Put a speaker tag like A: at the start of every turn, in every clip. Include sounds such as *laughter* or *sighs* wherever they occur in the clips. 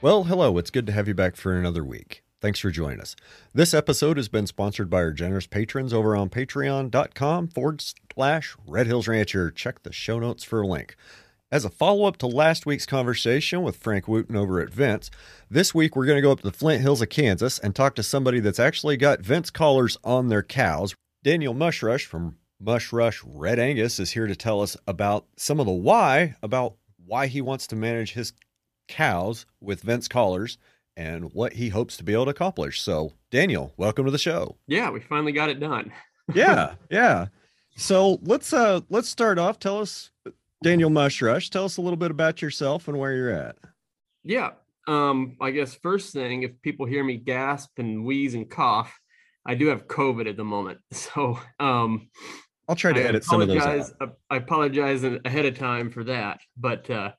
A: Well, hello. It's good to have you back for another week. Thanks for joining us. This episode has been sponsored by our generous patrons over on patreon.com forward slash Red Hills Rancher. Check the show notes for a link. As a follow up to last week's conversation with Frank Wooten over at Vence, this week we're going to go up to the Flint Hills of Kansas and talk to somebody that's actually got Vence collars on their cows. Daniel Mushrush from Mushrush Red Angus is here to tell us about some of the why, about why he wants to manage his cows with Vence collars and what he hopes to be able to accomplish. So, Daniel, welcome to the show.
B: Yeah, we finally got it done. *laughs*
A: yeah, yeah. So let's uh let's start off. Tell us, Daniel Mushrush, tell us a little bit about yourself and where you're at.
B: Yeah. Um, I guess first thing, if people hear me gasp and wheeze and cough, I do have COVID at the moment. *laughs* So um
A: I'll try to
B: I
A: edit some of those.
B: apologize. I apologize ahead of time for that. But uh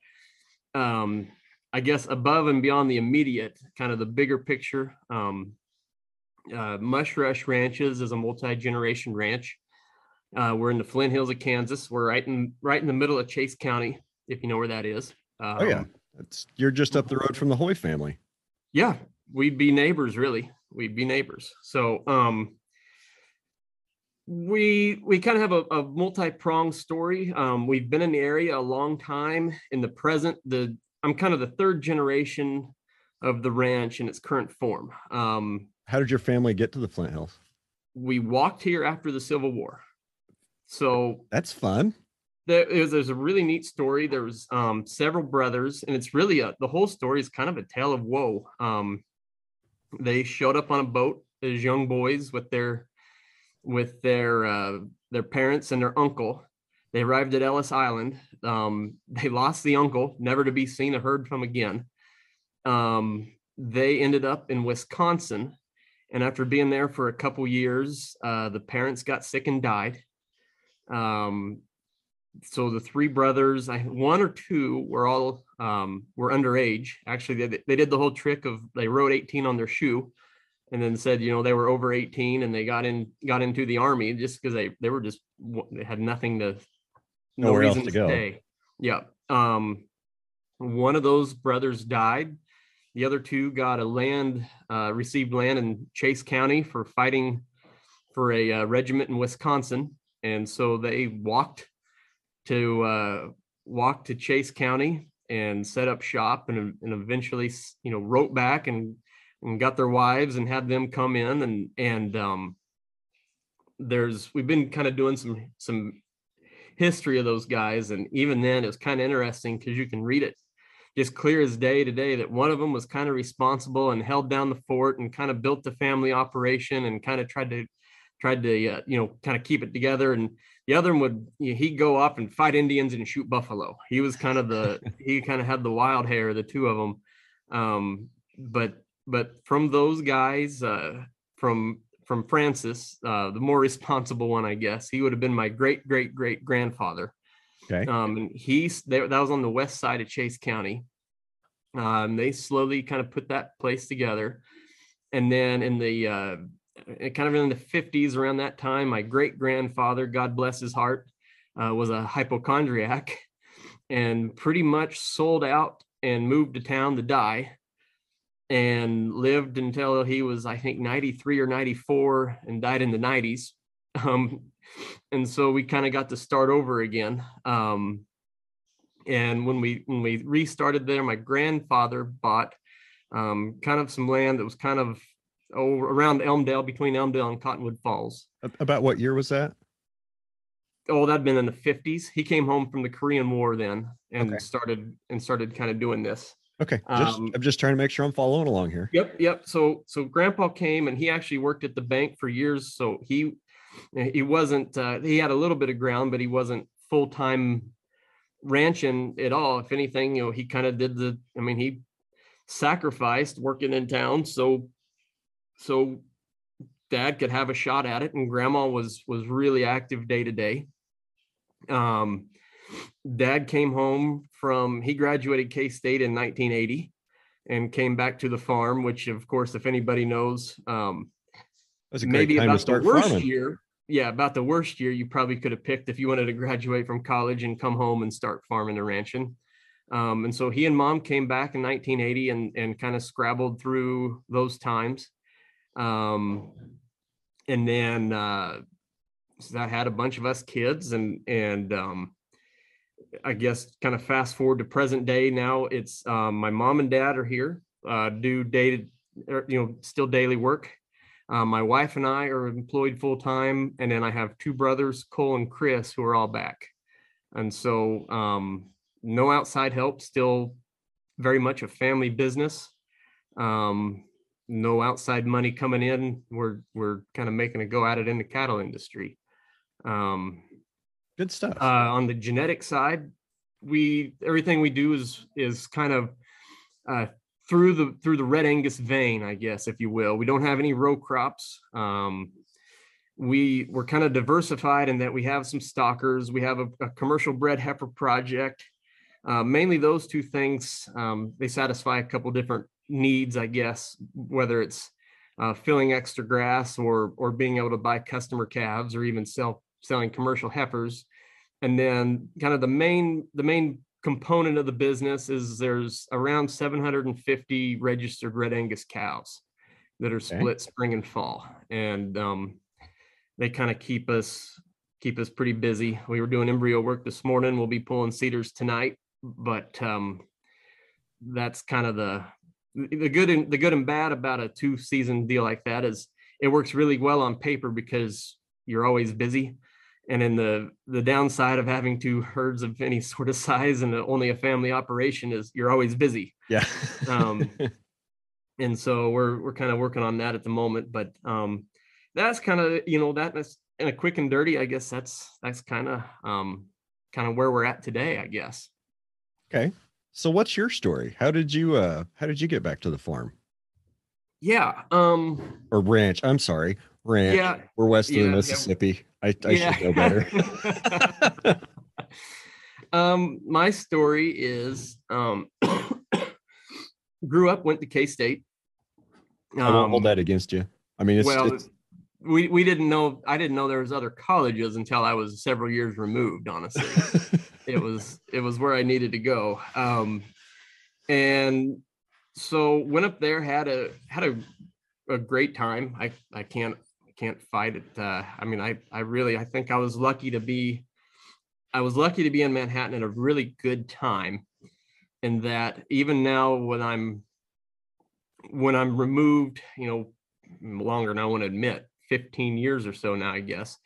B: um I guess above and beyond the immediate, kind of the bigger picture, um uh Mushrush Ranches is a multi-generation ranch. Uh, we're in the Flint Hills of Kansas. We're right in right in the middle of Chase County, if you know where that is. Um,
A: Oh yeah, it's you're just up the road from the Hoy family.
B: yeah, we'd be neighbors, really. We'd be neighbors. So um we we kind of have a, a multi-pronged story. Um, we've been in the area a long time. In the present, the I'm kind of the third generation of the ranch in its current form. Um,
A: How did your family get to the Flint Hills?
B: we walked here after the Civil War. So
A: That's fun.
B: there there's a really neat story. There was um, several brothers, and it's really a the whole story is kind of a tale of woe. Um, they showed up on a boat as young boys with their with their uh, their parents and their uncle. They arrived at Ellis Island. Um, *laughs* they lost the uncle, never to be seen or heard from again. Um, they ended up in Wisconsin, and after being there for a couple years, uh, the parents got sick and died. Um, so the three brothers, one or two were all um, were underage. Actually, they, they did the whole trick of they wrote 18 on their shoe, and then said you know they were over 18 and they got in got into the army just because they they were just they had nothing to no
A: Nowhere
B: reason
A: to go.
B: stay. Yeah. Um, one of those brothers died. The other two got a land uh, received land in Chase County for fighting for a uh, regiment in Wisconsin, and so they walked to uh, walk to Chase County and set up shop, and, and eventually, you know, wrote back and and got their wives and had them come in and and um, there's we've been kind of doing some some history of those guys, and even then it was kind of interesting because you can read it just clear as day today that one of them was kind of responsible and held down the fort and kind of built the family operation and kind of tried to tried to uh, you know kind of keep it together and the other one would you know, he'd go off and fight indians and shoot buffalo. He was kind of the *laughs* he kind of had the wild hair the two of them um but but from those guys uh from from francis uh the more *laughs* responsible one i guess he would have been my great great great grandfather
A: Okay.
B: um, and he's. That was on the west side of Chase County. Um, they slowly kind of put that place together, and then in the uh, kind of in the fifties, around that time, my great grandfather, God bless his heart, uh, was a hypochondriac, and pretty much sold out and moved to town to die, and lived until he was, I think, ninety three or ninety four, and died in the nineties. *laughs* Um, and so we kind of got to start over again. Um, and when we when we restarted there, my grandfather bought um, kind of some land that was kind of oh, around Elmdale, between Elmdale and Cottonwood Falls.
A: About what year was that?
B: Oh, that'd been in the fifties. He came home from the Korean War then and
A: Okay.
B: started and started kind of doing this.
A: Okay. Just,
B: Um,
A: I'm just trying to make sure I'm following along here.
B: Yep, yep. So so grandpa came and he actually worked at the bank for years. So he he wasn't uh, he had a little bit of ground, but he wasn't full-time ranching at all. If anything, you know, he kind of did the I mean, he sacrificed working in town so so dad could have a shot at it and grandma was was really active day to day. Um dad came home from he graduated K-State in 1980 and came back to the farm, which of course, if anybody knows, um,
A: That a great
B: maybe
A: time to
B: about
A: start
B: the worst
A: farming.
B: year. Yeah, about the worst year you probably could have picked if you wanted to graduate from college and come home and start farming and ranching. Um, and so he and mom came back in 1980 and, and kind of scrabbled through those times. Um, and then uh, so I had a bunch of us kids and, and um, I guess kind of fast forward to present day now it's um, my mom and dad are here, uh, do day, er, you know, still daily work. Uh, my wife and I are employed full time, and then I have two brothers, Cole and Chris, who are all back. And so, um, no outside help, still very much a family business. Um, no outside money coming in. We're we're kind of making a go at it in the cattle industry. Um,
A: Good stuff.
B: uh, on the genetic side, we everything we do is is kind of uh, through the through the red Angus vein, I guess, if you will. We don't have any row crops. Um, we we're kind of diversified in that we have some stockers. We have a, a commercial bred heifer project. Uh, mainly those two things. Um, they satisfy a couple different needs, I guess, whether it's uh, filling extra grass or or being able to buy customer calves or even sell selling commercial heifers. And then kind of the main the main component of the business is there's around 750 registered red angus cows that are
A: Okay.
B: split spring and fall. And um, they kind of keep us keep us pretty busy. We were doing embryo work this morning. We'll be pulling cedars tonight but um, that's kind of the the good and the good and bad about a two season deal like that is it works really well on paper because you're always busy and then the the downside of having two herds of any *laughs* sort of size and only a family operation is you're always busy
A: yeah.
B: um, *laughs* and so we're we're kind of working on that at the moment but um that's kind of you know that in a quick and dirty i guess that's that's kind of um kind of where we're at today i guess
A: okay. So what's your story? How did you uh how did you get back to the farm?
B: yeah um
A: Or ranch? I'm sorry. Ranch.
B: yeah
A: We're west of
B: yeah,
A: the
B: yeah.
A: Mississippi. I, I should know better. *laughs* *laughs*
B: um, my story is um, *coughs* grew up, went to K State.
A: I won't hold that against you. I mean, it's,
B: Um, well,
A: it's
B: we we didn't know. I didn't know there was other colleges until I was several years removed. Honestly, *laughs* it was it was where I needed to go. Um, and so went up there, had a had a a great time. I I can't can't fight it. Uh, I mean, I I really I think I was lucky to be I was lucky to be in Manhattan at a really good time. In that even now when I'm when I'm removed, you know, longer than I want to admit, 15 years or so now, I guess.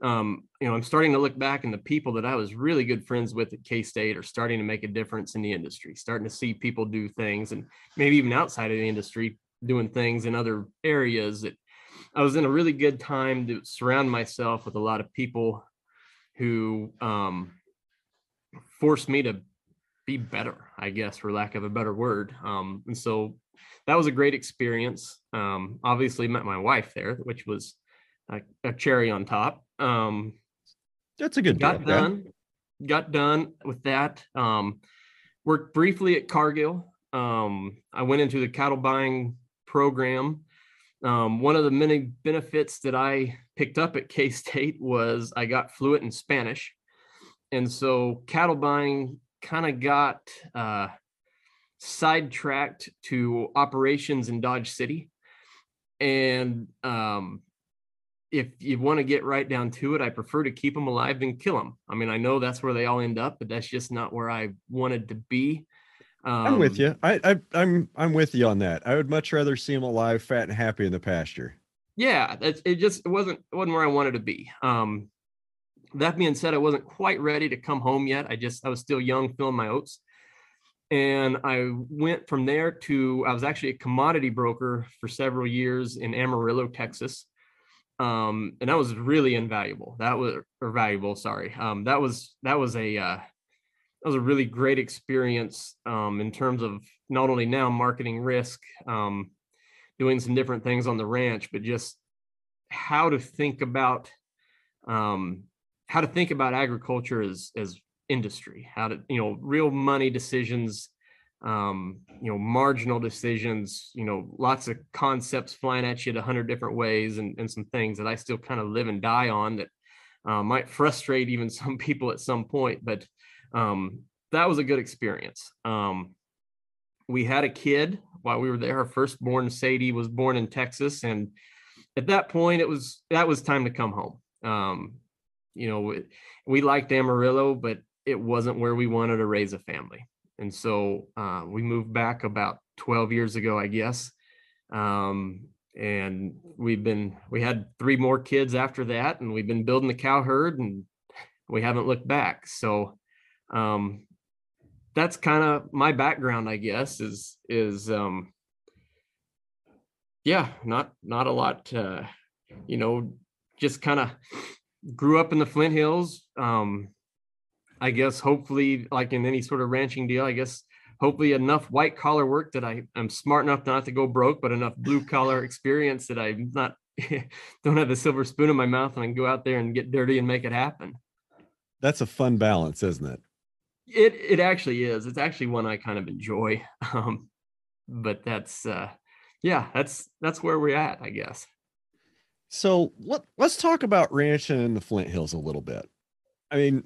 B: Um, you know, I'm starting to look back and the people that I was really good friends with at K State are starting to make a difference in the industry, starting to see people do things and maybe even outside of the industry doing things in other areas that I was in a really good time to surround myself with a lot of people who um, forced me to be better, I guess, for lack of a better word. Um, and so that was a great experience. Um, obviously, met my wife there, which was a, a cherry on top. Um,
A: that's a good
B: got
A: yeah.
B: done, got done with that. Um, worked briefly at Cargill. Um, I went into the cattle buying program. Um, one of the many benefits that I picked up at *laughs* K State was I got fluent in Spanish. And so cattle buying kind of got uh, sidetracked to operations in Dodge City. And um, if you want to get right down to it, I prefer to keep them alive than kill them. I mean, I know that's where they all end up, but that's just not where I wanted to be. Um,
A: I'm with you. I, I I'm I'm with you on that. I would much rather see them alive, fat, and happy in the pasture.
B: Yeah, that's it. Just it wasn't it wasn't where I wanted to be. Um, that being said, I wasn't quite ready to come home yet. I just I was still young, filling my oats, and I went from there to I was actually a commodity broker for several years in Amarillo, Texas. Um, and that was really invaluable. That was or valuable. Sorry. Um, that was that was a uh, that was a really great experience um, in terms of not only now marketing risk, um, doing some different things on the ranch, but just how to think about um, how to think about agriculture as as industry, how to you know real money decisions, um, you know marginal decisions, you know lots of concepts flying at you a hundred different ways, and and some things that I still kind of live and die on that uh, might frustrate even *laughs* some people at some point, but um, that was a good experience. Um, we had a kid while we were there. Our firstborn Sadie was born in Texas, and at that point, it was that was time to come home. Um, you know, we, we liked Amarillo, but it wasn't where we wanted to raise a family, and so uh, we moved back about 12 years ago, I guess. Um, and we've been we had three more kids after that, and we've been building the cow herd, and we haven't looked back. So um, that's kind of my background, I guess, is is um yeah, not not a lot uh, you know, just kind of grew up in the Flint Hills. Um I guess hopefully like in any sort of ranching deal, I guess hopefully enough white collar work that I am smart enough not to go broke, but enough blue collar experience that I'm not *laughs* don't have a silver spoon in my mouth and I can go out there and get dirty and make it happen.
A: That's a fun balance, isn't it?
B: It it actually is. It's actually one I kind of enjoy. *laughs* Um, but that's uh, yeah, that's that's where we're at, I guess.
A: So let let's talk about ranching in the Flint Hills a little bit. I mean,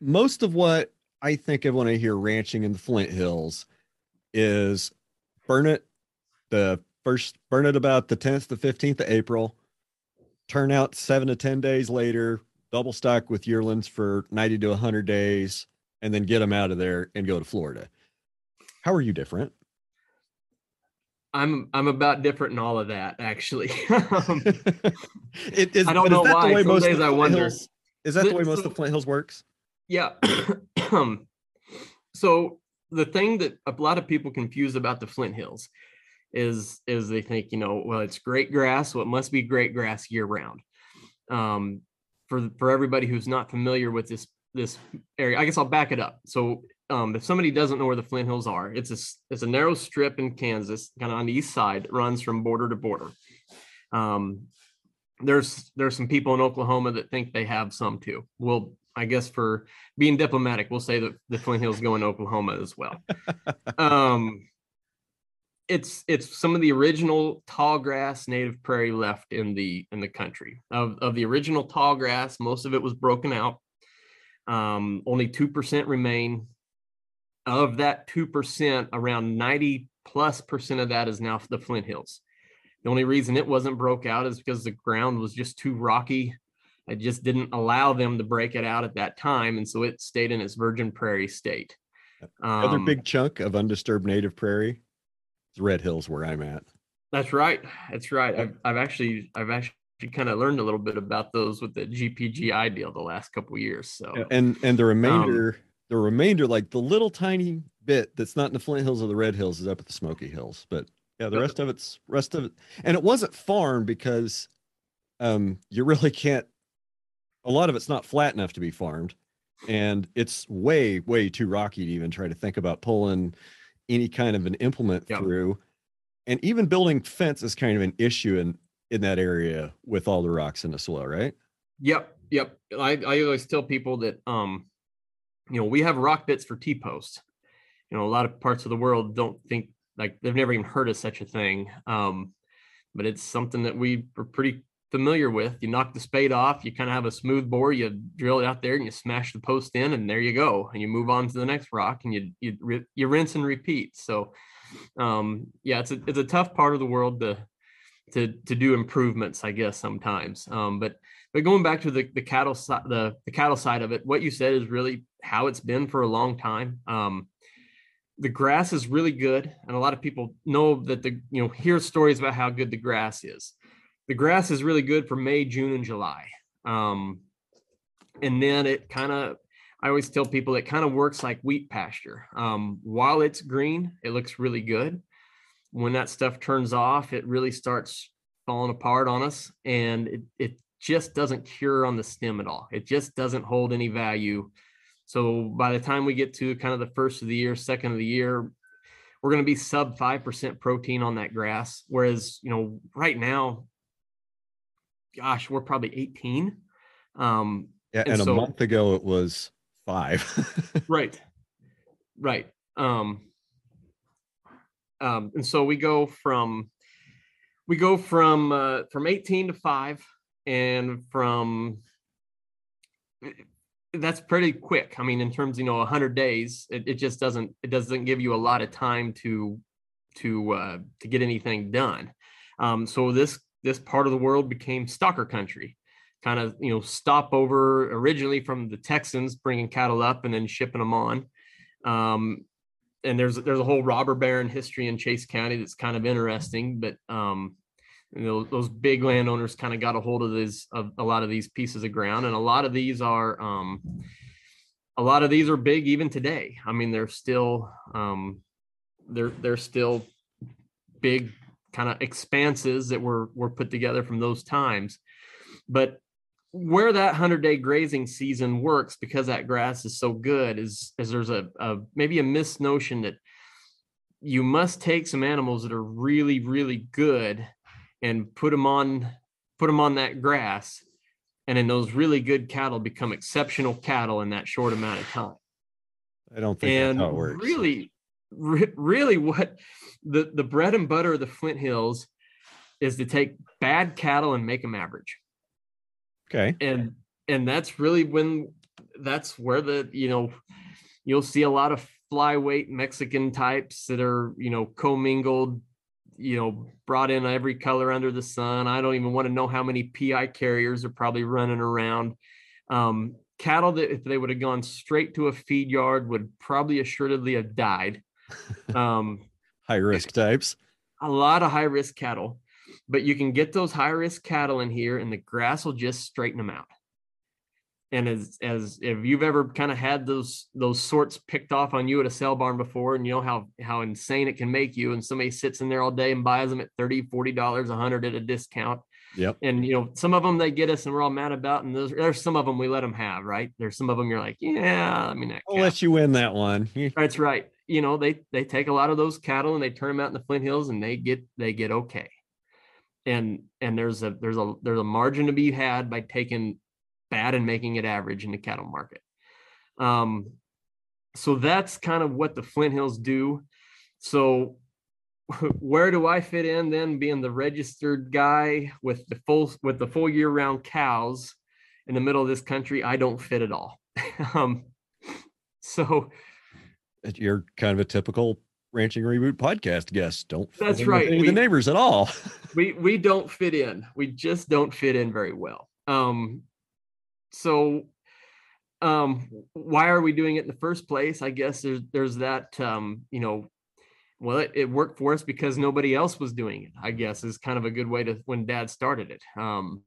A: most of what I think of when I hear ranching in the Flint Hills is burn it the first burn it about the 10th to 15th of April, turn out seven to 10 days later, double stock with yearlings for 90 to 100 days and then get them out of there and go to Florida. How are you different?
B: I'm I'm about different in all of that actually. *laughs* um, *laughs*
A: it is,
B: I don't know why. Some days I wonder.
A: Hills, is that the way most so, of Flint Hills works?
B: Yeah. *clears throat* Um, so the thing that a lot of people confuse about the Flint Hills is is they think you know well it's great grass, so it must be great grass year round. Um, for for everybody who's not familiar with this this area, I guess I'll back it up. So um, if somebody doesn't know where the Flint Hills are, it's a it's a narrow strip in Kansas, kind of on the east side, runs from border to border. Um, there's there's some people in Oklahoma that think they have some too. Well, I guess for being diplomatic, we'll say that the Flint Hills go in Oklahoma as well. *laughs* um, it's it's some of the original tall grass native prairie left in the in the country. Of of the original tall grass most of it was broken out. Um, only 2% remain. Of that 2% around 90 plus percent of that is now the flint hills. The only reason it wasn't broke out is because the ground was just too rocky. It just didn't allow them to break it out at that time and so it stayed in its virgin prairie state.
A: Um, other big chunk of undisturbed native prairie Red Hills where I'm at.
B: That's right. That's right. I've, I've actually I've actually kind of learned a little bit about those with the GPGI deal the last couple years. So
A: and and the remainder um, the remainder like the little tiny bit that's not in the Flint Hills or the Red Hills is up at the Smoky Hills, but yeah, the rest of it's rest of it, and it wasn't farmed because um you really can't. A lot of it's not flat enough to be farmed, and it's way way too rocky to even try to think about pulling any kind of an implement yep. through. And even building fence is kind of an issue in in that area with all the rocks in the soil, right?
B: Yep, yep. I, I always tell people that um, you know, we have rock bits for T posts. You know, a lot of parts of the world don't think like they've never even heard of such a thing. Um, but it's something that we are pretty familiar with. You knock the spade off, you kind of have a smooth bore, you drill it out there and you smash the post in and there you go. And you move on to the next rock and you you, you rinse and repeat. So um yeah, it's a it's a tough part of the world to to to do improvements, I guess sometimes. Um but but going back to the the cattle side the, the cattle side of it, what you said is really how it's been for a long time. Um the grass is really good and a lot of people know that the you know hear stories about how good the grass is the grass is really good for May, June, and July. Um, and then it kind of, I always tell people it kind of works like wheat pasture. Um, while it's green, it looks really good. When that stuff turns off, it really starts falling apart on us and it, it just doesn't cure on the stem at all. It just doesn't hold any value. So by the time we get to kind of the first of the year, second of the year, we're going to be sub 5% protein on that grass. Whereas, you know, right now, gosh, we're probably 18. Um,
A: yeah, and, and so, a month ago it was five. *laughs*
B: right, right. Um, um, and so we go from we go from uh, from 18 to five, and from that's pretty quick. I mean, in terms, you know, 100 days, it, it just doesn't it doesn't give you a lot of time to to uh, to get anything done. Um, so this this part of the world became stocker country, kind of you know stopover originally from the Texans bringing cattle up and then shipping them on. Um, and there's there's a whole robber baron history in Chase County that's kind of interesting, but um, you know, those big landowners kind of got a hold of these of a lot of these pieces of ground, and a lot of these are um, a lot of these are big even today. I mean, they're still um, they're they're still big kind of expanses that were were put together from those times. But where that 100 day grazing season works because that grass is so good is is there's a, a maybe a misnotion that you must take some animals that are really really good and put them on put them on that grass and then those really good cattle become exceptional cattle in that short amount of time
A: I don't think
B: and
A: that's how it works.
B: really re- really what the the bread and butter of the flint hills is to take bad cattle and make them average.
A: Okay.
B: and and that's really when that's where the you know you'll see a lot of flyweight mexican types that are you know commingled you know brought in every color under the sun. I don't even want to know how many pi carriers are probably running around. Um, cattle that if they would have gone straight to a feed yard would probably assuredly have died um, *laughs*
A: High risk types.
B: a lot of high risk cattle, but you can get those high risk cattle in here and the grass will just straighten them out. And as as if you've ever kind of had those those sorts picked off on you at a sale barn before and you know how how insane it can make you and somebody sits in there all day and buys them at 30 40 dollars 100 at a discount
A: Yep.
B: and you know some of them they get us and we're all mad about and those there's some of them we let them have right there's some of them you're like yeah i mean that
A: I'll let you win that one. *laughs*
B: That's right. You know, they they take a lot of those cattle and they turn them out in the Flint Hills and they get they get okay. And and there's a there's a there's a margin to be had by taking bad and making it average in the cattle market. Um so that's kind of what the Flint Hills do. So *laughs* where do I fit in then being the registered guy with the full with the full year round cows in the middle of this country? I don't fit at all. *laughs* um so
A: You're kind of a typical ranching reboot podcast guest. Don't fit
B: That's
A: in with
B: right.
A: any
B: We-
A: the neighbors at all. *laughs*
B: we we don't fit in we just don't fit in very well um so um why are we doing it in the first place i guess there's there's that um you know well it, it worked for us because nobody else was doing it i guess is kind of a good way to when dad started it um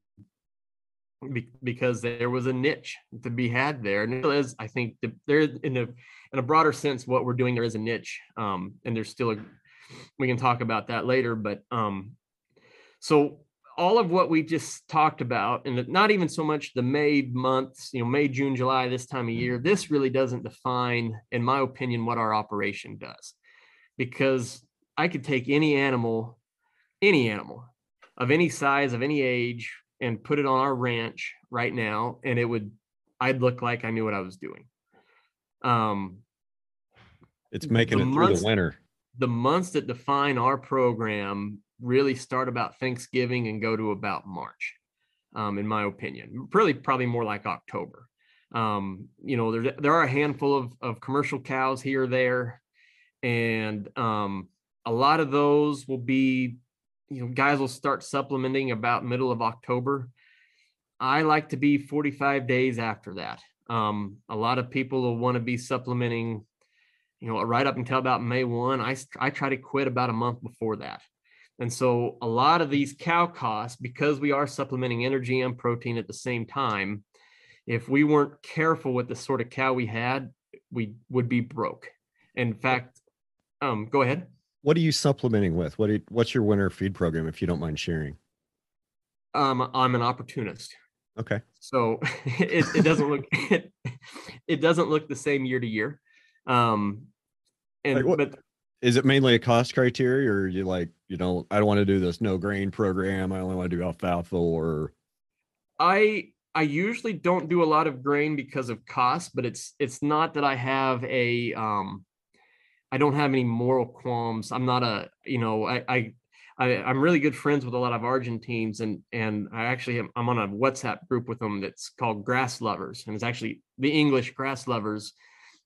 B: be, because there was a niche to be had there and there is i think the, there in a in a broader sense what we're doing there is a niche um and there's still a we can talk about that later but um so all of what we just talked about and not even so much the may months you know may june july this time of year this really doesn't define in my opinion what our operation does because i could take any animal any animal of any size of any age and put it on our ranch right now and it would i'd look like i knew what i was doing um
A: It's making it through
B: months-
A: the winter.
B: the months that define our program really start about Thanksgiving and go to about March, um, in my opinion. Really, probably more like October. Um, you know, there there are a handful of of commercial cows here or there, and um, a lot of those will be, you know, guys will start supplementing about middle of October. I like to be 45 days after that. Um, a lot of people will want to be supplementing you know, right up until about May 1, I, I try to quit about a month before that. And so a lot of these cow costs, because we are supplementing energy and protein at the same time, if we weren't careful with the sort of cow we had, we would be broke. In fact, um, go ahead.
A: What are you supplementing with? What you- what's your winter feed program if you don't mind sharing?
B: Um, I'm an opportunist.
A: Okay.
B: So *laughs* it, it doesn't look it, *laughs* it doesn't look the same year to year. Um, and
A: Like what-
B: but
A: Is it mainly a cost criteria or you like, you know, I don't want to do this no grain program. I only want to do alfalfa or
B: I I usually don't do a lot of grain because of cost, but it's it's not that I have a um I don't have any moral qualms. I'm not a you know I I I, am really good friends with a lot of Argentines, and and I actually am, I'm on a WhatsApp group with them that's called Grass Lovers, and it's actually the English Grass Lovers,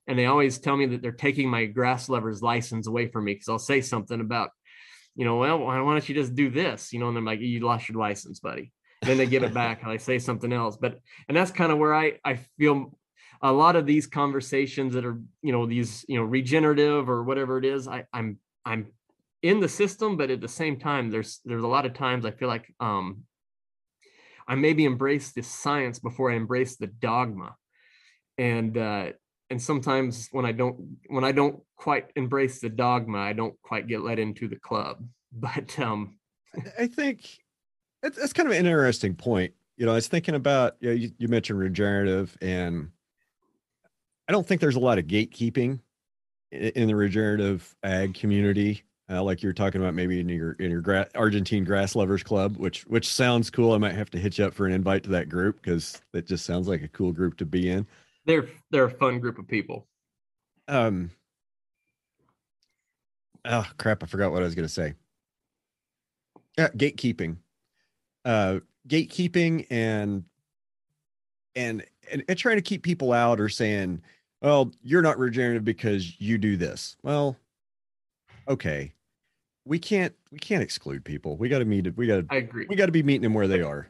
B: and they always tell me that they're taking my Grass Lovers license away from me because I'll say something about, you know, well, why don't you just do this, you know, and they're like, you lost your license, buddy. And then they give it back, and I say something else, but and that's kind of where I I feel a lot of these conversations that are you know these you know regenerative or whatever it is I, I'm I'm in the system, but at the same time, there's there's a lot of times I feel like um, I maybe embrace the science before I embrace the dogma, and uh, and sometimes when I don't when I don't quite embrace the dogma, I don't quite get let into the club. *laughs* But um,
A: I think that's kind of an interesting point. You know, I was thinking about you, know, you, you mentioned regenerative, and I don't think there's a lot of gatekeeping in the regenerative ag community uh, like you're talking about maybe in your in your gra- Argentine grass lovers club, which which sounds cool. I might have to hit you up for an invite to that group because it just sounds like a cool group to be in.
B: They're they're a fun group of people.
A: Um. Oh crap! I forgot what I was going to say. Yeah, gatekeeping, uh, gatekeeping, and and and, and trying to keep people out or saying, "Well, you're not regenerative because you do this." Well, okay we can't we can't exclude people. We got to meet. We got to.
B: I agree.
A: We got to be meeting them where they are.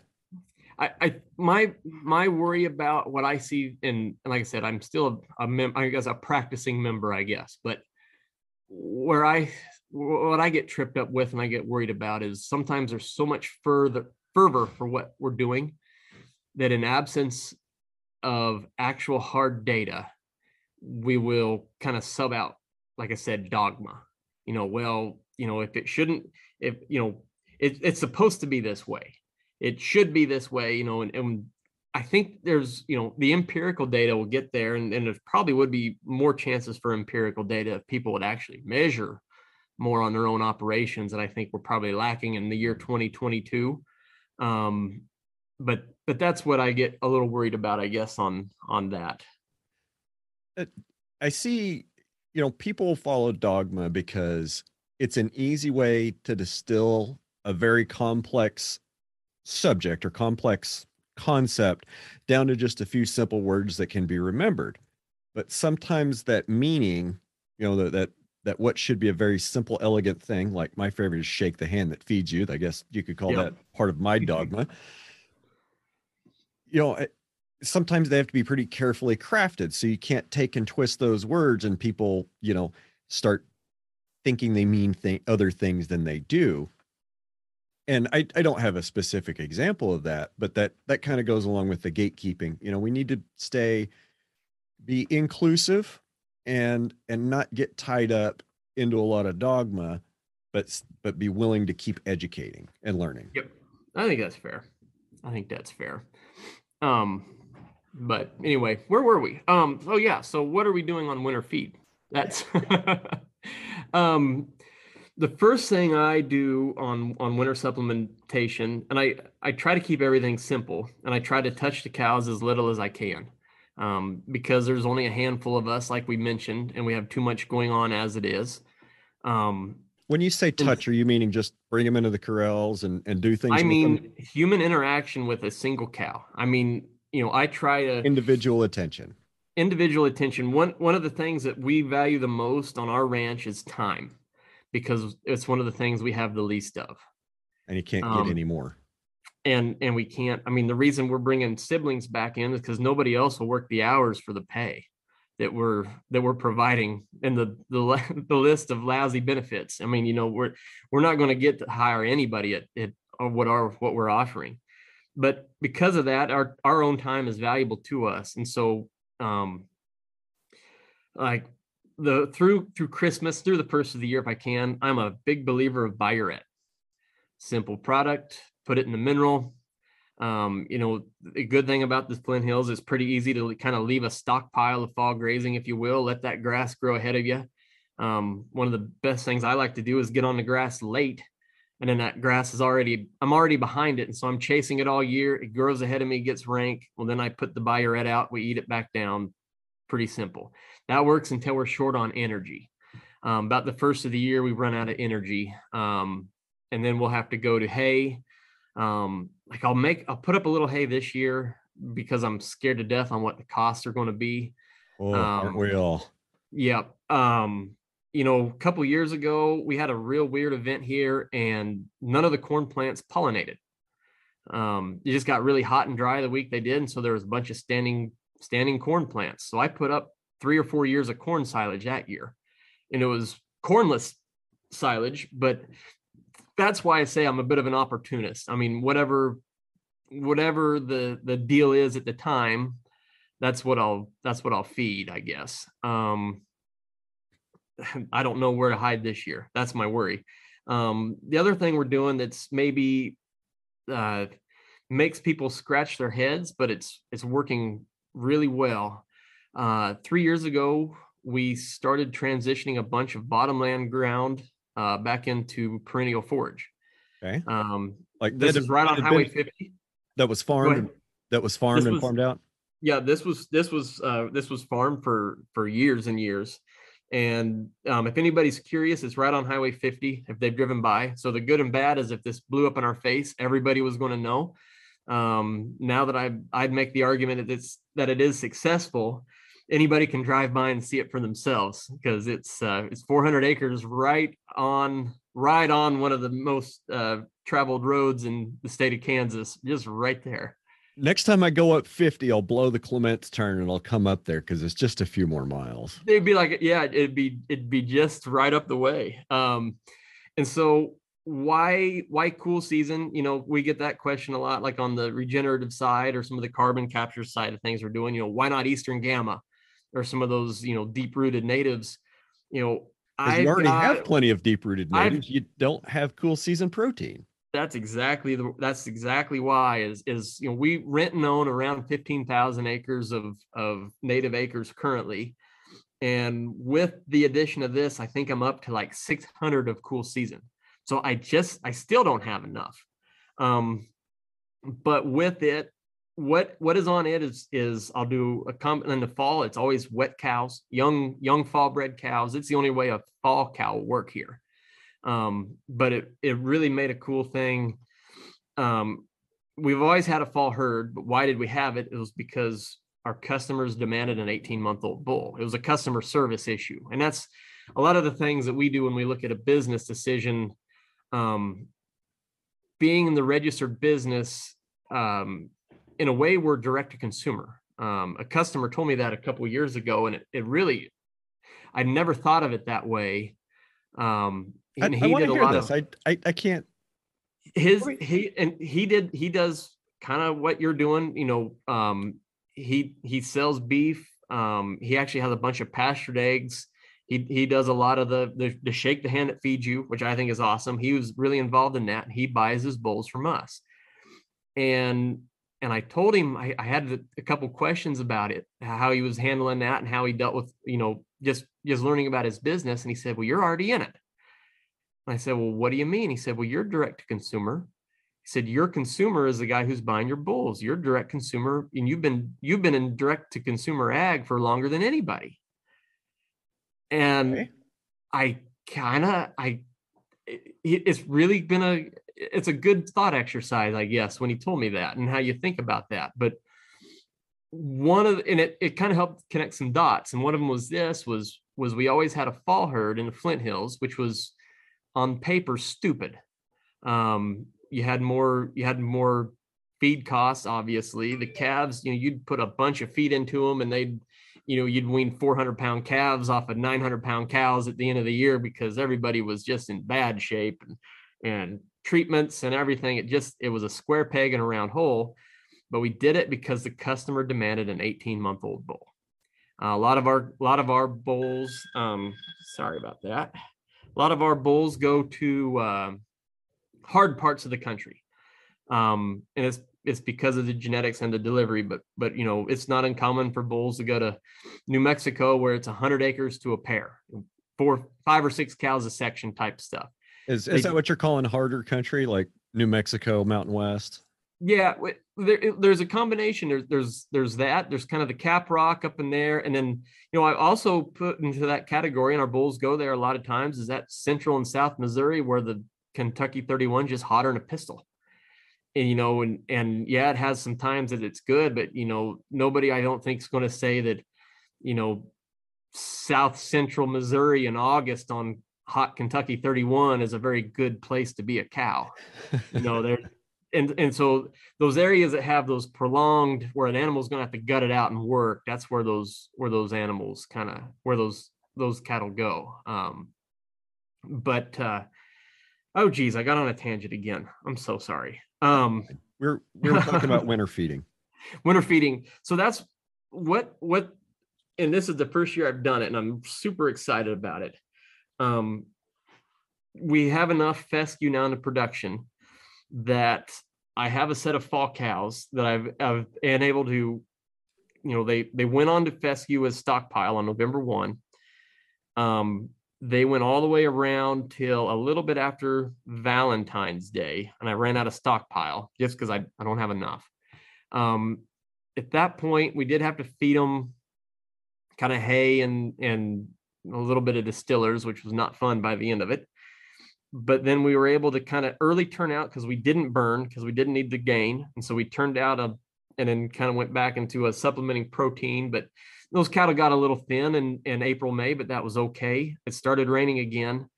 B: I, I my my worry about what I see, and, and like I said, I'm still a, a mem- I guess a practicing member, I guess. But where I what I get tripped up with and I get worried about is sometimes there's so much further fervor for what we're doing that in absence of actual hard data, we will kind of sub out, like I said, dogma. You know, well, you know if it shouldn't if you know it, it's supposed to be this way. It should be this way you know and, and i think there's you know the empirical data will get there and, and there probably would be more chances for empirical data if people would actually measure more on their own operations and i think we're probably lacking in the year 2022 um, but but that's what i get a little worried about i guess on on that Uh,
A: i see you know people follow dogma because it's an easy way to distill a very complex subject or complex concept down to just a few simple words that can be remembered. But sometimes that meaning you know that that that what should be a very simple elegant thing like my favorite is shake the hand that feeds you i guess you could call that part of my *laughs* dogma. You know sometimes they have to be pretty carefully crafted so you can't take and twist those words and people you know start thinking they mean th- other things than they do. And I, I don't have a specific example of that but that that kind of goes along with the gatekeeping. You know we need to stay be inclusive and and not get tied up into a lot of dogma but but be willing to keep educating and learning.
B: Yep. I think that's fair. I think that's fair. Um but anyway where were we um oh yeah so what are we doing on winter feed that's *laughs* um, the first thing I do on on winter supplementation, and I I try to keep everything simple, and I try to touch the cows as little as I can, um, because there's only a handful of us, like we mentioned, and we have too much going on as it is. Um,
A: when you say touch, are you meaning just bring them into the corrals and and do things?
B: I mean human interaction with a single cow. I mean, you know, I try to
A: individual attention.
B: Individual attention. One one of the things that we value the most on our ranch is time because it's one of the things we have the least of.
A: And you can't um, get any more.
B: and and we can't i mean the reason we're bringing siblings back in is because nobody else will work the hours for the pay that we're that we're providing in the the, *laughs* the list of lousy benefits. I mean you know we're we're not going to get to hire anybody at, at what our what we're offering but because of that our our own time is valuable to us and so um like the through through Christmas, through the first of the year if I can. I'm a big believer of Biuret. Simple product, put it in the mineral. Um, you know, the good thing about this Flint Hills is pretty easy to kind of leave a stockpile of fall grazing, if you will, let that grass grow ahead of you. Um, one of the best things I like to do is get on the grass late and then that grass is already i'm already behind it and so i'm chasing it all year it grows ahead of me gets rank well then i put the Biuret out we eat it back down pretty simple that works until we're short on energy um, about the first of the year we run out of energy um, and then we'll have to go to hay. Um, like I'll make I'll put up a little hay this year because I'm scared to death on what the costs are going to be.
A: Oh, aren't
B: Um,
A: we all?
B: Yep. Um, you know, a couple years ago, we had a real weird event here, and none of the corn plants pollinated. Um, it just got really hot and dry the week they did, and so there was a bunch of standing standing corn plants. So I put up three or four years of corn silage that year, and it was cornless silage. But that's why I say I'm a bit of an opportunist. I mean, whatever whatever the the deal is at the time, that's what I'll that's what I'll feed, I guess. Um, *laughs* I don't know where to hide this year. That's my worry. Um, the other thing we're doing that's maybe uh, makes people scratch their heads, but it's it's working really well. Uh, three years ago, we started transitioning a bunch of bottomland ground uh, back into perennial forage.
A: Okay.
B: Um,
A: Like
B: this is right on Highway
A: been-
B: 50.
A: that was farmed. That was farmed
B: This
A: and
B: was-
A: farmed out.
B: yeah this was this was uh this was farmed for for years and years and um if anybody's curious it's right on highway 50 if they've driven by. So the good and bad is if this blew up in our face everybody was going to know. Um now that i i'd make the argument that it's that it is successful anybody can drive by and see it for themselves because it's uh it's 400 acres right on right on one of the most uh traveled roads in the state of kansas just right there
A: Next time I go up 50, I'll blow the Clements turn and I'll come up there because it's just a few more miles.
B: they'd be like yeah it'd be it'd be just right up the way um and so why why cool season you know we get that question a lot like on the regenerative side or some of the carbon capture side of things we're doing you know why not eastern gamma or some of those you know deep rooted natives you know, I've
A: already have plenty of deep rooted
B: I've-
A: natives. You don't have cool season protein.
B: That's exactly the that's exactly why is is you know we rent and own around 15,000 acres of of native acres currently. And with the addition of this I think I'm up to like 600 of cool season. So I just I still don't have enough. Um but with it what what is on it is is I'll do a com in the fall it's always wet cows young young fall bred cows. It's the only way a fall cow will work here um, but it it really made a cool thing. Um, we've always had a fall herd, but why did we have it? It was because our customers demanded an 18 month old bull. It was a customer service issue, and that's a lot of the things that we do when we look at a business decision. Um, being in the registered business, um, in a way, we're direct to consumer. Um, a customer told me that a couple years ago, and it, it really, I never thought of it that way. Um,
A: I,
B: and
A: I
B: he
A: want
B: did a lot
A: this.
B: of
A: I, I I can't.
B: his he and he did he does kind of what you're doing you know um he he sells beef um he actually has a bunch of pastured eggs. He he does a lot of the, the the shake the hand that feeds you which i think is awesome. He was really involved in that he buys his bulls from us. And and i told him i, I had a- a couple questions about it how he was handling that and how he dealt with you know just just learning about his business. And he said well you're already in it I said, Well, what do you mean? He said, Well, you're direct to consumer. He said, Your consumer is the guy who's buying your bulls. You're direct consumer, and you've been you've been in direct to consumer ag for longer than anybody. And
A: Okay.
B: I kind of I it- it's really been a it's a good thought exercise, I guess, when he told me that and how you think about that. But one of and it it kind of helped connect some dots. And one of them was this was was we always had a fall herd in the Flint Hills, which was on paper stupid. Um, you had more you had more feed costs, obviously. The calves, you know, you'd put a bunch of feed into them and they'd, you know, you'd wean 400 pound calves off of 900 pound cows at the end of the year because everybody was just in bad shape and, and treatments and everything. It just, it was a square peg in a round hole. But we did it because the customer demanded an 18 month old bull. Uh, a lot of our, a lot of our bulls, um, sorry about that. A lot of our bulls go to um hard parts of the country, um, and it's it's because of the genetics and the delivery. But but you know it's not uncommon for bulls to go to New Mexico where it's 100 acres to a pair, four five or six cows a section type stuff.
A: Is
B: They-
A: is that what you're calling harder country, like New Mexico, Mountain West?
B: Yeah, there, there's a combination. There's there's there's that. There's kind of the cap rock up in there, and then you know I also put into that category, and our bulls go there a lot of times. Is that Central and South Missouri where the Kentucky 31 just hotter than a pistol. And, you know, and and yeah, it has some times that it's good, but you know, nobody I don't think is going to say that, you know, South Central Missouri in August on hot Kentucky 31 is a very good place to be a cow. You know, there and and so those areas that have those prolonged where an animal's going to have to gut it out and work, that's where those where those animals kind of where those those cattle go. Um, but uh, oh geez, I got on a tangent again. I'm so sorry. Um,
A: we're we are talking about *laughs* winter feeding.
B: Winter feeding. So that's what what, and this is the first year I've done it, and I'm super excited about it. Um, we have enough fescue now in the production that I have a set of fall cows that I've, I've been able to, you know, they they went on to fescue as stockpile on November one. Um, they went all the way around till a little bit after Valentine's Day, and I ran out of stockpile just because I, I don't have enough. Um, at that point, we did have to feed them kind of hay and and a little bit of distillers, which was not fun by the end of it but then we were able to kind of early turn out because we didn't burn because we didn't need the gain and so we turned out a and then kind of went back into a supplementing protein but those cattle got a little thin in, in april may but that was okay it started raining again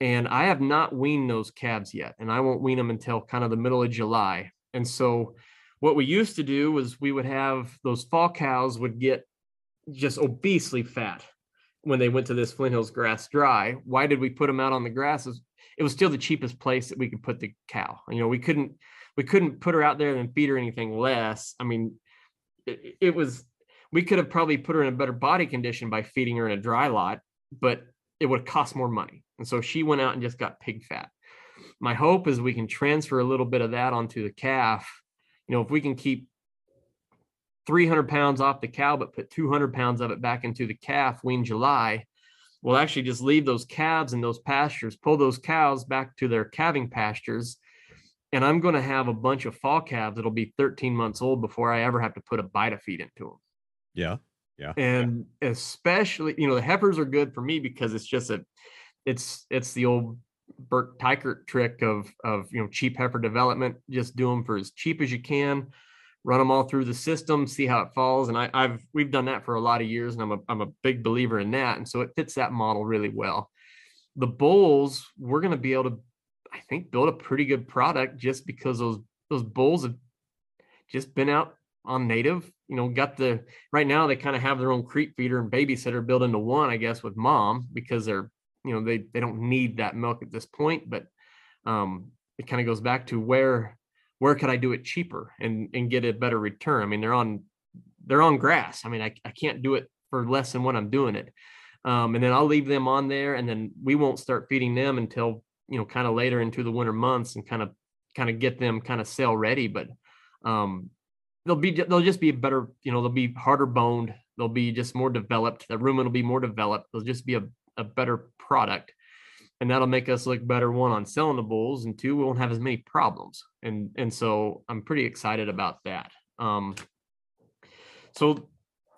B: and i have not weaned those calves yet and i won't wean them until kind of the middle of july and so what we used to do was we would have those fall cows would get just obesely fat when they went to this Flint Hills grass dry. Why did we put them out on the grass? It was still the cheapest place that we could put the cow. You know, we couldn't we couldn't put her out there and feed her anything less. I mean, it, it was we could have probably put her in a better body condition by feeding her in a dry lot, but it would cost more money. And so she went out and just got pig fat. My hope is we can transfer a little bit of that onto the calf. You know, if we can keep 300 pounds off the cow, but put 200 pounds of it back into the calf wean July, we'll actually just leave those calves in those pastures, pull those cows back to their calving pastures. And I'm going to have a bunch of fall calves that'll be 13 months old before I ever have to put a bite of feed into them.
A: Yeah. Yeah.
B: And yeah. especially, you know, the heifers are good for me because it's just a, it's, it's the old Burke Teichert trick of, of, you know, cheap heifer development. Just do them for as cheap as you can run them all through the system, see how it falls. And I, have we've done that for a lot of years, and I'm a I'm a big believer in that. And so it fits that model really well. The bulls, we're going to be able to, I think, build a pretty good product just because those those bulls have just been out on native. You know, got the right now they kind of have their own creep feeder and babysitter built into one, I guess, with mom because they're you know they they don't need that milk at this point, but um, it kind of goes back to where where could I do it cheaper and and get a better return? I mean, they're on they're on grass. I mean, I, I can't do it for less than what I'm doing it. Um, and then I'll leave them on there, and then we won't start feeding them until you know kind of later into the winter months and kind of kind of get them kind of sale ready. But um, they'll be they'll just be better. You know, they'll be harder boned. They'll be just more developed. The rumen will be more developed. They'll just be a, a better product and that'll make us look better one on selling the bulls and two we won't have as many problems and and so i'm pretty excited about that. Um so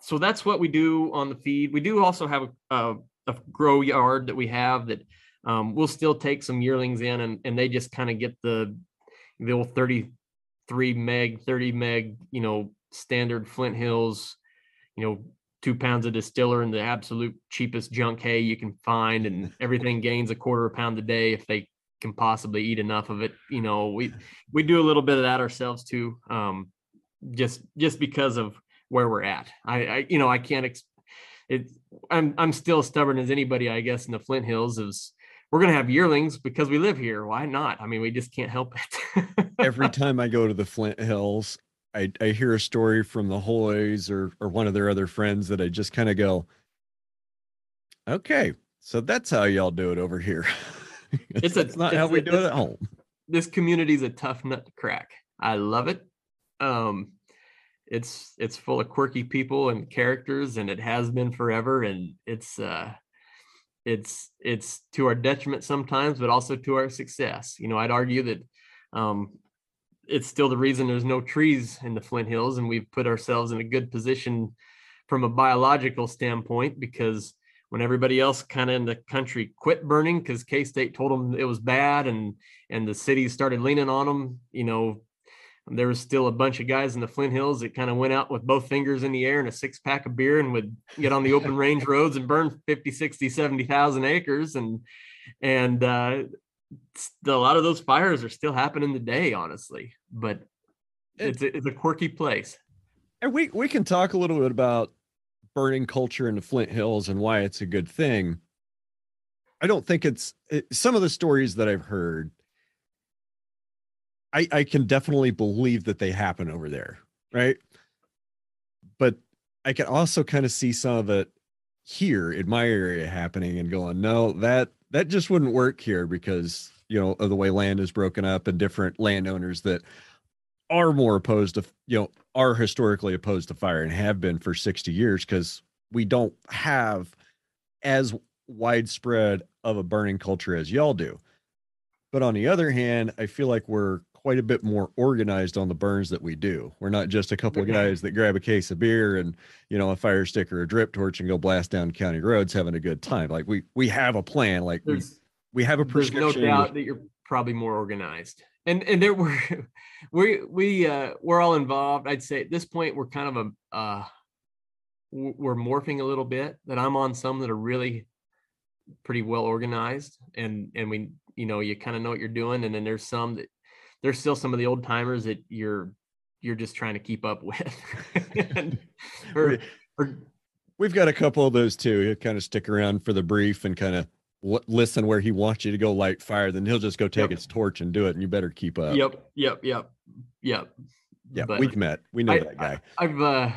B: so that's what we do on the feed. We do also have a, a, a grow yard that we have that um, we'll still take some yearlings in and, and they just kind of get the the old 33 meg 30 meg you know standard flint hills you know two pounds of distiller and the absolute cheapest junk hay you can find and everything gains a quarter of a pound a day if they can possibly eat enough of it you know we we do a little bit of that ourselves too um just just because of where we're at. I, I you know i can't ex- it i'm i'm still stubborn as anybody i guess in the flint hills is we're going to have yearlings because we live here. Why not? I mean we just can't help
A: it. *laughs* Every time i go to the flint hills I, I hear a story from the Hoys or or one of their other friends that I just kind of go, okay, so that's how y'all do it over here. *laughs* it's, *laughs* it's a, not it's how we do it at home.
B: This community is a tough nut to crack. I love it. Um, it's it's full of quirky people and characters, and it has been forever. And it's uh, it's it's to our detriment sometimes, but also to our success. You know, I'd argue that um, it's still the reason there's no trees in the Flint Hills, and we've put ourselves in a good position from a biological standpoint because when everybody else kind of in the country quit burning because K-State told them it was bad and and the cities started leaning on them, you know, there was still a bunch of guys in the Flint Hills that kind of went out with both fingers in the air and a six pack of beer and would get on the open *laughs* range roads and burn 50, 60, 70,000 acres. And, and, uh, a lot of those fires are still happening today, honestly, but it's, it's a quirky place.
A: And we, we can talk a little bit about burning culture in the Flint Hills and why it's a good thing. I don't think it's it, some of the stories that I've heard I, I can definitely believe that they happen over there, right? But I can also kind of see some of it here in my area happening and going, no, that that just wouldn't work here because you know of the way land is broken up and different landowners that are more opposed to you know are historically opposed to fire and have been for 60 years because we don't have as widespread of a burning culture as y'all do. But on the other hand, I feel like we're quite a bit more organized on the burns that we do. We're not just a couple of guys that grab a case of beer and you know a fire stick or a drip torch and go blast down county roads having a good time. Like we we have a plan. Like there's, we we have a prescription.
B: There's no doubt that you're probably more organized. And and there were *laughs* we we uh we're all involved. I'd say at this point we're kind of a uh we're morphing a little bit that I'm on some that are really pretty well organized and and we you know you kind of know what you're doing and then there's some that there's still some of the old timers that you're you're just trying to keep up *laughs* with. and,
A: or, or, We've got a couple of those too. He'll kind of stick around for the brief and kind of listen where he wants you to go light fire. Then he'll just go take yep. his torch and do it, and you better keep up.
B: Yep, yep, yep, yep.
A: Yeah, but we've met. We know I, that guy.
B: I, I've uh,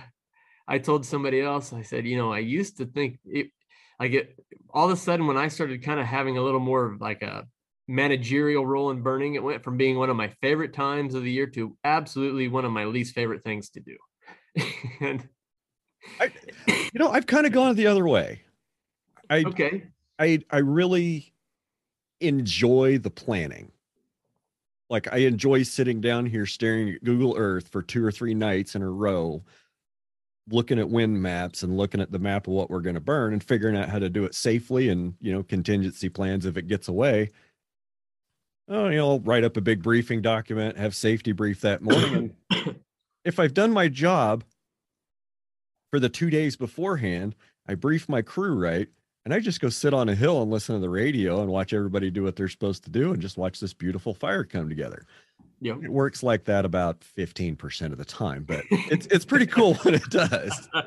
B: I told somebody else. I said, you know, I used to think it. I get all of a sudden when I started kind of having a little more of like a managerial role in burning, it went from being one of my favorite times of the year to absolutely one of my least favorite things to do. *laughs* and
A: I, you know, I've kind of gone the other way. I
B: okay.
A: I I really enjoy the planning. Like I enjoy sitting down here staring at Google Earth for two or three nights in a row, looking at wind maps and looking at the map of what we're going to burn and figuring out how to do it safely and you know contingency plans if it gets away oh, you know, write up a big briefing document, have safety brief that *coughs* morning. And if I've done my job for the two days beforehand, I brief my crew right, and I just go sit on a hill and listen to the radio and watch everybody do what they're supposed to do and just watch this beautiful fire come together.
B: Yeah.
A: It works like that about 15% of the time, but it's it's pretty cool when it does. *laughs*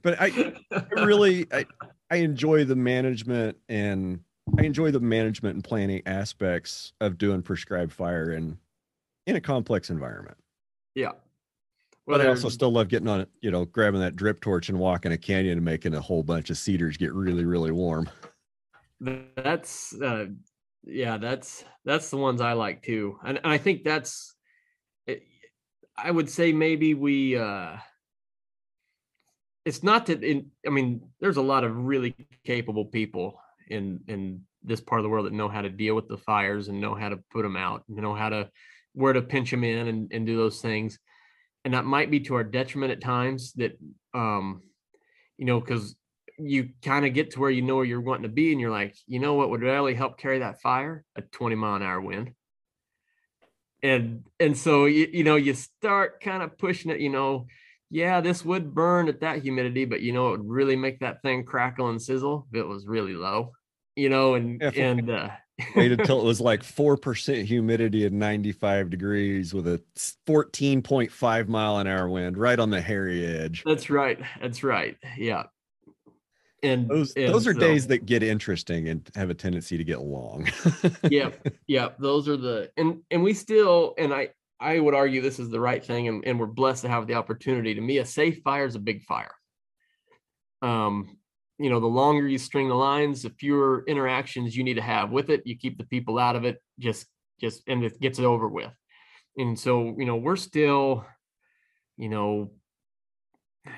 A: But I, I really I, I enjoy the management and I enjoy the management and planning aspects of doing prescribed fire in in a complex environment.
B: Yeah.
A: Well, but I also still love getting on it, you know, grabbing that drip torch and walking a canyon and making a whole bunch of cedars get really, really warm.
B: That's uh yeah, that's that's the ones I like too. And, and I think that's it, I would say maybe we uh it's not that in I mean, there's a lot of really capable people in in this part of the world that know how to deal with the fires and know how to put them out, you know how to where to pinch them in and, and do those things. And that might be to our detriment at times that um, you know, because you kind of get to where you know where you're wanting to be, and you're like, you know what would really help carry that fire? A 20 mile an hour wind. And and so you, you know, you start kind of pushing it, you know, yeah, this would burn at that humidity, but you know, it would really make that thing crackle and sizzle if it was really low you know, and and uh,
A: waited until it was like four percent humidity and 95 degrees with a 14.5 mile an hour wind right on the hairy edge.
B: That's right. That's right. Yeah. And
A: those
B: and
A: those are so, days that get interesting and have a tendency to get long. *laughs*
B: yeah. Yeah. Those are the and and we still and I I would argue this is the right thing and, and we're blessed to have the opportunity. To me, a safe fire is a big fire. Um, you know the longer you string the lines the fewer interactions you need to have with it. You keep the people out of it just just and it gets it over with. And so you know we're still you know *sighs* i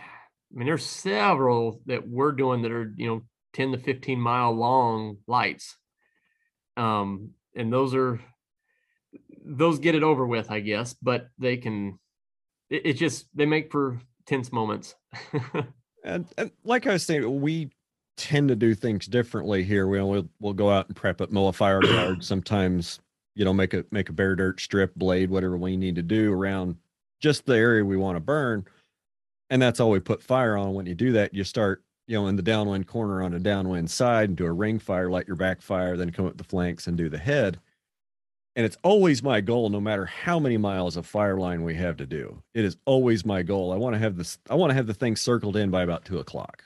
B: mean there's several that we're doing that are you know 10 to 15 mile long lights. Um and those are those get it over with i guess but they can it, it just they make for tense moments *laughs*
A: And, and like I was saying, we tend to do things differently here. We'll we'll, we'll go out and prep it, mow a fire guard. Sometimes, you know, make a make a bare dirt strip, blade, whatever we need to do around just the area we want to burn. And that's all we put fire on. When you do that, you start, you know, in the downwind corner on a downwind side and do a ring fire, light your backfire, then come up the flanks and do the head. And it's always my goal, no matter how many miles of fire line we have to do. It is always my goal. I want to have this, I want to have the thing circled in by about two o'clock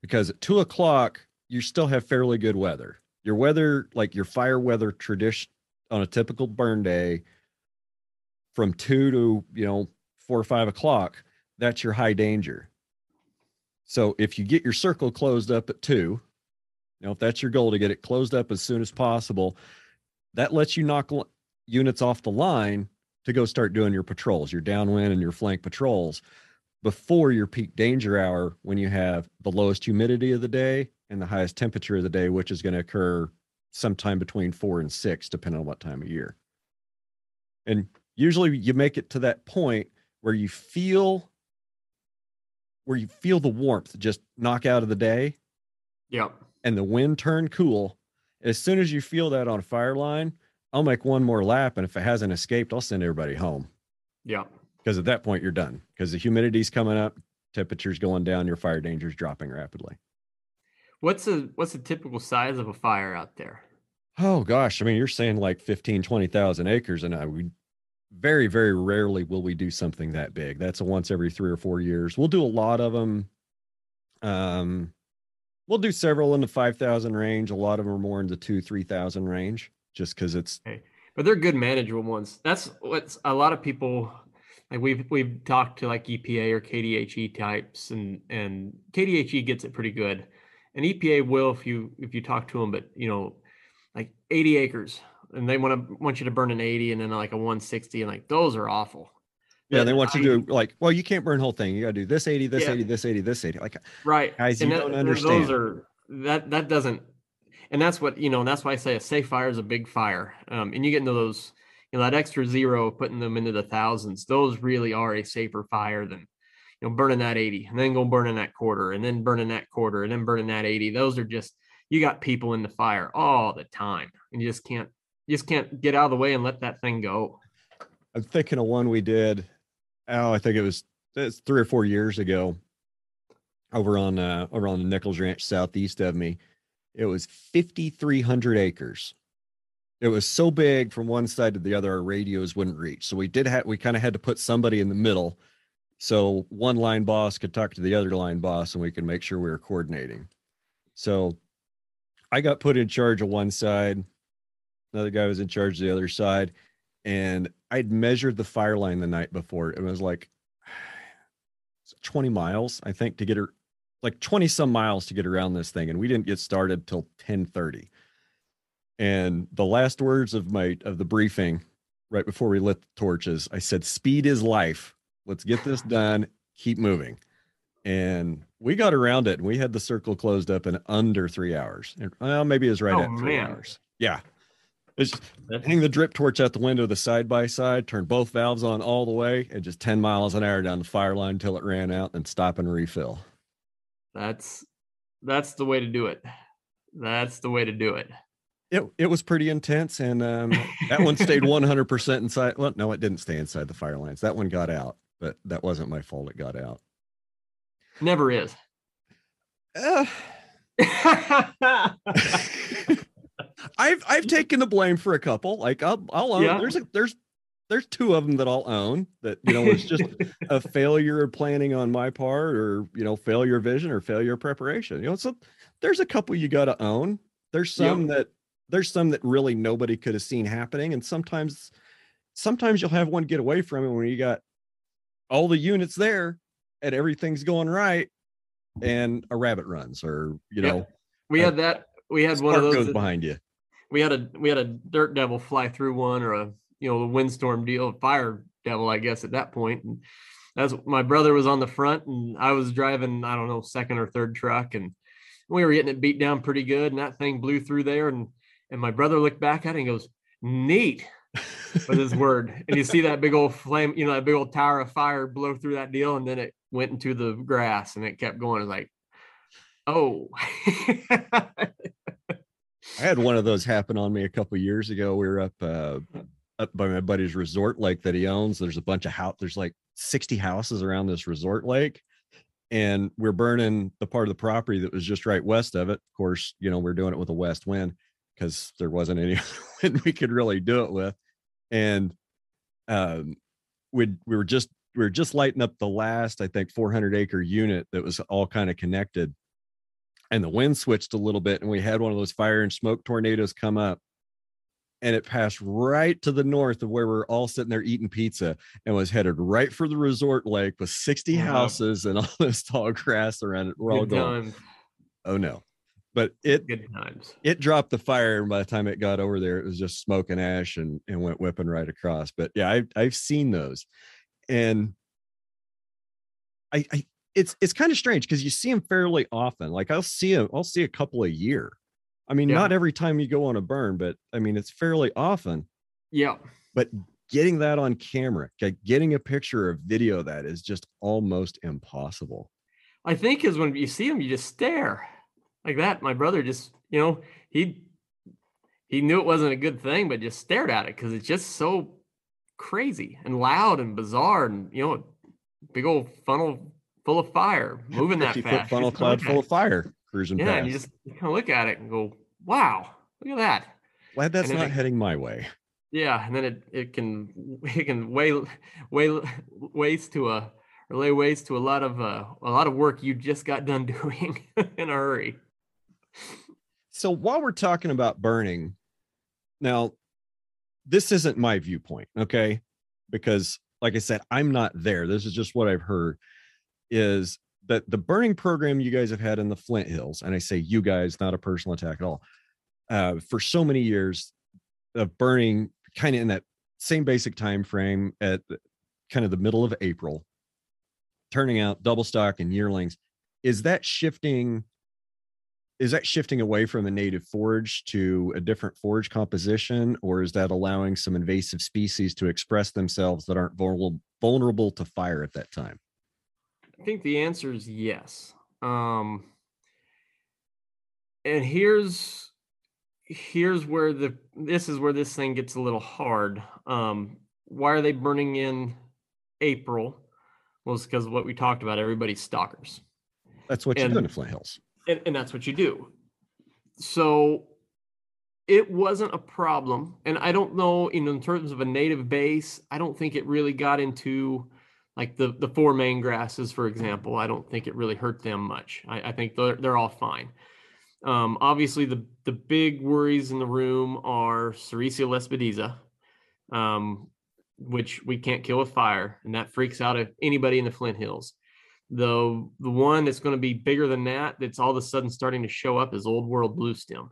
A: because at two o'clock you still have fairly good weather. Your weather, like your fire weather tradition on a typical burn day, from two to you know four or five o'clock, that's your high danger. So if you get your circle closed up at two, you know if that's your goal to get it closed up as soon as possible, that lets you knock units off the line to go start doing your patrols, your downwind and your flank patrols before your peak danger hour when you have the lowest humidity of the day and the highest temperature of the day, which is going to occur sometime between four and six, depending on what time of year. And usually you make it to that point where you feel where you feel the warmth just knock out of the day.
B: Yep.
A: And the wind turn cool. As soon as you feel that on a fire line, I'll make one more lap. And if it hasn't escaped, I'll send everybody home.
B: Yeah.
A: because at that point you're done because the humidity's coming up, temperature's going down, your fire danger's dropping rapidly.
B: What's a what's a typical size of a fire out there?
A: Oh gosh, I mean you're saying like 15 20,000 acres and I we very very rarely will we do something that big. That's a once every 3 or 4 years. We'll do a lot of them um we'll do several in the 5,000 range, a lot of them are more in the 2 3,000 range just cuz it's
B: okay. but they're good manageable ones. That's what's a lot of people like we've we've talked to like EPA or KDHE types, and and KDHE gets it pretty good, and EPA will if you if you talk to them, but you know, like 80 acres, and they want to want you to burn an 80 and then like a 160, and like those are awful.
A: Yeah, they want I, you to do like, well, you can't burn the whole thing. You got to do this 80, this yeah. 80, this 80, this 80. Like,
B: right,
A: guys, and you that, don't understand.
B: Those are that that doesn't, and that's what you know. And that's why I say a safe fire is a big fire. Um, and you get into those you know that extra zero putting them into the thousands those really are a safer fire than you know burning that 80 and then go burning that quarter and then burning that quarter and then burning that 80 those are just you got people in the fire all the time and you just can't you just can't get out of the way and let that thing go
A: i'm thinking of one we did oh i think it was it's three or four years ago over on uh over on the nichols ranch southeast of me. It was 5300 acres. It was so big from one side to the other our radios wouldn't reach. So we did have we kind of had to put somebody in the middle. So one line boss could talk to the other line boss and we could make sure we were coordinating. So i got put in charge of one side. Another guy was in charge of the other side and i'd measured the fire line the night before it was like *sighs* 20 miles i think to get her like 20 some miles to get around this thing and we didn't get started till 10 30 and the last words of my of the briefing, right before we lit the torches, I said, "Speed is life. Let's get this done. Keep moving." And we got around it, and we had the circle closed up in under three hours. Well, maybe it was right oh, at three man. hours. Yeah. It's *laughs* just hang the drip torch out the window, the side by side, turn both valves on all the way, and just 10 miles an hour down the fire line until it ran out, and stop and refill.
B: That's that's the way to do it. That's the way to do it
A: it it was pretty intense, and um, that one stayed *laughs* one hundred percent inside. Well, no, it didn't stay inside the fire lines. That one got out, but that wasn't my fault. It got out.
B: Never is.
A: Uh, *laughs* I've I've taken the blame for a couple. Like I'll I'll own. Yeah. There's a there's there's two of them that I'll own that you know it's just *laughs* a failure of planning on my part, or you know failure vision or failure preparation. You know, so there's a couple you got to own. There's some that there's some that really nobody could have seen happening and sometimes sometimes you'll have one get away from it when you got all the units there and everything's going right and a rabbit runs or you know
B: we had that we had one of those
A: goes behind you
B: we had a we had a dirt devil fly through one or a you know the windstorm deal fire devil i guess at that point and that's my brother was on the front and i was driving i don't know second or third truck and we were getting it beat down pretty good and that thing blew through there and and my brother looked back at it and goes, neat with his *laughs* word. And you see that big old flame, you know, that big old tower of fire blow through that deal. And then it went into the grass and it kept going. It's like, Oh. *laughs*
A: I had one of those happen on me a couple years ago. We were up uh, up by my buddy's resort lake that he owns. There's a bunch of house. There's like 60 houses around this resort lake, and we're burning the part of the property that was just right west of it. Of course, you know we're doing it with a west wind because there wasn't any *laughs* wind we could really do it with, and um, we we were just we were just lighting up the last I think 400 acre unit that was all kind of connected and the wind switched a little bit and we had one of those fire and smoke tornadoes come up and it passed right to the north of where we're all sitting there eating pizza and was headed right for the resort lake with 60 wow. houses and all *laughs* this tall grass around it. We're Good all going, times. oh no. But it
B: Good times.
A: It dropped the fire, and by the time it got over there, it was just smoke and ash and, and went whipping right across. But yeah, I've I've seen those. And I, I it's it's kind of strange because you see them fairly often. Like I'll see them, I'll see a couple a year. I mean, yeah. not every time you go on a burn, but I mean, it's fairly often.
B: Yeah.
A: But getting that on camera, getting a picture or video of that is just almost impossible.
B: I think is when you see them, you just stare like that. My brother just, you know, he he knew it wasn't a good thing, but just stared at it because it's just so crazy and loud and bizarre and you know, big old funnel full of fire, moving that fast.
A: funnel cloud full of fire cruising
B: yeah,
A: past.
B: and you just kind of look at it and go, "Wow, look at that."
A: Glad that's not it, heading my way.
B: Yeah, and then it it can *laughs* it can weigh weigh waste to a or lay waste to a lot of uh, a lot of work you just got done *laughs* doing in a hurry.
A: So while we're talking about burning, now this isn't my viewpoint, okay? Because like I said, I'm not there. This is just what I've heard is that the burning program you guys have had in the Flint Hills, and I say you guys, not a personal attack at all, uh, for so many years of burning kind of in that same basic time frame at kind of the middle of April, turning out double stock and yearlings. Is that shifting? Is that shifting away from a native forage to a different forage composition, or is that allowing some invasive species to express themselves that aren't vulnerable to fire at that time?
B: I think the answer is yes. Um, and here's here's where the this is where this thing gets a little hard. Um, why are they burning in April? Well, it's because of what we talked about. Everybody's stockers.
A: That's what and, you do in Flint Hills.
B: And, and that's what you do. So it wasn't a problem. And I don't know, in, in terms of a native base, I don't think it really got into like the the four main grasses, for example, I don't think it really hurt them much. I, I think they're they're all fine. Um, obviously, the the big worries in the room are Sericea lespedeza, um, which we can't kill with fire, and that freaks out anybody in the Flint Hills. The the one that's going to be bigger than that, that's all of a sudden starting to show up, is Old World Blue Stem,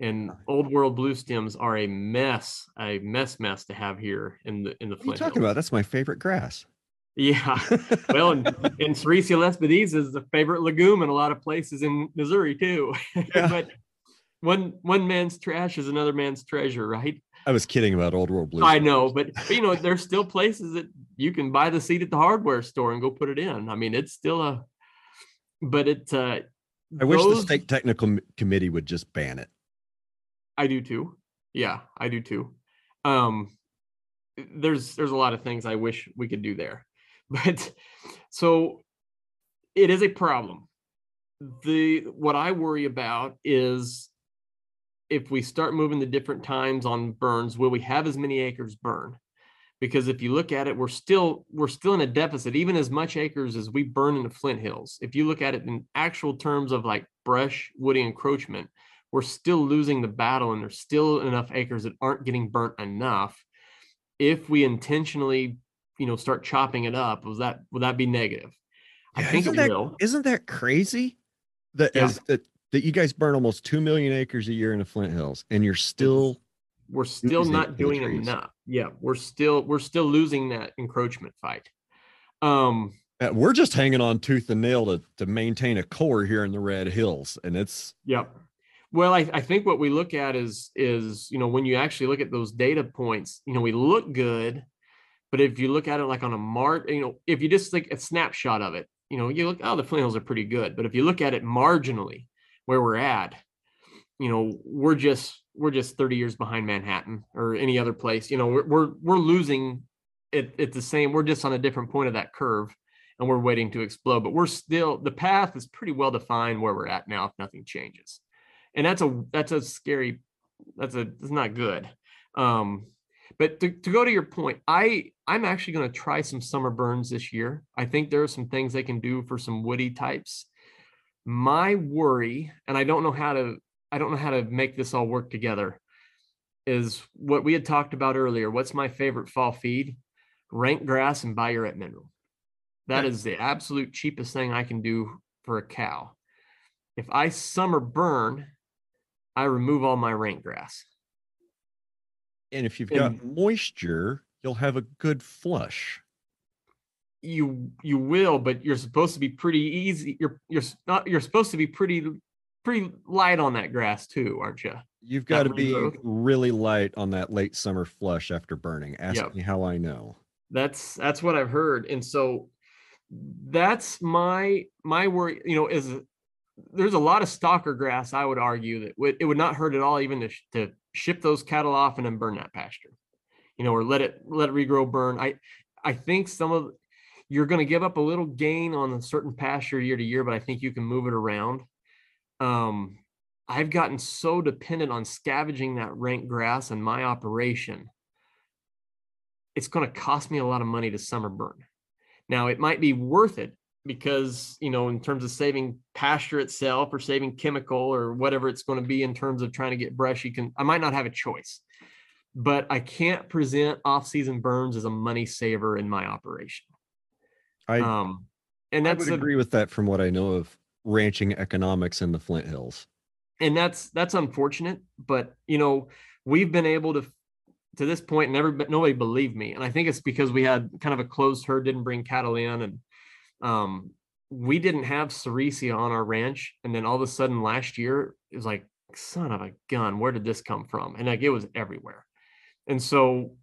B: and Old World Blue Stems are a mess, a mess mess to have here in the in the Flint. Hills.
A: What are you talking
B: Hills.
A: about? That's my favorite grass.
B: Yeah. Well, and, and Sericea lespedeza is the favorite legume in a lot of places in Missouri too. *laughs* Yeah. but one one man's trash is another man's treasure, right?
A: I was kidding about old world blue.
B: I know, but, but you know, there's still places that you can buy the seed at the hardware store and go put it in. I mean, it's still a but it uh
A: I wish the state technical committee would just ban it.
B: I do too. Yeah, I do too. Um there's there's a lot of things I wish we could do there. *laughs* But so it is a problem. The what I worry about is if we start moving the different times on burns, will we have as many acres burn? Because if you look at it, we're still we're still in a deficit, even as much acres as we burn in the Flint Hills. If you look at it in actual terms of like brush woody encroachment, we're still losing the battle, and there's still enough acres that aren't getting burnt enough. If we intentionally you know start chopping it up was that would that be negative?
A: I think it that, will. isn't that crazy that yeah. as that that you guys burn almost 2 million acres a year in the flint hills and you're still
B: we're still not doing enough. Yeah we're still we're still losing that encroachment fight. Um
A: uh, we're just hanging on tooth and nail to to maintain a core here in the red hills and it's
B: yep. Well, I, I, think what we look at is is you know when you actually look at those data points, you know we look good, but if you look at it like on a mart, you know, if you just like a snapshot of it, you know, you look, oh, the Flint Hills are pretty good. But if you look at it marginally where we're at, you know, we're just we're just 30 years behind Manhattan or any other place. You know, we're we're, we're losing it at the same, we're just on a different point of that curve and we're waiting to explode. But we're still the path is pretty well defined where we're at now if nothing changes. And that's a that's a scary, that's a that's not good. Um, but to, to go to your point, I I'm actually going to try some summer burns this year. I think there are some things they can do for some woody types. My worry, and I don't know how to I don't know how to make this all work together, is what we had talked about earlier. What's my favorite fall feed? Rank grass and Biuret mineral. That is the absolute cheapest thing I can do for a cow. If I summer burn, I remove all my rank grass.
A: And if you've got
B: And-
A: moisture, you'll have a good flush.
B: you you will but you're supposed to be pretty easy you're you're not you're supposed to be pretty pretty light on that grass too aren't you
A: You've got to be
B: regrowth?
A: really light on that late summer flush after burning. Ask
B: Yep.
A: me how I know.
B: that's that's what i've heard and so that's my my worry you know is there's a lot of stocker grass i would argue that would, it would not hurt at all even to, to ship those cattle off and then burn that pasture you know or let it let it regrow burn. I i think some of you're going to give up a little gain on a certain pasture year to year but i think you can move it around. Um i've gotten so dependent on scavenging that rank grass in my operation. It's going to cost me a lot of money to summer burn. Now, it might be worth it because, you know, in terms of saving pasture itself or saving chemical or whatever it's going to be in terms of trying to get brush, you can, I might not have a choice, but I can't present off season burns as a money saver in my operation.
A: I,
B: Um, and
A: I
B: that's
A: would
B: a,
A: agree with that from what I know of ranching economics in the Flint Hills.
B: and that's that's unfortunate but you know we've been able to to this point never nobody believed me and i think it's because we had kind of a closed herd didn't bring cattle in and um we didn't have Sericea on our ranch and then all of a sudden last year it was like son of a gun where did this come from? And like it was everywhere. And so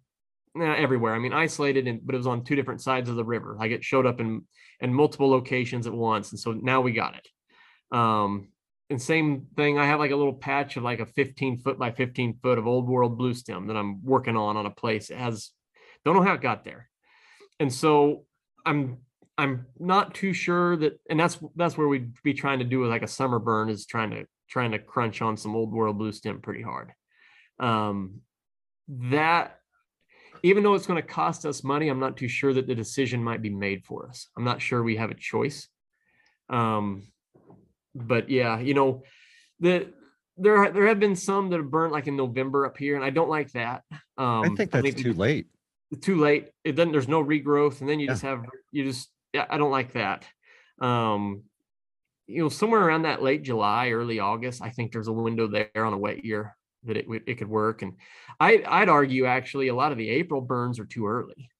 B: nah, everywhere. I mean isolated and but it was on two different sides of the river. Like it showed up in in multiple locations at once and so now we got it. Um and same thing i have like a little patch of like a 15 foot by 15 foot of old world blue stem that i'm working on on a place it has don't know how it got there. And so i'm i'm not too sure that and that's that's where we'd be trying to do with like a summer burn is trying to trying to crunch on some old world blue stem pretty hard um that even though it's going to cost us money i'm not too sure that the decision might be made for us i'm not sure we have a choice um but yeah, you know, the there there have been some that have burnt like in November up here, and I don't like that. Um,
A: I think that's too late.
B: Too late. It doesn't. There's no regrowth, and then you
A: Yeah.
B: just have you just. Yeah, I don't like that. Um, you know, somewhere around that late July, early August, I think there's a window there on a wet year that it it could work. And I I'd argue actually a lot of the April burns are too early.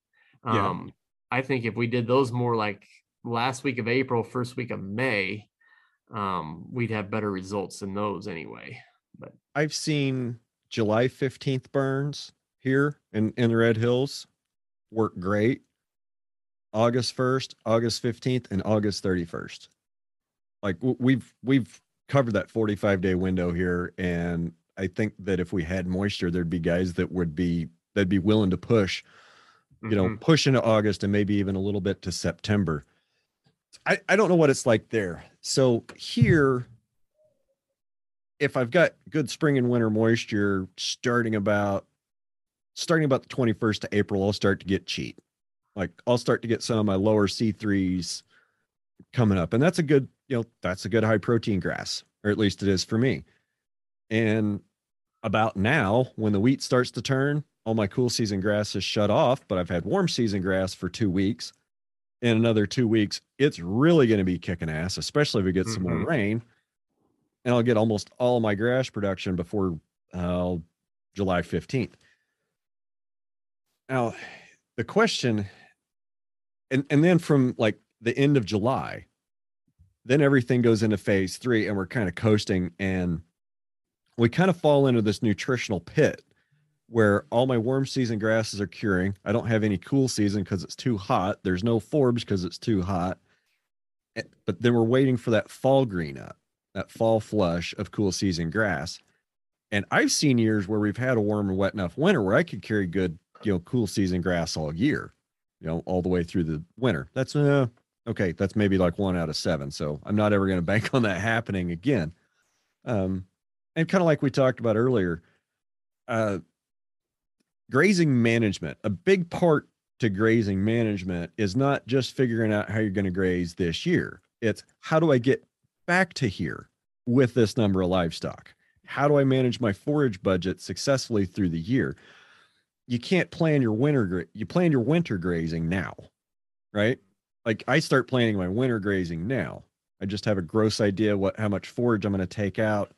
A: Yeah.
B: Um, I think if we did those more like last week of April, first week of May, um, we'd have better results than those anyway. But
A: I've seen July 15th burns here in, in the Red Hills work great. August 1st, August 15th, and August 31st. Like we've we've covered that 45 day window here. And I think that if we had moisture, there'd be guys that would be that'd be willing to push, you know,
B: mhm,
A: push into August and maybe even a little bit to September. I, I don't know what it's like there. So here, if I've got good spring and winter moisture starting about starting about the 21st of April, I'll start to get cheap. Like I'll start to get some of my lower C3s coming up. And that's a good, you know, that's a good high protein grass, or at least it is for me. And about now, when the wheat starts to turn, all my cool season grass is shut off, but I've had warm season grass for two weeks. In another two weeks, it's really going to be kicking ass, especially if we get some more
B: Mhm.
A: rain. And I'll get almost all my grass production before uh, July 15th. Now, the question, and, and then from like the end of July, then everything goes into phase three and we're kind of coasting and we kind of fall into this nutritional pit where all my warm season grasses are curing. I don't have any cool season because it's too hot. There's no forbs because it's too hot. Eh, But then we're waiting for that fall green up, that fall flush of cool season grass. And I've seen years where we've had a warm and wet enough winter where I could carry good, you know, cool season grass all year, you know, all the way through the winter. That's uh okay, that's maybe like one out of seven. So I'm not ever going *laughs* to bank on that happening again. Um, and kind of like we talked about earlier, uh, grazing management, a big part to grazing management is not just figuring out how you're going to graze this year. It's how do I get back to here with this number of livestock? How do I manage my forage budget successfully through the year? You can't plan your winter you plan your winter grazing now, right? Like I start planning my winter grazing now. I just have a gross idea what how much forage I'm going to take out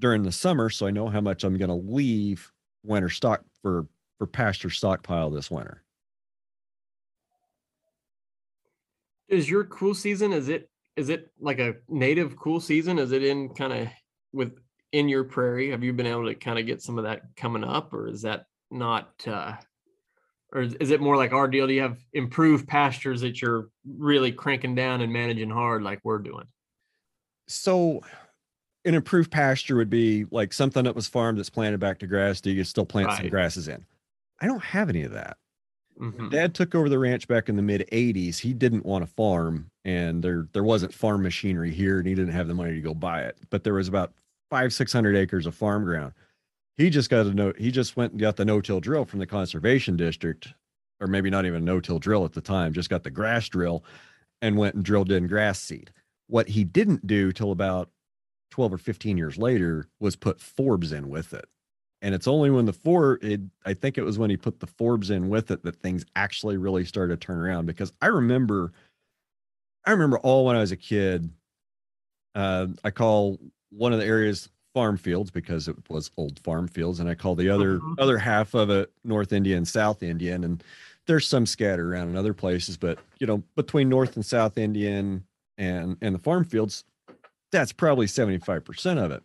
A: during the summer so I know how much I'm going to leave winter stock for for pasture stockpile this winter.
B: Is your cool season? Is it is it like a native cool season? Is it in kind of with in your prairie? Have you been able to kind of get some of that coming up, or is that not? uh or is it more like our deal? Do you have improved pastures that you're really cranking down and managing hard, like we're doing?
A: So an improved pasture would be like something that was farmed that's planted back to grass. Do you still plant some grasses in? I don't have any of that.
B: Mhm.
A: Dad took over the ranch back in the mid 80s. He didn't want to farm and there there wasn't farm machinery here and he didn't have the money to go buy it. But there was about five, six hundred acres of farm ground. He just got a no he just went and got the no-till drill from the conservation district, or maybe not even a no-till drill at the time, just got the grass drill and went and drilled in grass seed. What he didn't do till about 12 or 15 years later was put forbs in with it. And it's only when the four, it, I think it was when he put the forbs in with it that things actually really started to turn around. Because I remember, I remember all when I was a kid. Uh, I call one of the areas farm fields because it was old farm fields, and I call the other
B: Mhm.
A: other half of it North Indian, South Indian, and there's some scatter around in other places, but you know, between North and South Indian and and the farm fields, that's probably 75% of it.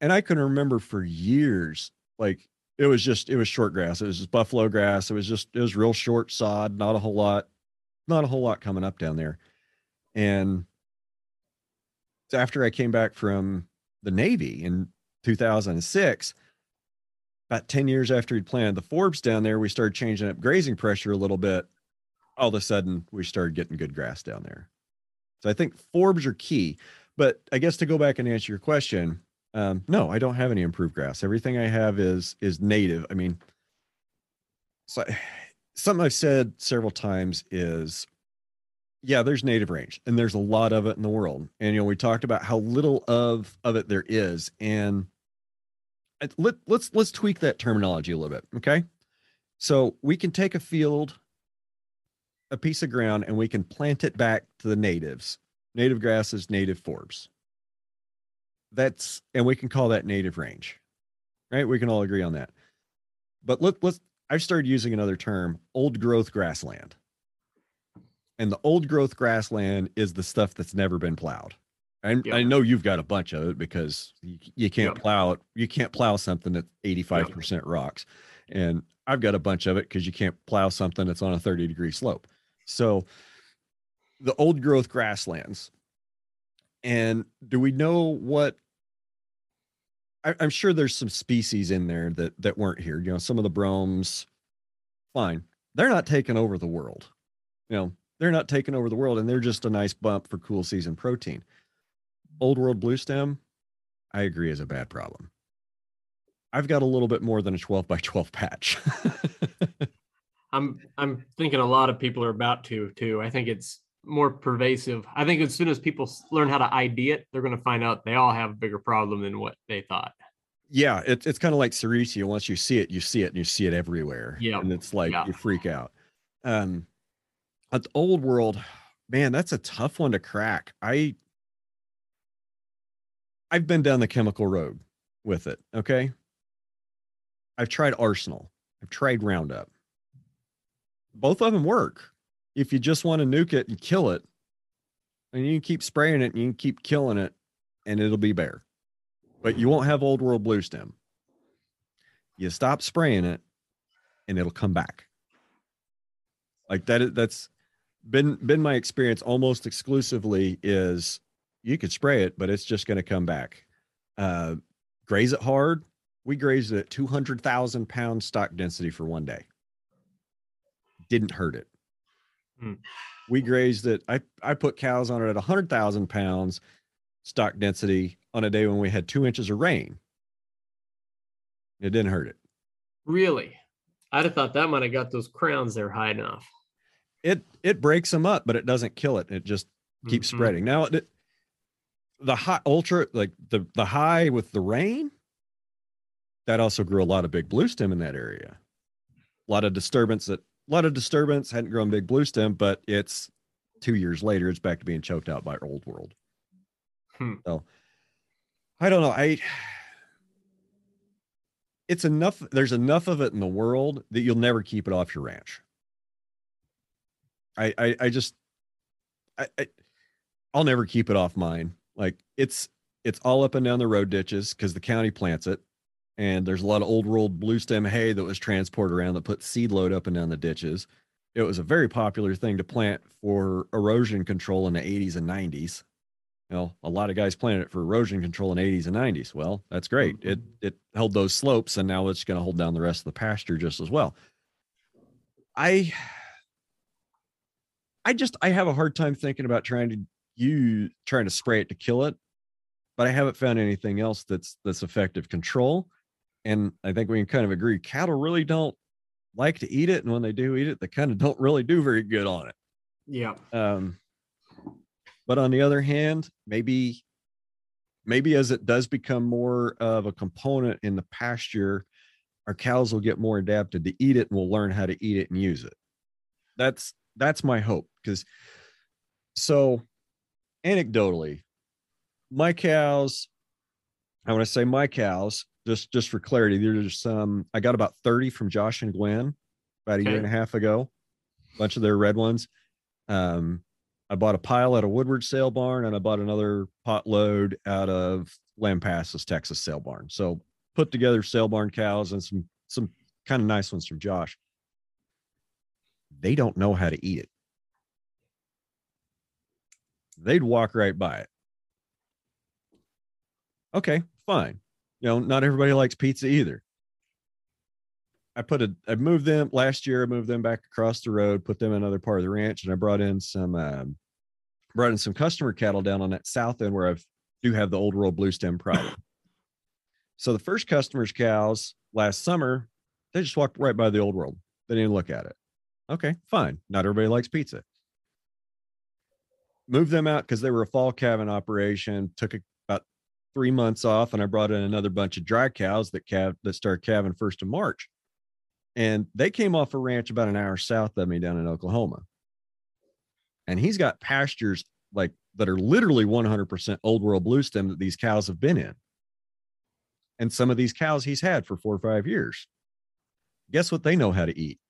A: And I can remember for years, like it was just it was short grass. It was just buffalo grass. It was just it was real short sod, not a whole lot, not a whole lot coming up down there. And after I came back from the Navy in 2006, about 10 years after he'd planted the forbs down there, we started changing up grazing pressure a little bit. All of a sudden, we started getting good grass down there. So I think forbs are key. But I guess to go back and answer your question, um, no, I don't have any improved grass. Everything I have is is native. I mean, so *sighs* something I've said several times is, yeah, there's native range, and there's a lot of it in the world. And you know, we talked about how little of of it there is, and let let's let's tweak that terminology a little bit, okay? So we can take a field, a piece of ground, and we can plant it back to the natives, native grasses, native forbs. That's and we can call that native range, right? We can all agree on that. But let let's. I've started using another term, old growth grassland. And the old growth grassland is the stuff that's never been plowed. And
B: Yep.
A: I know you've got a bunch of it because you, you can't
B: Yep.
A: plow it. You can't plow something that's 85% rocks. And I've got a bunch of it because you can't plow something that's on a 30 degree slope. So the old growth grasslands. And do we know what I, I'm sure there's some species in there that that weren't here. You know, some of the bromes, fine. They're not taking over the world. You know, they're not taking over the world, and they're just a nice bump for cool season protein. Old world blue stem, I agree, is a bad problem. I've got a little bit more than a 12 by 12 patch. *laughs*
B: I'm I'm thinking a lot of people are about to too. I think it's more pervasive. I think as soon as people learn how to ID it, they're going to find out they all have a bigger problem than what they thought.
A: yeah, it's it's kind of like Sericea. Once you see it, you see it, and you see it everywhere.
B: Yeah,
A: and it's like you freak out. Um, the old world, man, that's a tough one to crack. I I've been down the chemical road with it. Okay, I've tried Arsenal. I've tried Roundup. Both of them work. If you just want to nuke it and kill it, and you can keep spraying it and you can keep killing it, and it'll be bare but you won't have old world blue stem. You stop spraying it and it'll come back. Like that that's been been my experience almost exclusively is you could spray it, but it's just going to come back. Uh, graze it hard. We grazed it at 200,000 pound stock density for one day. Didn't hurt it.
B: Hmm.
A: We grazed it. I, I put cows on it at 100,000 pounds stock density on a day when we had two inches of rain. It didn't hurt it.
B: Really? I'd have thought that might have got those crowns there high enough.
A: It it breaks them up, but it doesn't kill it. It just keeps
B: Mhm.
A: spreading. Now it, the high ultra like the the high with the rain that also grew a lot of big blue stem in that area. A lot of disturbance that a lot of disturbance hadn't grown big blue stem, but it's two years later, it's back to being choked out by old world.
B: Hmm.
A: So I don't know. I it's enough there's enough of it in the world that you'll never keep it off your ranch. I I, I just I, I I'll never keep it off mine. Like it's it's all up and down the road ditches because the county plants it. And there's a lot of old world blue stem hay that was transported around that put seed load up and down the ditches. It was a very popular thing to plant for erosion control in the 80s and 90s. You know, a lot of guys planted it for erosion control in 80s and 90s. Well, that's great. Mm-hmm. It it held those slopes and now it's going to hold down the rest of the pasture just as well. I I just I have a hard time thinking about trying to use trying to spray it to kill it, but I haven't found anything else that's that's effective control. And I think we can kind of agree cattle really don't like to eat it, and when they do eat it, they kind of don't really do very good on it.
B: Yeah.
A: Um, but on the other hand, maybe maybe as it does become more of a component in the pasture, our cows will get more adapted to eat it and will learn how to eat it and use it. That's that's my hope because so anecdotally, my cows, I want to say my cows, just just for clarity, there's some I got about 30 from Josh and Glenn about a year and a half ago, a bunch of their red ones. Um, I bought a pile at a Woodward sale barn and I bought another pot load out of Lampasas, Texas sale barn. So put together sale barn cows and some some kind of nice ones from Josh. They don't know how to eat it. They'd walk right by it. Okay, fine. You know, not everybody likes pizza either. I put a, I moved them last year. I moved them back across the road, put them in another part of the ranch, and I brought in some, um, brought in some customer cattle down on that south end where I do have the old world blue stem problem. so the first customers' cows last summer, they just walked right by the old world. They didn't look at it. Okay, fine. Not everybody likes pizza. Moved them out because they were a fall calving operation. Took about three months off, and I brought in another bunch of dry cows that calve that start calving first of March and they came off a ranch about an hour south of me down in Oklahoma. And he's got pastures like that are literally 100% old world blue stem that these cows have been in. And some of these cows he's had for four or five years. Guess what they know how to eat?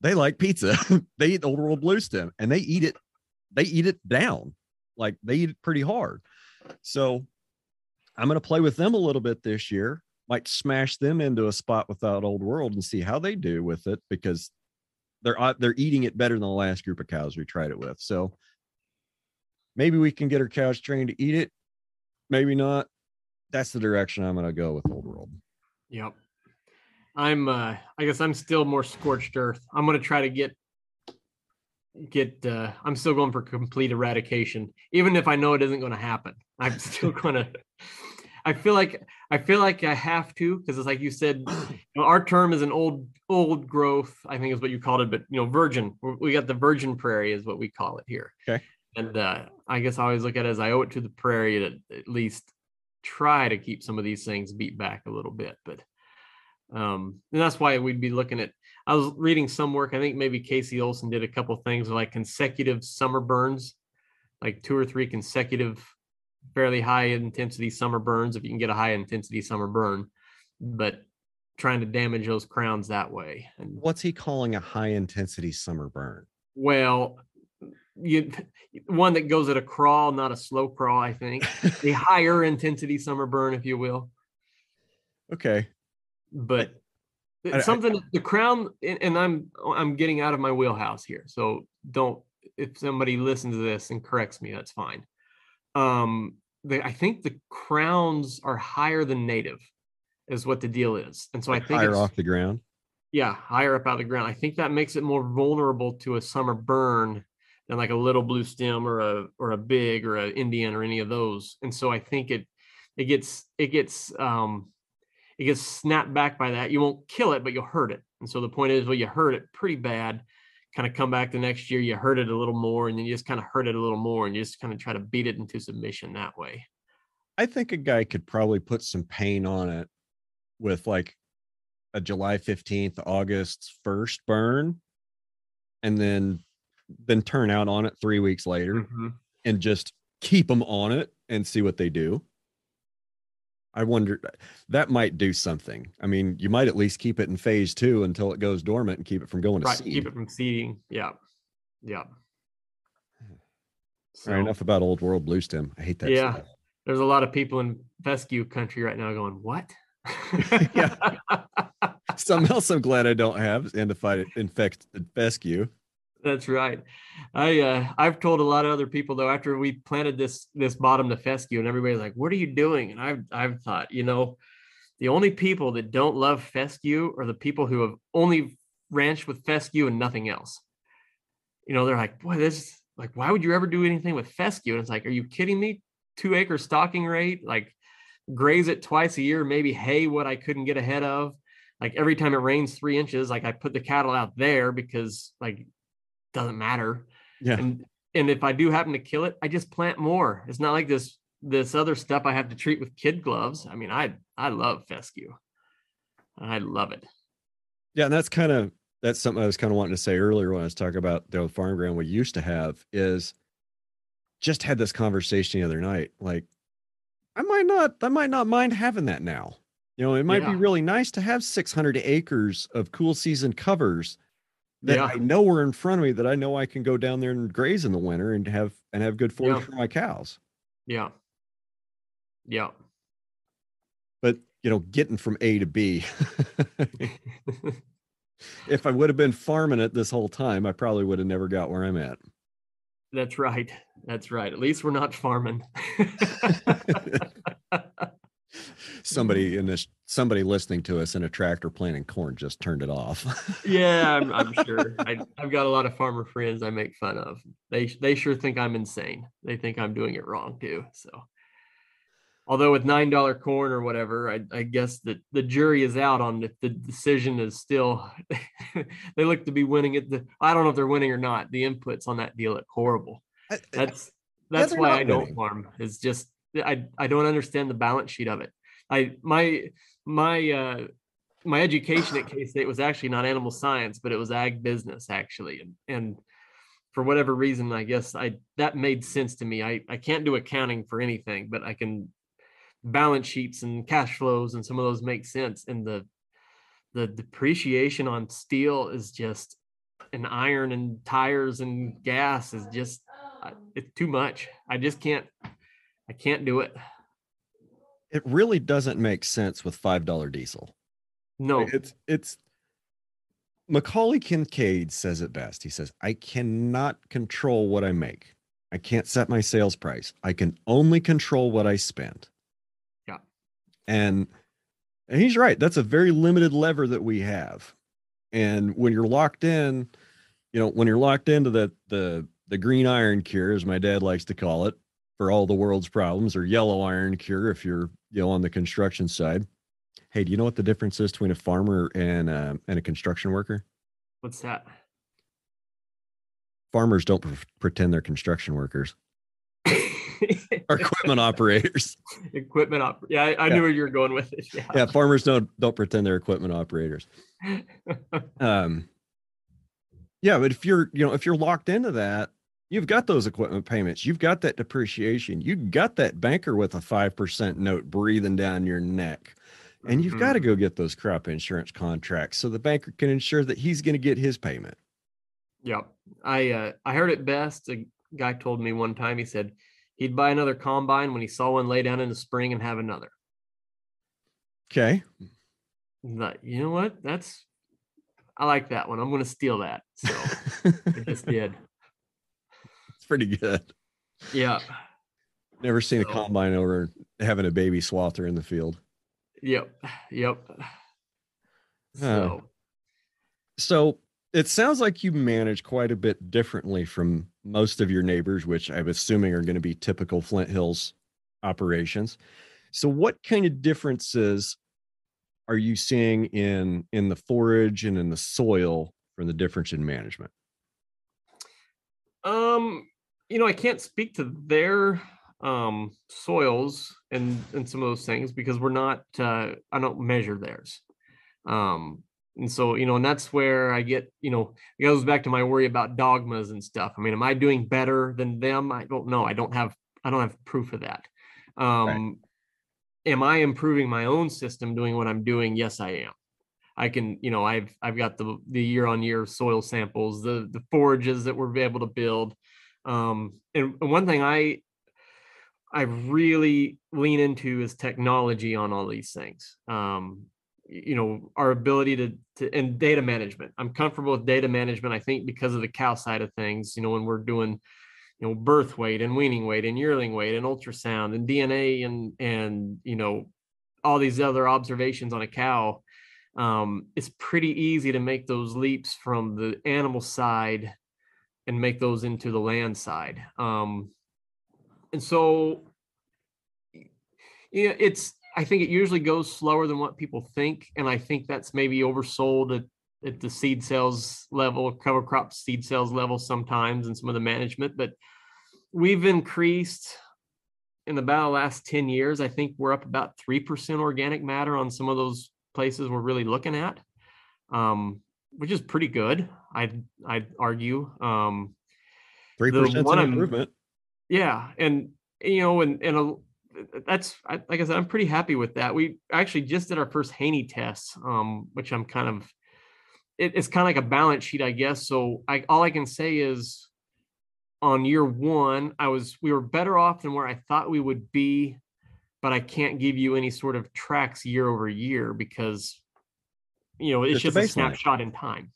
A: They like pizza. *laughs* they eat the old world blue stem and they eat it, they eat it down. Like they eat it pretty hard. So I'm going to play with them a little bit this year might smash them into a spot without old world and see how they do with it because they're uh, they're eating it better than the last group of cows we tried it with. So maybe we can get our cows trained to eat it. Maybe not. That's the direction I'm going to go with old world.
B: Yep. I'm uh I guess I'm still more scorched earth. I'm gonna try to get get uh I'm still going for complete eradication, even if I know it isn't gonna happen. I'm still *laughs* gonna I feel like I feel like I have to because it's like you said, you know, our term is an old old growth, I think is what you called it, but you know, virgin. We- got the virgin prairie is what we call it here.
A: Okay.
B: And uh I guess I always look at it as I owe it to the prairie to at least try to keep some of these things beat back a little bit. But um and that's why we'd be looking at I was reading some work, I think maybe KC Olson did a couple things like consecutive summer burns, like two or three consecutive fairly high intensity summer burns if you can get a high intensity summer burn, but trying to damage those crowns that way. And
A: What's he calling a high intensity summer burn?
B: well, you one that goes at a crawl, not a slow crawl, I think. a *laughs* higher intensity summer burn, if you will.
A: Okay.
B: But
A: I- I-
B: something the crown and I'm I'm getting out of my wheelhouse here. So don't if somebody listens to this and corrects me, that's fine. Um, they, I think the crowns are higher than native, is what the deal is, and so I think
A: higher off the ground.
B: yeah, higher up out of the ground. I think that makes it more vulnerable to a summer burn than like a little blue stem or a or a big or a Indian or any of those. And so I think it it gets it gets um it gets snapped back by that. You won't kill it, but you'll hurt it. And so the point is, well, you hurt it pretty bad. Kind of come back the next year, you hurt it a little more, and then you just kind of hurt it a little more, and you just kind of try to beat it into submission that way.
A: I think a guy could probably put some pain on it with like a July 15th, August 1st burn and then then turn out on it 3 weeks later
B: Mhm.
A: and just keep them on it and see what they do. I wonder uh, that might do something. I mean, you might at least keep it in phase 2 until it goes dormant and keep it from going to seed.
B: keep it from seeding. Yeah, yeah. *sighs* So,
A: right, enough about old world blue stem. I hate that
B: Yeah.
A: stuff.
B: there's a lot of people in fescue country right now going, "What?" *laughs*
A: Yeah. *laughs* Something else I'm glad I don't have is endophyte infected uh, fescue.
B: That's right. I uh, I've told a lot of other people though after we planted this this bottom to fescue and everybody's like, "What are you doing?" And I've I've thought, you know, the only people that don't love fescue are the people who have only ranched with fescue and nothing else. You know, they're like, "Boy, this like, why would you ever do anything with fescue?" And it's like, "Are you kidding me? Two acre stocking rate, like graze it twice a year, maybe hay what I couldn't get ahead of." Like every time it rains three inches, like I put the cattle out there because like doesn't matter.
A: Yeah.
B: And and if I do happen to kill it, I just plant more. It's not like this this other stuff I have to treat with kid gloves. I mean, I I love fescue. I love it.
A: Yeah, and that's kind of that's something I was kind of wanting to say earlier when I was talking about the old farm ground we used to have is just had this conversation the other night. Like, I might not, I might not mind having that now. You know, it might be really nice to have 600 acres of cool season covers that
B: Yeah.
A: I know are in front of me that I know I can go down there and graze in the winter and have and have good forage
B: Yeah.
A: for my cows.
B: Yeah. Yeah.
A: But you know, getting from A to B. *laughs* if I would have been farming it this whole time, I probably would have never got where I'm at.
B: That's right. That's right. At least we're not farming. *laughs* *laughs*
A: somebody in this somebody listening to us in a tractor planting corn just turned it off. *laughs*
B: yeah, I'm, I'm sure. I, I've got a lot of farmer friends I make fun of. They they sure think I'm insane. They think I'm doing it wrong too. So, although with nine dollar corn or whatever, I, I guess that the jury is out on if the decision is still. *laughs* they look to be winning it. The, I don't know if they're winning or not. The inputs on that deal look horrible. That's that's
A: they're
B: why
A: not
B: I don't
A: winning.
B: farm. It's just I I don't understand the balance sheet of it. I my my uh my education at K State was actually not animal science, but it was ag business actually, and and for whatever reason, I guess I that made sense to me. I I can't do accounting for anything, but I can balance sheets and cash flows, and some of those make sense. And the the depreciation on steel is just and iron and tires and gas is just it's too much. I just can't I can't do it.
A: it really doesn't make sense with five dollar diesel.
B: No.
A: It's it's Macaulay Kincaid says it best. He says, I cannot control what I make. I can't set my sales price. I can only control what I spend.
B: Yeah.
A: And and he's right. That's a very limited lever that we have. And when you're locked in, you know, when you're locked into the the the green iron cure, as my dad likes to call it, for all the world's problems, or yellow iron cure if you're you know on the construction side. Hey, do you know what the difference is between a farmer and uh, and a construction worker?
B: What's that?
A: Farmers don't pre- pretend they're construction workers or equipment *laughs* operators.
B: Equipment op. Yeah, I, I
A: Yeah.
B: knew where you were going with it. Yeah.
A: Yeah, farmers don't don't pretend they're equipment operators. *laughs* Um, yeah, but if you're you know if you're locked into that, you've got those equipment payments, you've got that depreciation, you've got that banker with a five percent note breathing down your neck. And you've got to go get those crop insurance contracts so the banker can ensure that he's going to get his payment.
B: Yep. I uh, I heard it best. A guy told me one time. He said he'd buy another combine when he saw one lay down in the spring and have another.
A: Okay.
B: But you know what? That's I like that one. I'm going to steal that. So I just *laughs* did.
A: Pretty good.
B: Yeah.
A: Never seen a combine over having a baby swather in the field.
B: Yep. Yep. So
A: So it sounds like you manage quite a bit differently from most of your neighbors, which I'm assuming are going to be typical Flint Hills operations. So what kind of differences are you seeing in in the forage and in the soil from the difference in management?
B: Um, you know, I can't speak to their um soils and and some of those things because we're not uh I don't measure theirs. Um and so, you know, and that's where I get, you know, it goes back to my worry about dogmas and stuff. I mean, am I doing better than them? I don't know. I don't have I don't have proof of that. Um am I improving my own system doing what I'm doing? Yes, I am. I can, you know, I've I've got the the year on year soil samples, the the forages that we're able to build. Um, and, one thing I I really lean into is technology on all these things. Um, you know, our ability to to and data management. I'm comfortable with data management. I think because of the cow side of things, you know, when we're doing you know birth weight and weaning weight and yearling weight and ultrasound and DNA and and you know all these other observations on a cow um, it's pretty easy to make those leaps from the animal side and make those into the land side. Um, and so, yeah, it's, I think it usually goes slower than what people think. And I think that's maybe oversold at, at the seed sales level, cover crop seed sales level sometimes, and some of the management. But we've increased in about the last 10 years. I think we're up about 3% organic matter on some of those places we're really looking at, um, which is pretty good. I'd I'd argue. Um,
A: Three percent improvement.
B: yeah, and you know, and and a, that's I, like I said, I'm pretty happy with that. We actually just did our first Haney test, um, which I'm kind of. It, it's kind of like a balance sheet, I guess. So I all I can say is, on year one, I was we were better off than where I thought we would be, but I can't give you any sort of tracks year over year because, you know, it's
A: Just a
B: just a
A: baseline.
B: snapshot in time.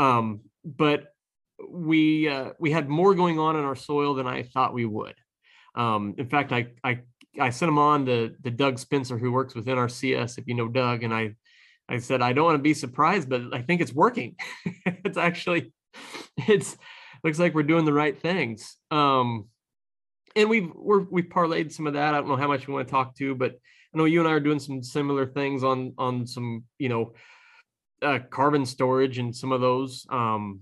B: Um, but we uh, we had more going on in our soil than I thought we would. Um, in fact, I I I sent them on to, to Doug Spencer, who works with NRCS, if you know Doug, and I I said I don't want to be surprised, but I think it's working. *laughs* it's actually it's looks like we're doing the right things. Um, and we've we're we've parlayed some of that. I don't know how much we want to talk to, but I know you and I are doing some similar things on on some you know uh, carbon storage and some of those. Um,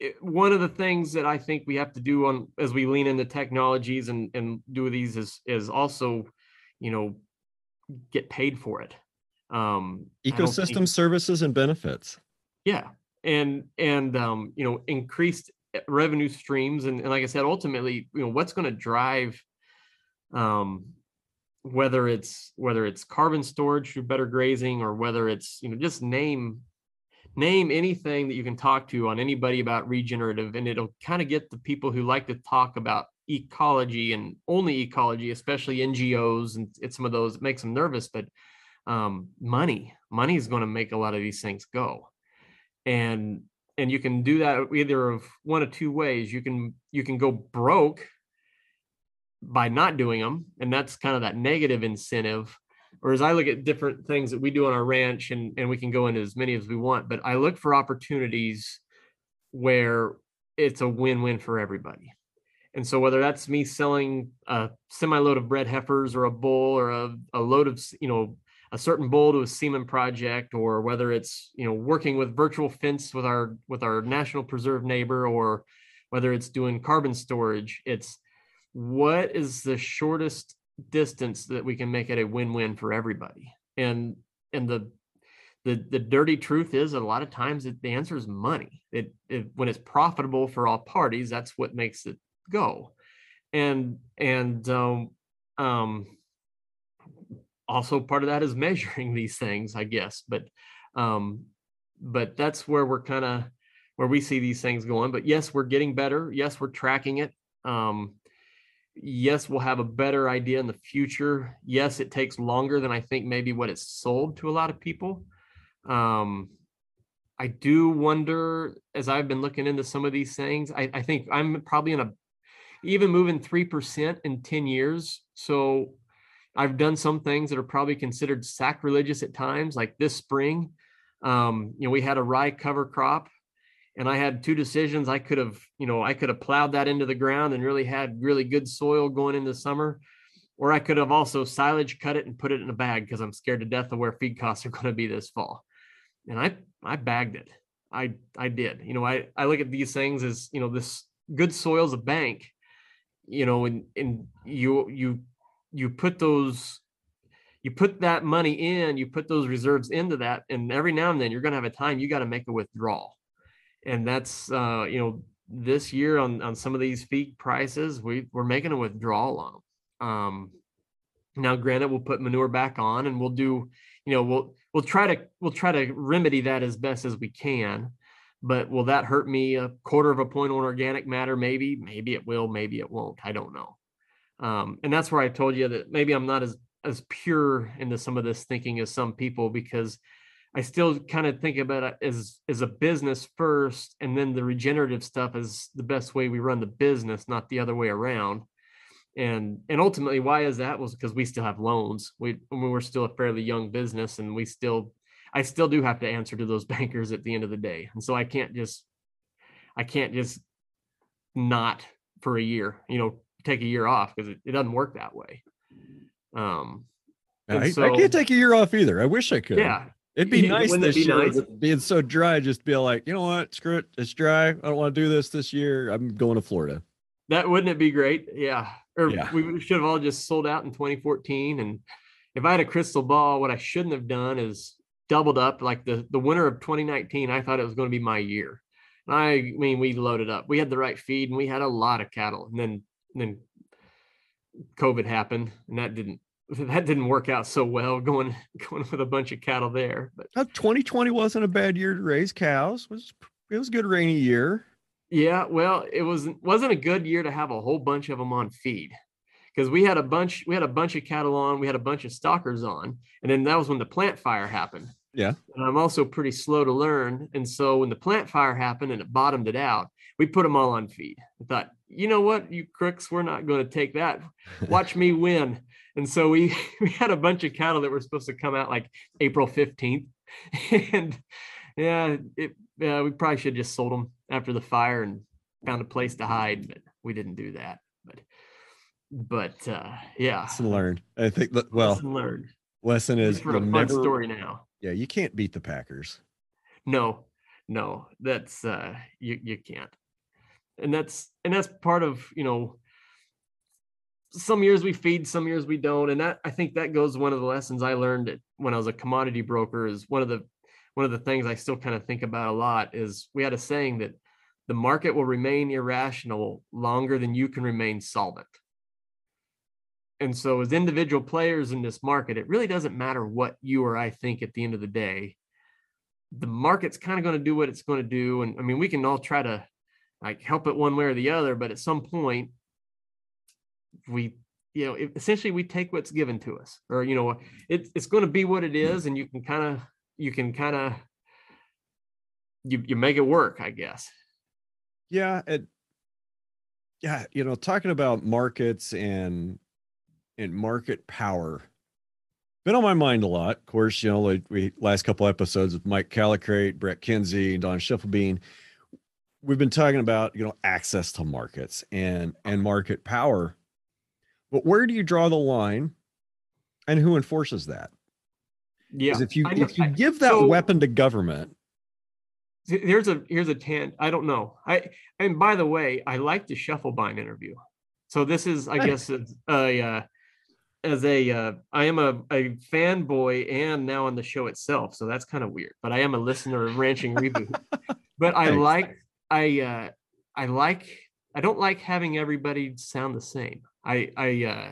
B: it- one of the things that I think we have to do on as we lean into technologies and and do these is is also, you know, get paid for it. Um, don't think-
A: Ecosystem services and benefits.
B: yeah and and um you know increased eh, revenue streams and, and like i said ultimately you know what's going to drive um whether it's whether it's carbon storage through better grazing or whether it's you know just name name anything that you can talk to on anybody about regenerative and it'll kind of get the people who like to talk about ecology and only ecology especially ngos and it's some of those it makes them nervous but um money money is going to make a lot of these things go. And and you can do that either of one of two ways. You can you can go broke by not doing them and that's kind of that negative incentive. Whereas i look at different things that we do on our ranch and and we can go into as many as we want but i look for opportunities where it's a win-win for everybody. And so whether that's me selling a semi load of bred heifers or a bull or a, a load of you know a certain bull to a semen project or whether it's you know working with virtual fence with our with our national preserve neighbor or whether it's doing carbon storage it's what is the shortest distance that we can make it a win-win for everybody? And and the the the dirty truth is a lot of times it, the answer is money. It, it when it's profitable for all parties that's what makes it go. And and um um also part of that is *laughs* measuring these things i guess but um but that's where we're kind of where we see these things going. But yes we're getting better. Yes we're tracking it. Um yes we'll have a better idea in the future yes it takes longer than i think maybe what it's sold to a lot of people um I do wonder as I've been looking into some of these things. I, I think I'm probably in a even moving three percent in ten years. So I've done some things that are probably considered sacrilegious at times, like this spring. Um, you know, we had a rye cover crop, and I had two decisions. I could have, you know, I could have plowed that into the ground and really had really good soil going into summer, or I could have also silage cut it and put it in a bag because I'm scared to death of where feed costs are going to be this fall. And I I bagged it. I I did. You know, I I look at these things as you know this good soil's a bank. You know, and and you you you put those you put that money in, you put those reserves into that, and every now and then you're going to have a time you got to make a withdrawal, and that's uh, you know this year on on some of these feed prices we we're making a withdrawal on them. Um, now, granted, we'll put manure back on, and we'll do you know we'll we'll try to we'll try to remedy that as best as we can. But will that hurt me a quarter of a point on organic matter? Maybe, maybe it will, maybe it won't. I don't know. Um, and that's where I told you that maybe I'm not as as pure into some of this thinking as some people because I still kind of think about it as as a business first, and then the regenerative stuff is the best way we run the business, not the other way around. And and ultimately, why is that? Was because we still have loans. We we're still a fairly young business, and we still, I still do have to answer to those *laughs* bankers at the end of the day, and so I can't just, I can't just not for a year, you know, take a year off because it, it doesn't work that way. Um,
A: I, so, I, can't take a year off either. I wish I could.
B: Yeah.
A: It'd be nice this be year, nice? being so dry, just be like, you know what, screw it, it's dry. I don't want to do this this year. I'm going to Florida.
B: That wouldn't it be great? Yeah. Or yeah. we should have all just sold out in 2014. And if I had a crystal ball, what I shouldn't have done is doubled up. Like the the winter of 2019, I thought it was going to be my year. I mean, we loaded up. We had the right feed, and we had a lot of cattle. And then and then COVID happened, and that didn't *laughs* that didn't work out so well going *laughs* going with a bunch of cattle there. But
A: 2020 wasn't a bad year to raise cows. It was it was a good rainy year.
B: Yeah, well, it was wasn't a good year to have a whole bunch of them on feed because we had a bunch we had a bunch of cattle on, we had a bunch of stockers on, and then that was when the plant fire happened.
A: Yeah.
B: And I'm also pretty slow to learn, and so when the plant fire happened and it bottomed it out, we put them all on feed. I thought, you know what, you crooks, we're not going to take that. Watch me win. And so we *laughs* we had a bunch of cattle that were supposed to come out like April 15th. *laughs* And yeah, it yeah, we probably should have just sold them after the fire and found a place to hide, but we didn't do that. But but uh yeah.
A: Lesson learned. I think that well lesson learned. Lesson is
B: for a fun story now.
A: Yeah, you can't beat the Packers.
B: No, no, that's uh you you can't and that's and that's part of you know some years we feed some years we don't. And that i think that goes one of the lessons i learned when i was a commodity broker is one of the one of the things i still kind of think about a lot is we had a saying that the market will remain irrational longer than you can remain solvent. And so as individual players in this market it really doesn't matter what you or i think at the end of the day. The market's kind of going to do what it's going to do. And i mean we can all try to like help it one way or the other but at some point we you know essentially we take what's given to us or you know it, it's going to be what it is and you can kind of you can kind of you, you make it work i guess.
A: Yeah it yeah you know talking about markets and and market power been on my mind a lot. Of course you know like we last couple episodes with mike Callicrate brett kinsey don schiffelbein we've been talking about you know access to markets and and market power but where do you draw the line and who enforces that
B: yeah
A: if you if you give that so, weapon to government
B: here's a here's a tan i don't know i and by the way i like the Schiffelbein interview so this is i guess a, a uh, as a uh, I am a, a fanboy and now on the show itself, so that's kind of weird. But I am a listener of Ranching Reboot. *laughs* but I like I uh, I like I don't like having everybody sound the same. I I uh,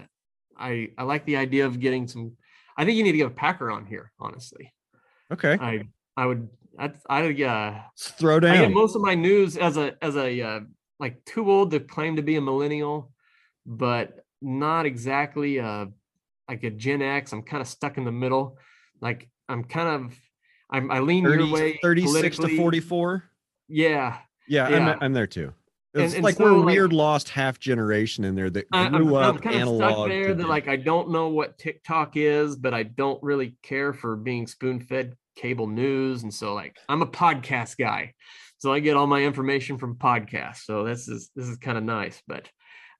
B: I I like the idea of getting some. I think you need to get a Packer on here, honestly.
A: Okay.
B: I I would I I uh
A: throw down. I
B: get most of my news as a as a uh, like too old to claim to be a millennial, but not exactly uh like a Gen X. I'm kind of stuck in the middle. Like I'm kind of I'm, I lean
A: 30,
B: your way.
A: 36 to 44.
B: Yeah.
A: Yeah, I'm,
B: Yeah.
A: I'm there too.
B: And-
A: It's
B: and
A: like
B: so,
A: we're a
B: like-
A: weird lost half generation in there that grew
B: I'm, I'm
A: up
B: kind of
A: analog.
B: stuck there that like I don't know what TikTok is, but I don't really care for being spoon fed cable news. And so like I'm a podcast guy. So I get all my information from podcasts. So this is this is kind of nice. But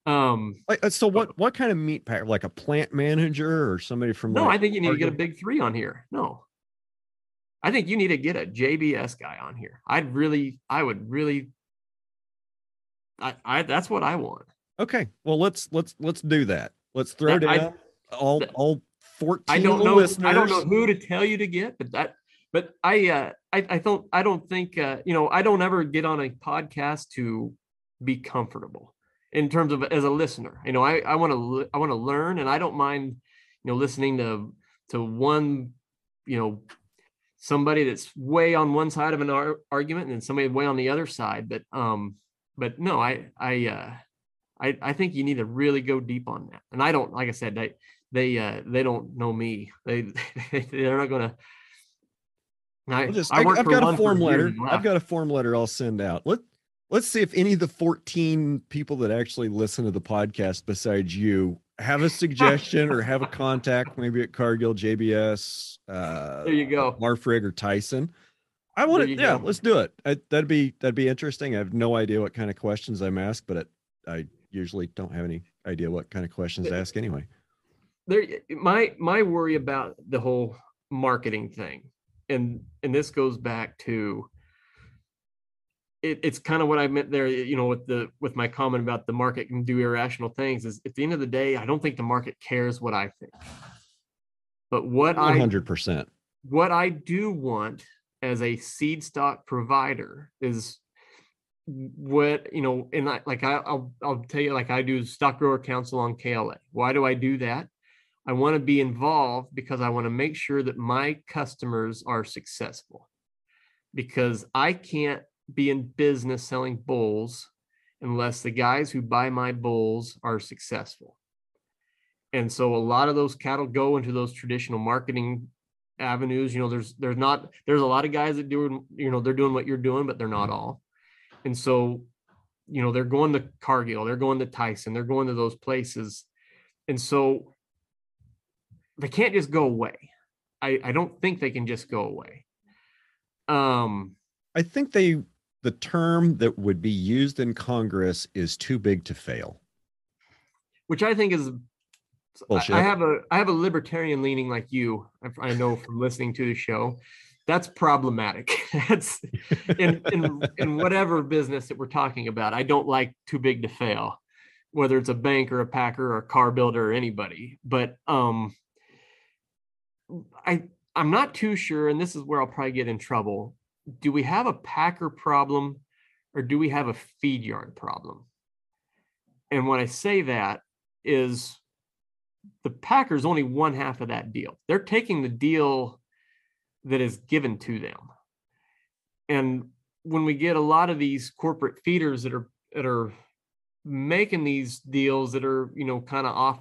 B: um
A: Like, uh, so what what kind of meat pack? Like a plant manager or somebody from
B: no,
A: like
B: I think you need to get a big three on here. No. I think you need to get a JBS guy on here. I'd really, I would really I, I that's what I want.
A: Okay, well let's let's let's do that. Let's throw
B: That- I-
A: down all
B: that-
A: all 14
B: I don't know.
A: listeners.
B: I don't know who to tell you to get, but that. But I, uh, I, I don't. I don't think. Uh, you know, I don't ever get on a podcast to be comfortable in terms of as a listener. You know, I, I want to. I want to learn, and I don't mind. You know, listening to to one. You know, somebody that's way on one side of an ar- argument, and then somebody way on the other side. But um, but no, I, I, uh, I, I think you need to really go deep on that. And I don't, like I said, they, they, uh, they don't know me. They, *laughs* they're not gonna. I,
A: just,
B: I
A: I,
B: worked
A: have got a form letter. I've got a form letter I'll send out. Let Let's see if any of the 14 people that actually listen to the podcast besides you have a suggestion or have a *laughs* contact, maybe at Cargill, JBS, uh,
B: There you go.
A: Marfrig, or Tyson. I want to, yeah,
B: go.
A: let's do it. I, that'd be that'd be interesting. I have no idea what kind of questions I'm asked, but it, I usually don't have any idea what kind of questions to ask anyway.
B: there my my worry about the whole marketing thing and and this goes back to it, it's kind of what i meant there you know with the with my comment about the market can do irrational things is at the end of the day i don't think the market cares what i think but what i
A: 100%.
B: what I do want as a seed stock provider is what you know, and I like I, I'll I'll tell you like I do stock grower council on KLA. Why do I do that? I want to be involved because I want to make sure that my customers are successful. Because I can't be in business selling bulls unless the guys who buy my bulls are successful. And so a lot of those cattle go into those traditional marketing avenues. You know, there's there's not there's a lot of guys that do you know they're doing what you're doing, but they're not all. And so, you know, they're going to Cargill, they're going to Tyson, they're going to those places, and so they can't just go away. I I don't think they can just go away. Um,
A: I think they the term that would be used in Congress is too big to fail.
B: which I think is
A: Bullshit.
B: I have a I have a libertarian leaning like you. I, know from listening to the show. That's problematic. *laughs* That's in, in in whatever business that we're talking about. I don't like too big to fail, whether it's a bank or a packer or a car builder or anybody. But um, I I'm not too sure, and this is where I'll probably get in trouble. Do we have a packer problem, or do we have a feed yard problem? And when I say that is the Packers only one half of that deal. They're taking the deal that is given to them. And when we get a lot of these corporate feeders that are that are making these deals that are, you know, kind of off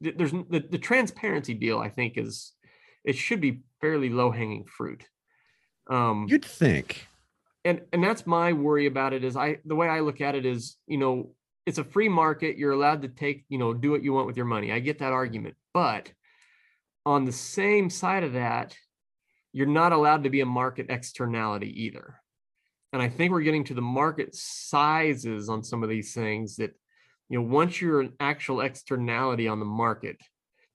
B: there's the, the transparency deal, I think is it should be fairly low hanging fruit. Um
A: You'd think.
B: and and that's my worry about it is i the way i look at it is you know it's a free market you're allowed to take you know do what you want with your money. I get that argument. But on the same side of that you're not allowed to be a market externality either. And i think we're getting to the market sizes on some of these things that you know once you're an actual externality on the market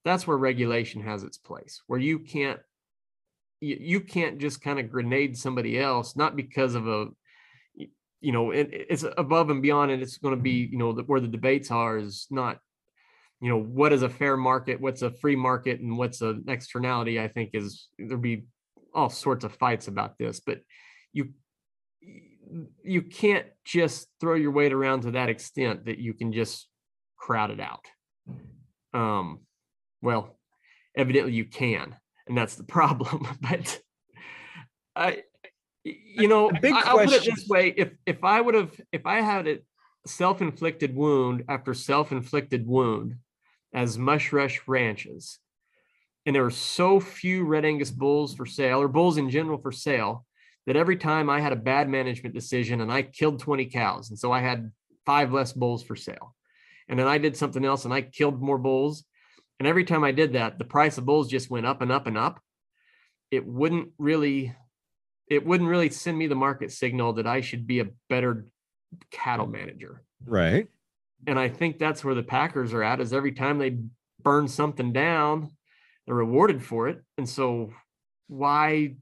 B: that's where regulation has its place where you can't you, you can't just kind of grenade somebody else not because of a you know it, it's above and beyond and it's going to be you know the, where the debates are is not you know what is a fair market what's a free market and what's an externality i think is there'll be all sorts of fights about this but you you can't just throw your weight around to that extent that you can just crowd it out. Um well evidently you can and that's the *laughs* problem but i you know
A: big
B: I, i'll put it this way if if i would have if i had a self-inflicted wound after self-inflicted wound as Mushrush Ranches and there were so few red Angus bulls for sale or bulls in general for sale that every time I had a bad management decision and I killed 20 cows, and so I had five less bulls for sale. And then I did something else and I killed more bulls. And every time I did that, the price of bulls just went up and up and up. It wouldn't really, it wouldn't really send me the market signal that I should be a better cattle manager.
A: Right.
B: And I think that's where the Packers are at is every time they burn something down, they're rewarded for it. And so why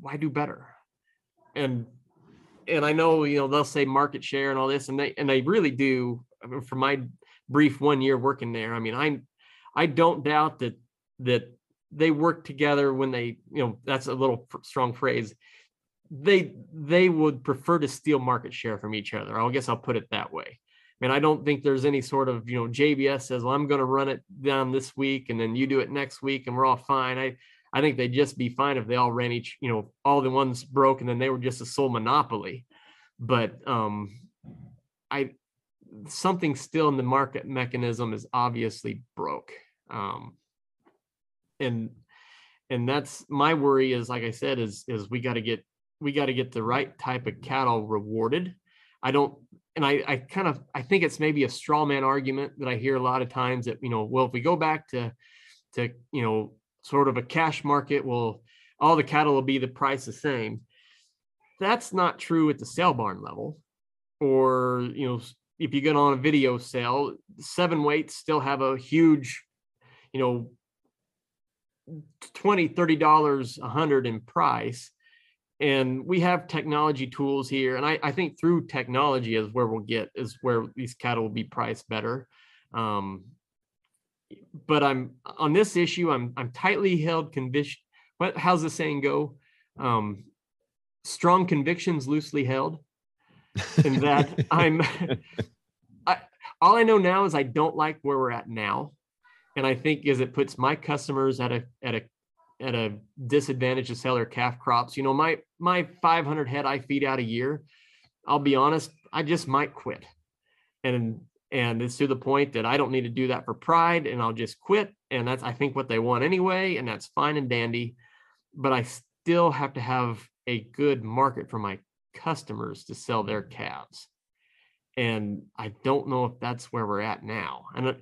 B: why do better? And and I know you know they'll say market share and all this, and they and they really do. I mean, for my brief one year working there, I mean, I I don't doubt that that they work together when they you know that's a little strong phrase. They they would prefer to steal market share from each other. I guess I'll put it that way. I mean, I don't think there's any sort of, you know, JBS says, well, I'm going to run it down this week and then you do it next week and we're all fine. I, I think they'd just be fine if they all ran each, you know, all the ones broke and then they were just a sole monopoly. But um, I, something still in the market mechanism is obviously broke. Um, and, and that's my worry is, like I said, is, is we got to get, we got to get the right type of cattle rewarded. I don't and I, I kind of I think it's maybe a straw man argument that I hear a lot of times that you know well if we go back to to you know sort of a cash market well all the cattle will be the price the same. That's not true at the sale barn level. Or you know if you get on a video sale seven weights still have a huge you know 20 30 dollars a hundred in price and we have technology tools here and I, I, think through technology is where we'll get is where these cattle will be priced better. Um, but i'm on this issue i'm i'm tightly held conviction what how's the saying go? Um, strong convictions loosely held and that *laughs* i'm *laughs* I, all i know now is i don't like where we're at now and i think is it puts my customers at a at a at a disadvantage to sell their calf crops. You know, my my 500 head I feed out a year. I'll be honest, I just might quit, and and it's to the point that I don't need to do that for pride, and I'll just quit. And that's I think what they want anyway, and that's fine and dandy. But I still have to have a good market for my customers to sell their calves, and I don't know if that's where we're at now. And uh,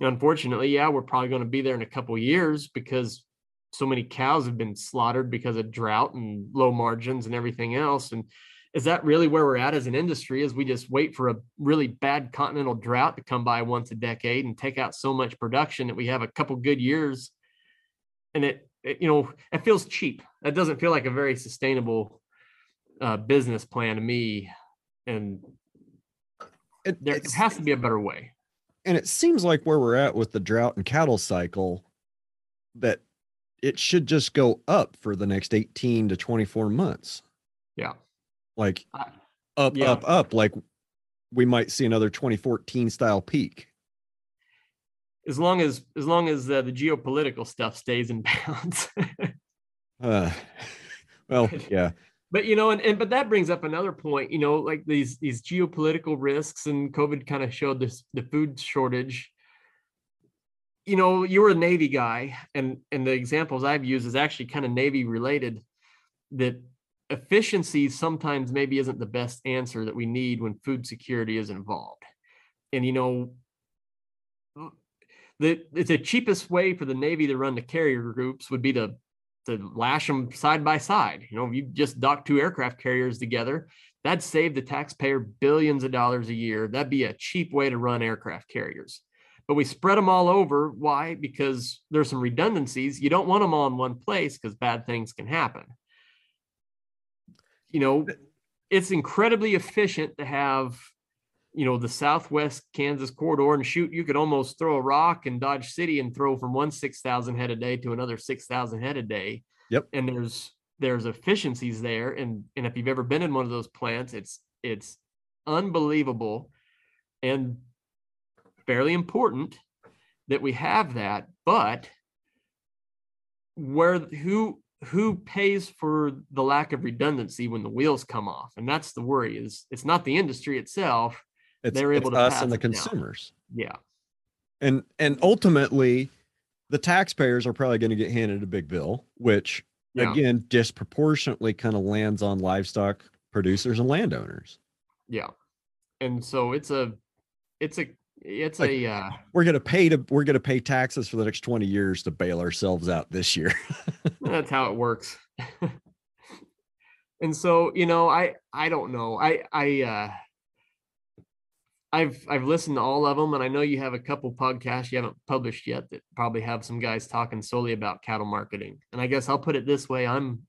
B: unfortunately, yeah, we're probably going to be there in a couple years because so many cows have been slaughtered because of drought and low margins and everything else. And is that really where we're at as an industry? As we just wait for a really bad continental drought to come by once a decade and take out so much production that we have a couple good years, and it, it you know it feels cheap. That doesn't feel like a very sustainable uh, business plan to me. And it, there has to be a better way.
A: And it seems like where we're at with the drought and cattle cycle, that it should just go up for the next 18 to 24 months.
B: Yeah.
A: Like up, yeah. up, up. Like we might see another 2014 style peak.
B: As long as, as long as uh, the geopolitical stuff stays in *laughs* bounds.
A: uh, well, *laughs* yeah.
B: But you know, and, and but that brings up another point. You know, like these these geopolitical risks, and COVID kind of showed this the food shortage you know, you were a Navy guy, and and the examples I've used is actually kind of Navy related. That efficiency sometimes maybe isn't the best answer that we need when food security is involved. And you know, the it's the cheapest way for the Navy to run the carrier groups would be to to lash them side by side. You know, if you just dock two aircraft carriers together, that'd save the taxpayer billions of dollars a year. That'd be a cheap way to run aircraft carriers but we spread them all over. Why? Because there's some redundancies. You don't want them all in one place because bad things can happen. You know, it's incredibly efficient to have, you know, the Southwest Kansas corridor and shoot. You could almost throw a rock in Dodge City and throw from one 6,000 head a day to another 6,000 head a day.
A: Yep.
B: And there's, there's efficiencies there. And, and if you've ever been in one of those plants, it's, it's unbelievable. And fairly important that we have that, but where who who pays for the lack of redundancy when the wheels come off? And that's the worry is it's not the industry itself.
A: It's, They're able to us and the consumers.
B: Down. Yeah.
A: And and ultimately the taxpayers are probably going to get handed a big bill, which
B: Yeah.
A: again disproportionately kind of lands on livestock producers and landowners.
B: Yeah. And so it's a it's a it's
A: Like-
B: a uh
A: We're to pay to we're to pay taxes for the next 20 years to bail ourselves out this year. *laughs*
B: that's how it works. and so, you know, I I don't know. I I uh I've I've listened to all of them and I know you have a couple podcasts you haven't published yet that probably have some guys talking solely about cattle marketing. And I guess I'll put it this way, I'm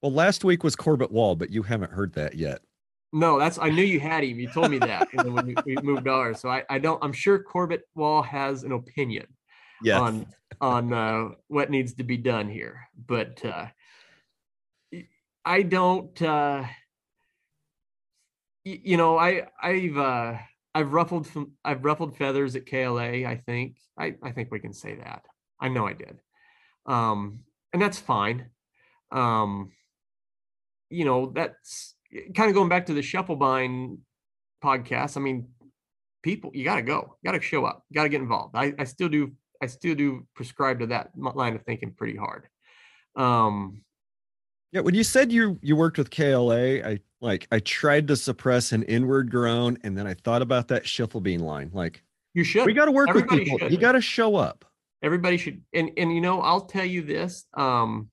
A: well, last week was Corbitt Wall, but you haven't heard that yet.
B: No, that's I knew you had him. You told me that, and then when we, we moved ours, so I, I don't. I'm sure Corbitt Wall has an opinion
A: Yeah.
B: on on uh, what needs to be done here, but uh, I don't. Uh, y- you know, I I've uh, I've ruffled some I've ruffled feathers at KLA. I think I I think we can say that. I know I did, um, and that's fine. Um, you know, that's kind of going back to the Schiffelbein podcast. I mean, people, you got to go, you got to show up, you got to get involved. I, I still do, I still do prescribe to that line of thinking pretty hard. Um,
A: Yeah, when you said you you worked with KLA, I like I tried to suppress an inward groan and then I thought about that Schiffelbein line. Like
B: you should,
A: we got to work with people.
B: should.
A: You got to show up.
B: everybody should, and, and, you know, I'll tell you this, um,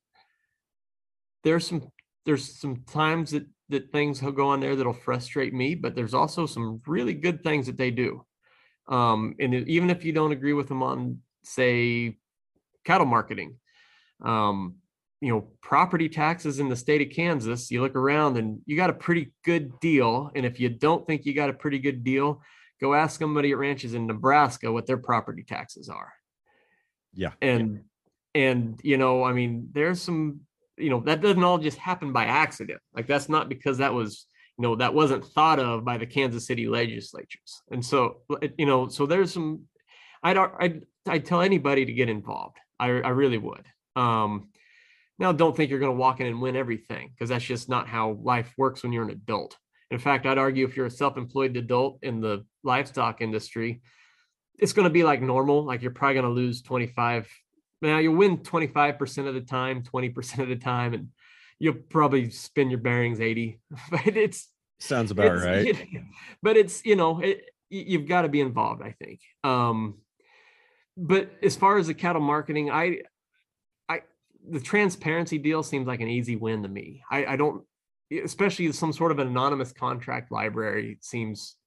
B: there's some, there's some times that, that things will go on there that'll frustrate me, but there's also some really good things that they do. Um, and even if you don't agree with them on, say, cattle marketing, um, you know, property taxes in the state of Kansas, you look around and you got a pretty good deal. And if you don't think you got a pretty good deal, go ask somebody at ranches in Nebraska what their property taxes are.
A: Yeah.
B: And, and, you know, I mean, there's some, you know, that doesn't all just happen by accident. Like that's not because that was, you know, that wasn't thought of by the Kansas City legislatures. And so, you know, so there's some, I'd, I'd, I'd tell anybody to get involved. I, I really would. Um, now, don't think you're going to walk in and win everything because that's just not how life works when you're an adult. In fact, I'd argue if you're a self-employed adult in the livestock industry, it's going to be like normal. Like you're probably going to lose 25. Now you'll win 25% of the time, 20% of the time, and you'll probably spin your bearings 80. *laughs* But it's
A: Sounds about
B: it's-
A: right. *laughs*
B: but it's you know it, you've got to be involved i think um but as far as the cattle marketing i i the transparency deal seems like an easy win to me i i don't especially some sort of an anonymous contract library seems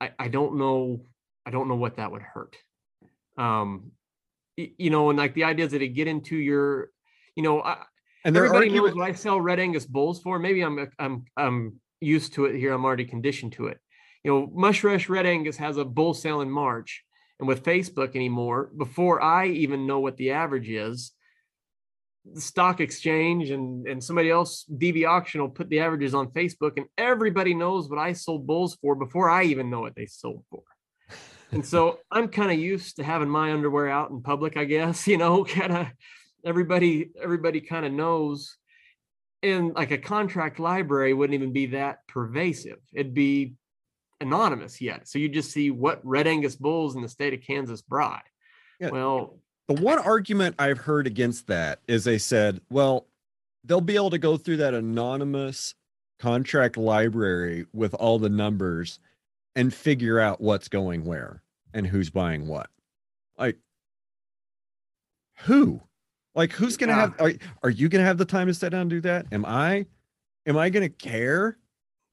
B: i i don't know i don't know what that would hurt um you know and like the idea is that it get into your you know I,
A: And
B: everybody knows what I sell Red Angus bulls for. Maybe I'm I'm I'm used to it here. I'm already conditioned to it. You know, Mushrush Red Angus has a bull sale in March, and with Facebook anymore, before I even know what the average is, the stock exchange and and somebody else, DV auction, will put the averages on Facebook, and everybody knows what I sold bulls for before I even know what they sold for. And so I'm kind of used to having my underwear out in public, I guess, *laughs* you know, kind of everybody everybody kind of knows. And like a contract library wouldn't even be that pervasive. It'd be anonymous yet. So you just see what red angus bulls in the state of kansas brought.
A: Yeah.
B: well
A: the one argument I've heard against that is they said, well, they'll be able to go through that anonymous contract library with all the numbers and figure out what's going where and who's buying what. Like, who? Like, who's gonna
B: Yeah.
A: have? Are, are you gonna have the time to sit down and do that? Am I? Am I gonna care?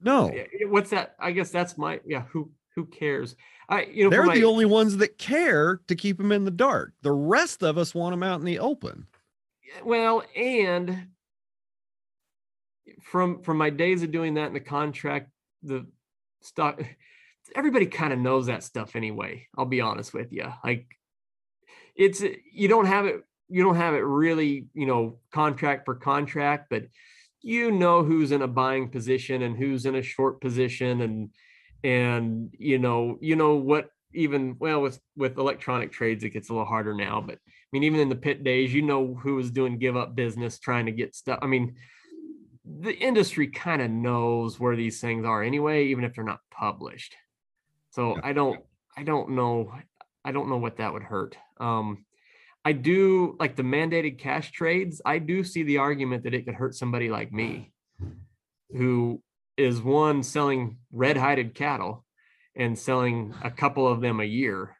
A: No,
B: what's that i guess that's my yeah who who cares i you know
A: they're
B: my-
A: the only ones that care to keep them in the dark. The rest of us want them out in the open.
B: well and from from my days of doing that in the contract the stock everybody kind of knows that stuff anyway i'll be honest with you like it's you don't have it you don't have it really you know contract for contract but you know who's in a buying position and who's in a short position and and you know you know what even well with with electronic trades it gets a little harder now but i mean even in the pit days you know who was doing give up business trying to get stuff i mean the industry kind of knows where these things are anyway even if they're not published so i don't i don't know i don't know what that would hurt um I do like the mandated cash trades. I do see the argument that it could hurt somebody like me, who is one selling red hided cattle and selling a couple of them a year.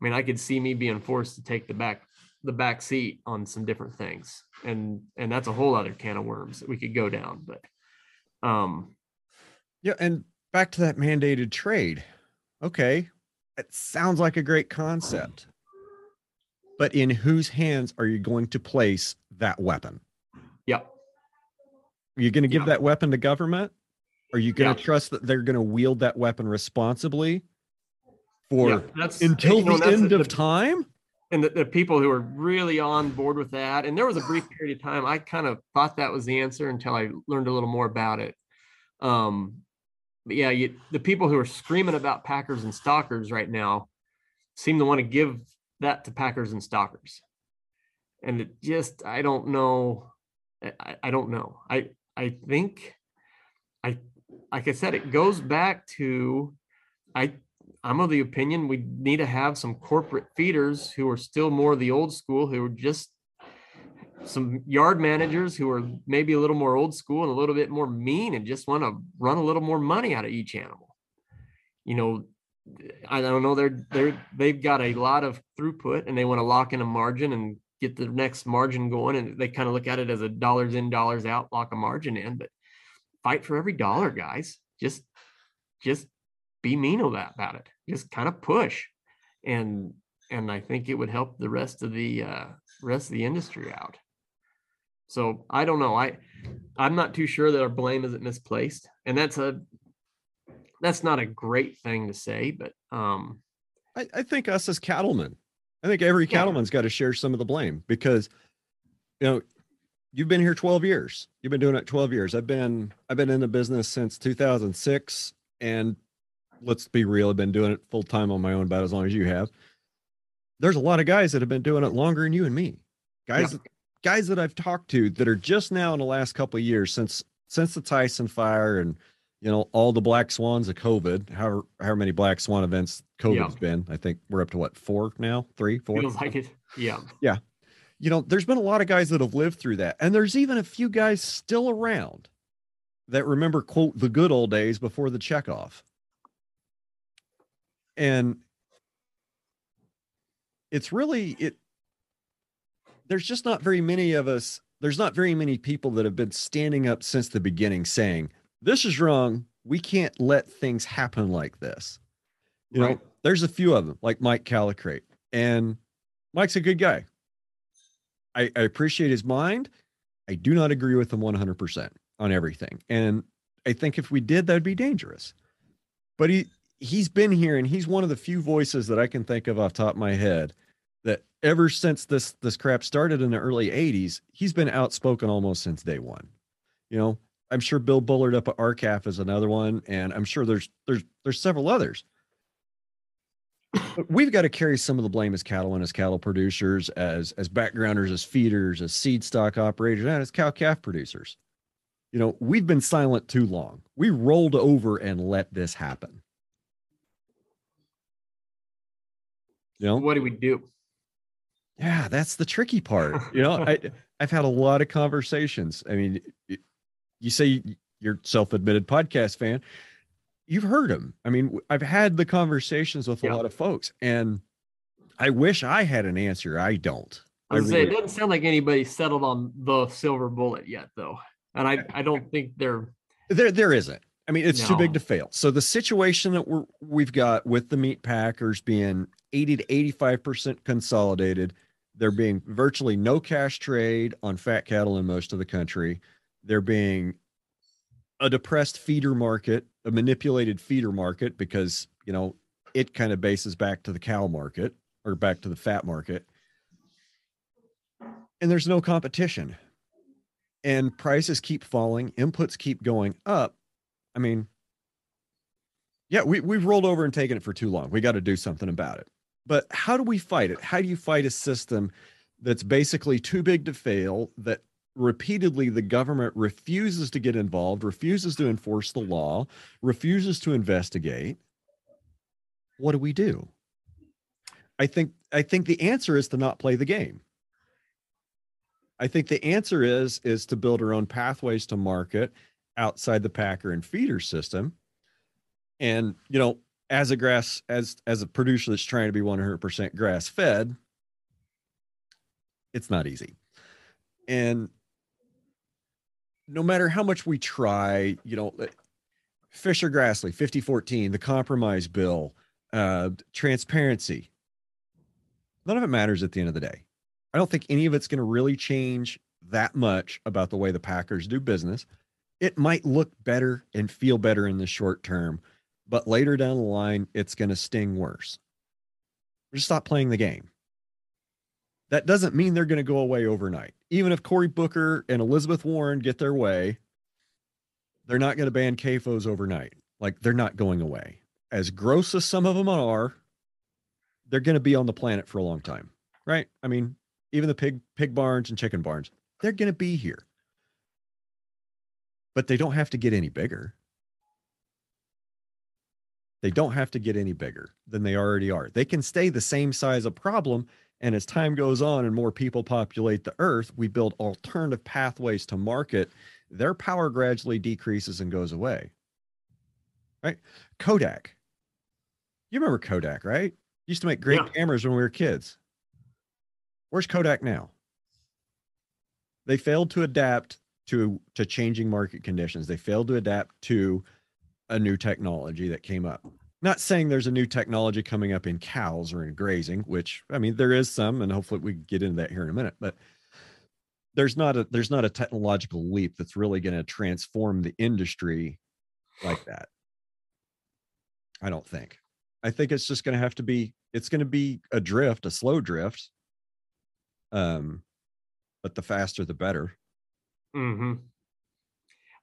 B: I mean, I could see me being forced to take the back the back seat on some different things, and and that's a whole other can of worms that we could go down. But um,
A: yeah, and back to that mandated trade. Okay, it sounds like a great concept but in whose hands are you going to place that weapon?
B: Yep.
A: Are you going to give that weapon to government? Are you going to trust that they're going to wield that weapon responsibly for that's, until the know, end the, of time?
B: And the, the people who are really on board with that, and there was a brief period of time I kind of thought that was the answer until I learned a little more about it. Um, but yeah, you, the people who are screaming about Packers and Stalkers right now seem to want to give that to packers and stalkers. And it just i don't know I, I don't know. I i think i like i said it goes back to i i'm of the opinion we need to have some corporate feeders who are still more the old school who are just some yard managers who are maybe a little more old school and a little bit more mean and just want to run a little more money out of each animal you know I don't know. They're they're they've got a lot of throughput and they want to lock in a margin and get the next margin going. And they kind of look at it as a dollars in, dollars out, lock a margin in. But fight for every dollar, guys. Just just be mean about it. Just kind of push. And and I think it would help the rest of the uh rest of the industry out. So I don't know. I I'm not too sure that our blame isn't misplaced. And that's a that's not a great thing to say, but um,
A: I, I think us as cattlemen, I think every yeah. cattleman's got to share some of the blame because you know you've been here 12 years you've been doing it 12 years i've been i've been in the business since 2006 and let's be real i've been doing it full time on my own about as long as you have there's a lot of guys that have been doing it longer than you and me guys yeah. Guys that i've talked to that are just now in the last couple of years since since the tyson fire and you know, all the black swans of COVID, however, however many black swan events COVID's yeah. been. I think we're up to what, four now? Three, four?
B: Feels like it. Yeah.
A: Yeah. You know, there's been a lot of guys that have lived through that. And there's even a few guys still around that remember, quote, the good old days before the checkoff. And it's really it there's just not very many of us there's not very many people that have been standing up since the beginning saying this is wrong. We can't let things happen like this. You right. know, there's a few of them, like Mike Callicrate, and Mike's a good guy. I, I appreciate his mind. I do not agree with him 100% on everything. And I think if we did, that'd be dangerous. But he, he's been here and he's one of the few voices that I can think of off top of my head that ever since this this crap started in the early 80s, he's been outspoken almost since day one. You know, I'm sure Bill Bullard up at R-CALF is another one, and I'm sure there's there's there's several others. But we've got to carry some of the blame as cattle and as cattle producers, as as backgrounders, as feeders, as seed stock operators, and as cow calf producers. You know, we've been silent too long. We rolled over and let this happen. You know,
B: what do we do?
A: Yeah, that's the tricky part. You know, I *laughs* I've had a lot of conversations. I mean, you say you're self-admitted podcast fan you've heard them i mean i've had the conversations with a lot of folks and i wish i had an answer i don't
B: I, I really say it doesn't sound like anybody settled on the silver bullet yet though and i i don't think they're
A: there there isn't i mean it's no. too big to fail so the situation that we're we've got with the meat packers being 80 to 85 percent consolidated there being virtually no cash trade on fat cattle in most of the country there being a depressed feeder market, a manipulated feeder market, because you know it kind of bases back to the cow market or back to the fat market, and there's no competition, and prices keep falling, inputs keep going up. I mean, yeah, we we've rolled over and taken it for too long. We got to do something about it. But how do we fight it? How do you fight a system that's basically too big to fail that repeatedly the government refuses to get involved, refuses to enforce the law, refuses to investigate. What do we do? I think I think the answer is to not play the game. I think the answer is is to build our own pathways to market outside the packer and feeder system. And you know, as a grass as as a producer that's trying to be 100% grass fed, it's not easy. And no matter how much we try, you know, Fischer Grassley 5014, the compromise bill, uh, transparency, none of it matters at the end of the day. I don't think any of it's going to really change that much about the way the Packers do business. It might look better and feel better in the short term, but later down the line, it's going to sting worse. Just stop playing the game. That doesn't mean they're going to go away overnight. Even if Cory Booker and Elizabeth Warren get their way, they're not going to ban CAFOs overnight. Like they're not going away. As gross as some of them are, they're going to be on the planet for a long time, right? I mean, even the pig pig barns and chicken barns, they're going to be here. But they don't have to get any bigger. They don't have to get any bigger than they already are. They can stay the same size of problem and as time goes on and more people populate the earth, we build alternative pathways to market. Their power gradually decreases and goes away. Right? Kodak. You remember Kodak, right? Used to make great yeah. cameras when we were kids. Where's Kodak now? They failed to adapt to to changing market conditions. They failed to adapt to a new technology that came up. Not saying there's a new technology coming up in cows or in grazing which i mean there is some and hopefully we get into that here in a minute but there's not a there's not a technological leap that's really going to transform the industry like that. I don't think. I think it's just going to have to be it's going to be a drift a slow drift um but the faster the better.
B: Mm-hmm.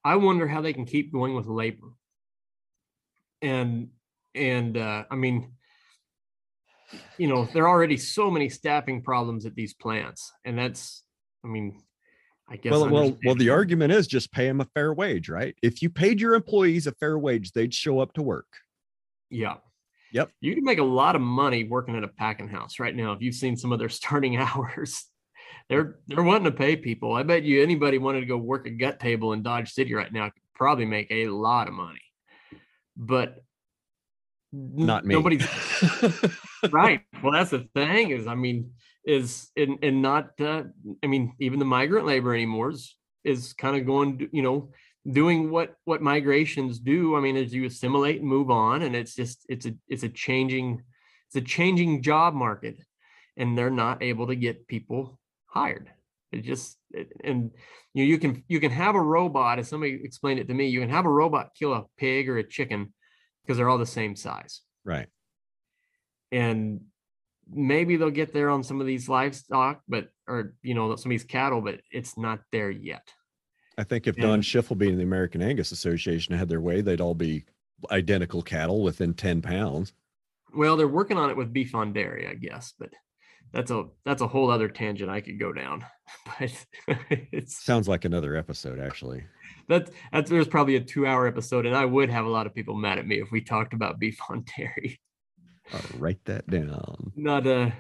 B: i wonder how they can keep going with labor and and uh, I mean, you know, there are already so many staffing problems at these plants, and that's, I mean, I guess.
A: Well, well, well. The argument is just pay them a fair wage, right? If you paid your employees a fair wage, they'd show up to work.
B: Yeah.
A: Yep.
B: You can make a lot of money working at a packing house right now. If you've seen some of their *laughs* starting hours, they're they're wanting to pay people. I bet you anybody wanted to go work a gut table in Dodge City right now could probably make a lot of money. But
A: not me.
B: Nobody's *laughs* right. Well, that's the thing is, I mean, is and and not. Uh, I mean, even the migrant labor anymore is is kind of going. You know, doing what what migrations do. I mean, as you assimilate and move on, and it's just it's a it's a changing it's a changing job market, and they're not able to get people hired. It just and you know, you can you can have a robot. As somebody explained it to me, you can have a robot kill a pig or a chicken because they're all the same size.
A: Right.
B: And maybe they'll get there on some of these livestock, but or you know, some of these cattle, but it's not there yet.
A: I think if and, Don Schiffelbein and the American Angus Association had their way, they'd all be identical cattle within 10 pounds.
B: Well, they're working on it with beef on dairy, I guess, but that's a that's a whole other tangent I could go down. *laughs* But
A: it sounds like another episode, actually
B: that that's there's probably a two hour episode, and I would have a lot of people mad at me if we talked about beef on *laughs* dairy.
A: I'll write that down.
B: Not uh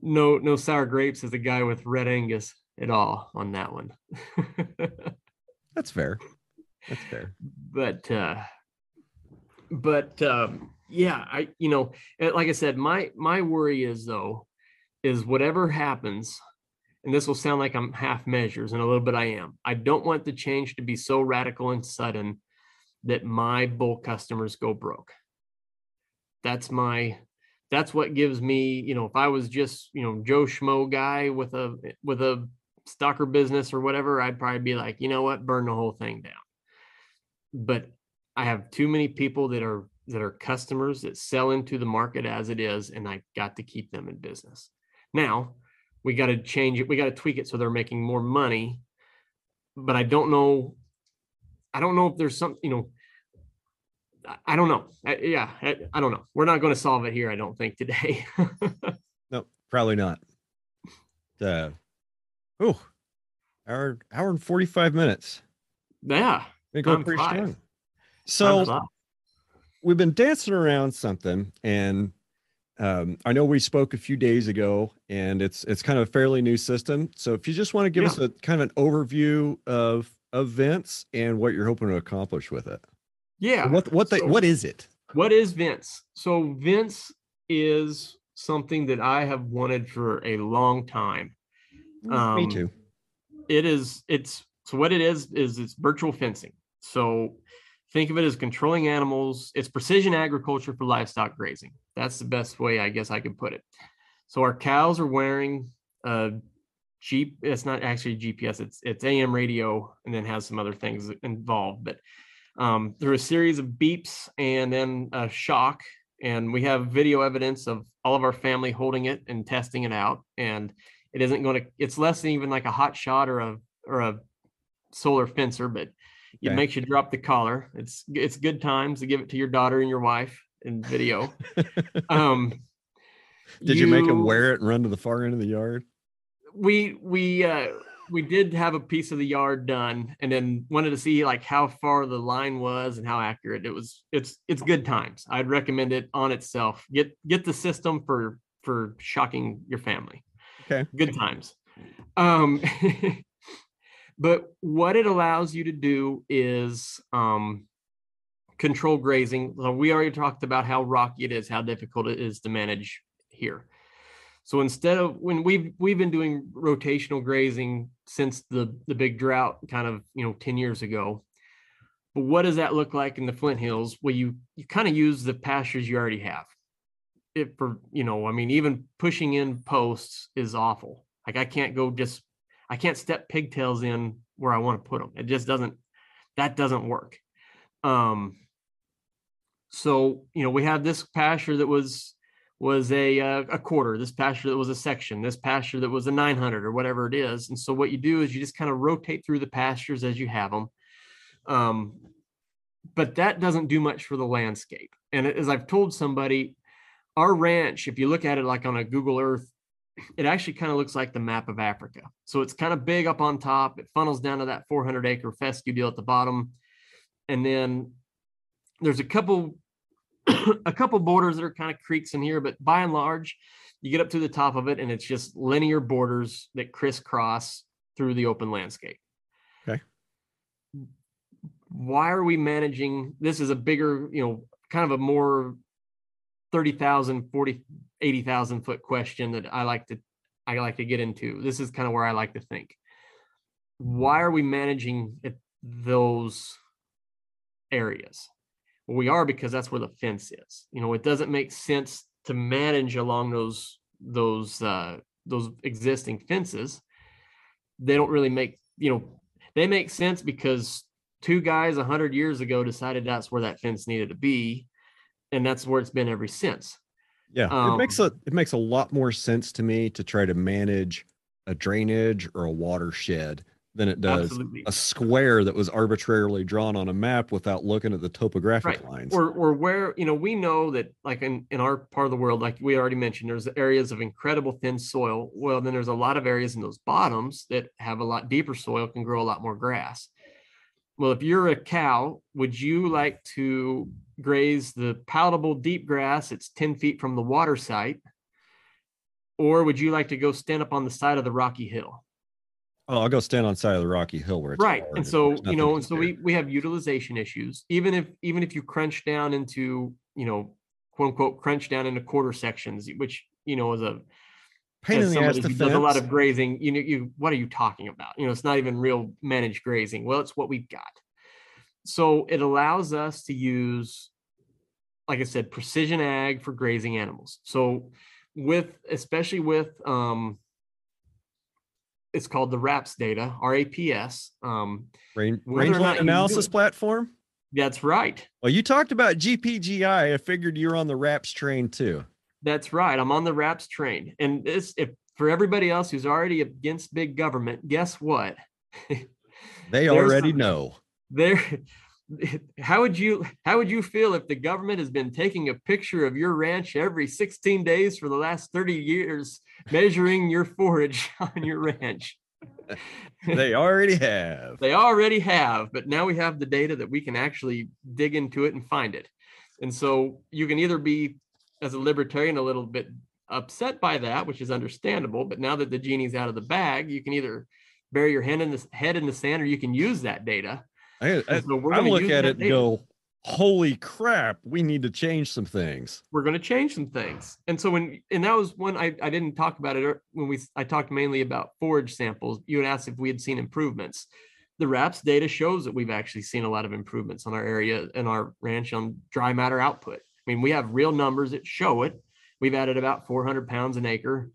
B: no no sour grapes as a guy with red Angus at all on that one. *laughs*
A: That's fair. That's fair.
B: But uh but um yeah, I you know, eh, like I said, my my worry is though, is whatever happens, and this will sound like I'm half measures, and a little bit I am. I don't want the change to be so radical and sudden that my bull customers go broke. That's my that's what gives me, you know, if I was just, you know, Joe Schmo guy with a with a stocker business or whatever, I'd probably be like, you know what, burn the whole thing down. But I have too many people that are that are customers that sell into the market as it is, and I got to keep them in business. Now, we got to change it. We got to tweak it so they're making more money. But I don't know. I don't know if there's some, you know, I don't know. I, yeah, I, I, don't know. We're not going to solve it here. I don't think today. *laughs*
A: no, probably not. Uh, oh, hour hour and forty five minutes.
B: Yeah,
A: go pretty strong. So we've been dancing around something, and Um, I know we spoke a few days ago, and it's it's kind of a fairly new system. So if you just want to give
B: Yeah.
A: us a kind of an overview of Vence and what you're hoping to accomplish with it.
B: Yeah.
A: What what they
B: so-
A: what is it?
B: What is Vence? So Vence is something that I have wanted for a long time.
A: Me
B: Um,
A: too.
B: It is it's so what it is is it's virtual fencing. So think of it as controlling animals. It's precision agriculture for livestock grazing. That's the best way I guess I could put it. So our cows are wearing a Jeep. It's not actually GPS. It's it's AM radio and then has some other things involved. But um, through a series of beeps and then a shock, and we have video evidence of all of our family holding it and testing it out. And it isn't going to. It's less than even like a hot shot or a or a solar fencer, but it makes you drop the collar. It's it's good times to give it to your daughter and your wife in video. *laughs* um,
A: Did you, make them wear it and run to the far end of the yard?
B: we we uh we did have a piece of the yard done and then wanted to see like how far the line was and how accurate it was it's it's good times i'd recommend it on itself get get the system for for shocking your family
A: Okay.
B: good times um *laughs* but what it allows you to do is um control grazing. So we already talked about how rocky it is how difficult it is to manage here. So instead of when we've we've been doing rotational grazing since the the big drought kind of you know 10 years ago. But what does that look like in the flint hills? Well you you kind of use the pastures you already have. It for you know i mean even pushing in posts is awful. Like i can't go just i can't step pigtails in where i want to put them it just doesn't that doesn't work. Um so you know we have this pasture that was was a uh, a quarter this pasture that was a section this pasture that was a 900 or whatever it is. And so what you do is you just kind of rotate through the pastures as you have them um but that doesn't do much for the landscape. And as i've told somebody our ranch if you look at it like on a google earth it actually kind of looks like the map of africa so it's kind of big up on top it funnels down to that 400 acre fescue deal at the bottom and then there's a couple *clears throat* a couple borders that are kind of creeks in here, but by and large, you get up to the top of it and it's just linear borders that crisscross through the open landscape.
A: Okay.
B: Why are we managing? This is a bigger, you know, kind of a more 30,000, 40, 80,000 foot question that I like to, I like to get into. This is kind of where I like to think. Why are we managing it, those areas? Well, we are because that's where the fence is. You know, it doesn't make sense to manage along those those uh, those existing fences. They don't really make you know they make sense because two guys a hundred years ago decided that's where that fence needed to be, and that's where it's been ever since.
A: Yeah, it makes
B: Um,
A: a it makes a lot more sense to me to try to manage a drainage or a watershed than it does
B: Absolutely.
A: a square that was arbitrarily drawn on a map without looking at the topographic
B: Right.
A: lines.
B: or or where you know we know that like in in our part of the world like we already mentioned there's areas of incredible thin soil well then there's a lot of areas in those bottoms that have a lot deeper soil can grow a lot more grass well if you're a cow would you like to graze the palatable deep grass it's 10 feet from the water site? Or would you like to go stand up on the side of the rocky hill?
A: Oh, I'll go stand on the side of the rocky hill where it's
B: right and
A: and
B: so you know and so we we have utilization issues. Even if even if you crunch down into you know quote unquote crunch down into quarter sections which you know is a
A: pain
B: as
A: in the ass
B: somebody who does a lot of grazing you know you what are you talking about you know it's not even real managed grazing well it's what we've got so it allows us to use like i said precision ag for grazing animals so with especially with um it's called the RAPS data, RAPS. Um,
A: Range,
B: whether
A: rangeland
B: not you do
A: analysis platform.
B: that's right.
A: Well, you talked about GPGI. I figured you're on the RAPS train too.
B: That's right. I'm on the RAPS train. And this, if for everybody else who's already against big government, guess what? *laughs*
A: They already
B: some-
A: know.
B: there *laughs* how would you how would you feel if the government has been taking a picture of your ranch every 16 days for the last 30 years measuring your forage *laughs* on your ranch
A: They already have.
B: they already have but now we have the data that we can actually dig into it and find it and so you can either be as a libertarian a little bit upset by that, which is understandable. But now that the genie's out of the bag, you can either bury your head in the head in the sand or you can use that data.
A: I, I,
B: So
A: I look at it and go, holy crap, we need to change some things.
B: we're going to change some things. And so when and that was when I, I didn't talk about it er, when we I talked mainly about forage samples. You had asked if we had seen improvements. The RAPS data shows that we've actually seen a lot of improvements on our area and our ranch on dry matter output. Mean, we have real numbers that show it. We've added about 400 pounds an acre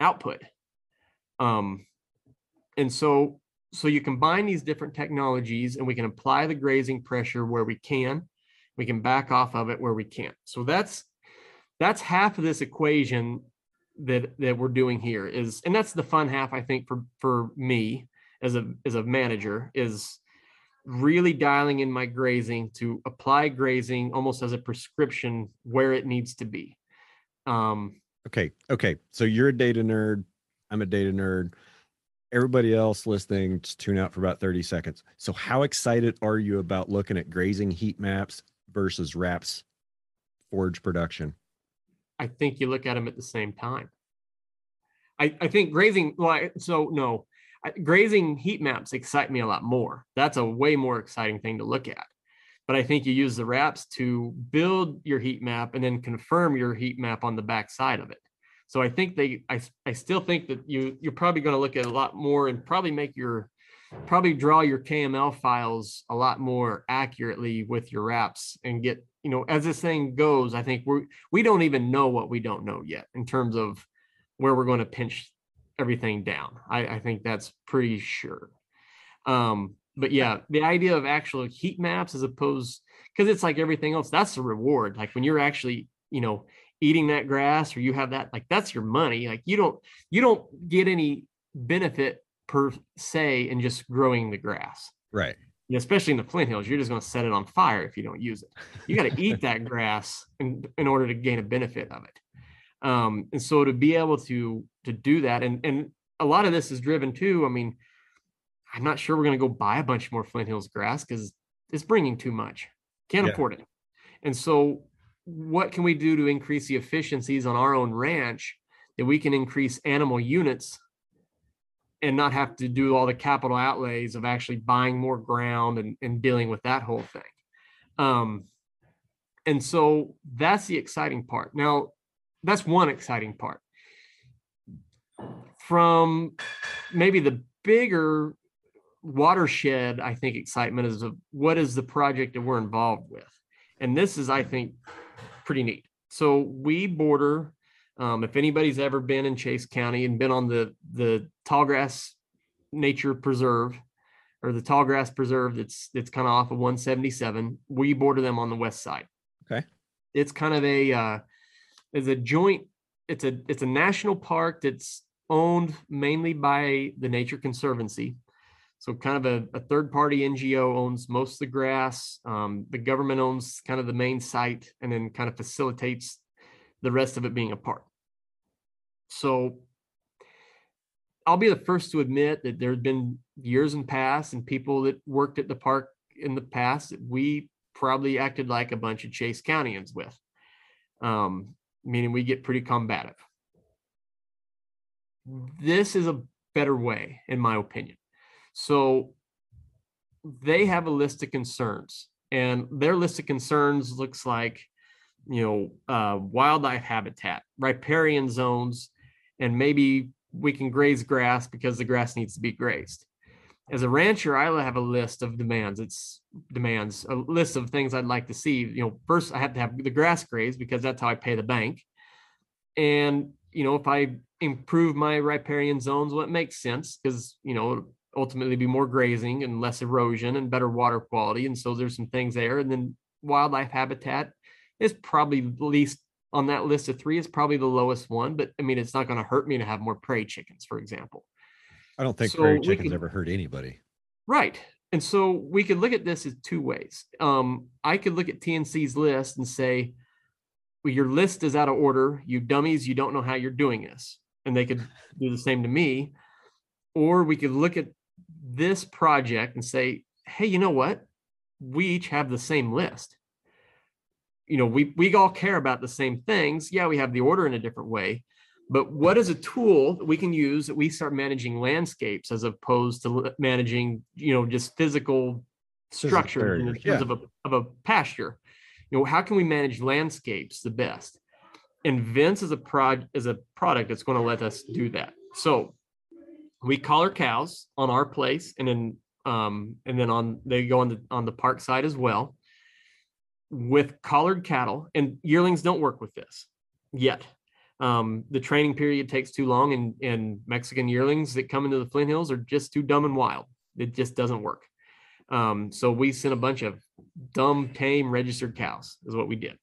B: output. Um, and so so you combine these different technologies and we can apply the grazing pressure where we can we can back off of it where we can't so that's that's half of this equation that that we're doing here is and that's the fun half i think for for me as a as a manager is really dialing in my grazing to apply grazing almost as a prescription where it needs to be um
A: Okay. Okay. So you're a data nerd. I'm a data nerd. Everybody else listening, just tune out for about 30 seconds. So, how excited are you about looking at grazing heat maps versus RAPS forage production?
B: I think you look at them at the same time. I, I think grazing, well, I- so no, grazing heat maps excite me a lot more. That's a way more exciting thing to look at. But I think you use the RAPS to build your heat map and then confirm your heat map on the back side of it. So I think they, I, I still think that you, you're probably going to look at a lot more and probably make your, probably draw your KML files a lot more accurately with your RAPS and get, you know, as this thing goes, I think we're, we don't even know what we don't know yet in terms of where we're going to pinch everything down. I, I think that's pretty sure. Um, but yeah, the idea of actual heat maps as opposed because it's like everything else, that's the reward. Like when you're actually, you know, eating that grass or you have that, like that's your money. Like you don't you don't get any benefit per se in just growing the grass
A: Right.
B: you know, especially in the Flint Hills, you're just going to set it on fire if you don't use it. You got to eat that *laughs* grass in, in order to gain a benefit of it. Um, and so to be able to to do that, and and a lot of this is driven too. I mean, I'm not sure we're going to go buy a bunch more Flint Hills grass because it's bringing too much. Can't
A: Yeah.
B: afford it. And so, what can we do to increase the efficiencies on our own ranch that we can increase animal units and not have to do all the capital outlays of actually buying more ground and, and dealing with that whole thing. Um, and so that's the exciting part. Now, that's one exciting part. From maybe the bigger watershed, I think excitement is of what is the project that we're involved with. And this is, I think, pretty neat. So we border um, if anybody's ever been in Chase County and been on the the Tallgrass Nature Preserve or the Tallgrass Preserve that's that's kind of off of 177, we border them on the west side.
A: Okay.
B: It's kind of a uh, is a joint. It's a it's a national park that's owned mainly by the Nature Conservancy. So kind of a, a third party NGO owns most of the grass. Um, the government owns kind of the main site and then kind of facilitates the rest of it being a park. So I'll be the first to admit that there have been years in past and people that worked at the park in the past that we probably acted like a bunch of Chase Countyans with. Um, meaning we get pretty combative. This is a better way, in my opinion. So they have a list of concerns, and their list of concerns looks like, you know, uh, wildlife habitat, riparian zones, and maybe we can graze grass because the grass needs to be grazed. As a rancher, I have a list of demands. It's demands, a list of things I'd like to see. You know, first I have to have the grass grazed because that's how I pay the bank. And, you know, if I improve my riparian zones, well, it makes sense because, you know, ultimately be more grazing and less erosion and better water quality. And so there's some things there. And then wildlife habitat is probably least on that list of three is probably the lowest one. But I mean, it's not going to hurt me to have more prairie chickens, for example.
A: I don't think
B: So
A: prairie chickens ever hurt anybody.
B: Right. And so we could look at this as two ways. Um, I could look at TNC's list and say, well, your list is out of order. You dummies, you don't know how you're doing this. And they could do the same to me. Or we could look at this project and say, hey, you know what? We each have the same list. you know, we we all care about the same things. Yeah, we have the order in a different way, but what is a tool that we can use that we start managing landscapes as opposed to managing, you know, just physical structure in terms yeah. of, a, of a pasture? You know, how can we manage landscapes the best? And Vence is a prod is a product that's going to let us do that. So we collar cows on our place and then um, and then on they go on the on the park side as well with collared cattle and yearlings don't work with this yet. Um, the training period takes too long and and mexican yearlings that come into the flint hills are just too dumb and wild. It just doesn't work. Um, so we sent a bunch of dumb tame registered cows is what we did.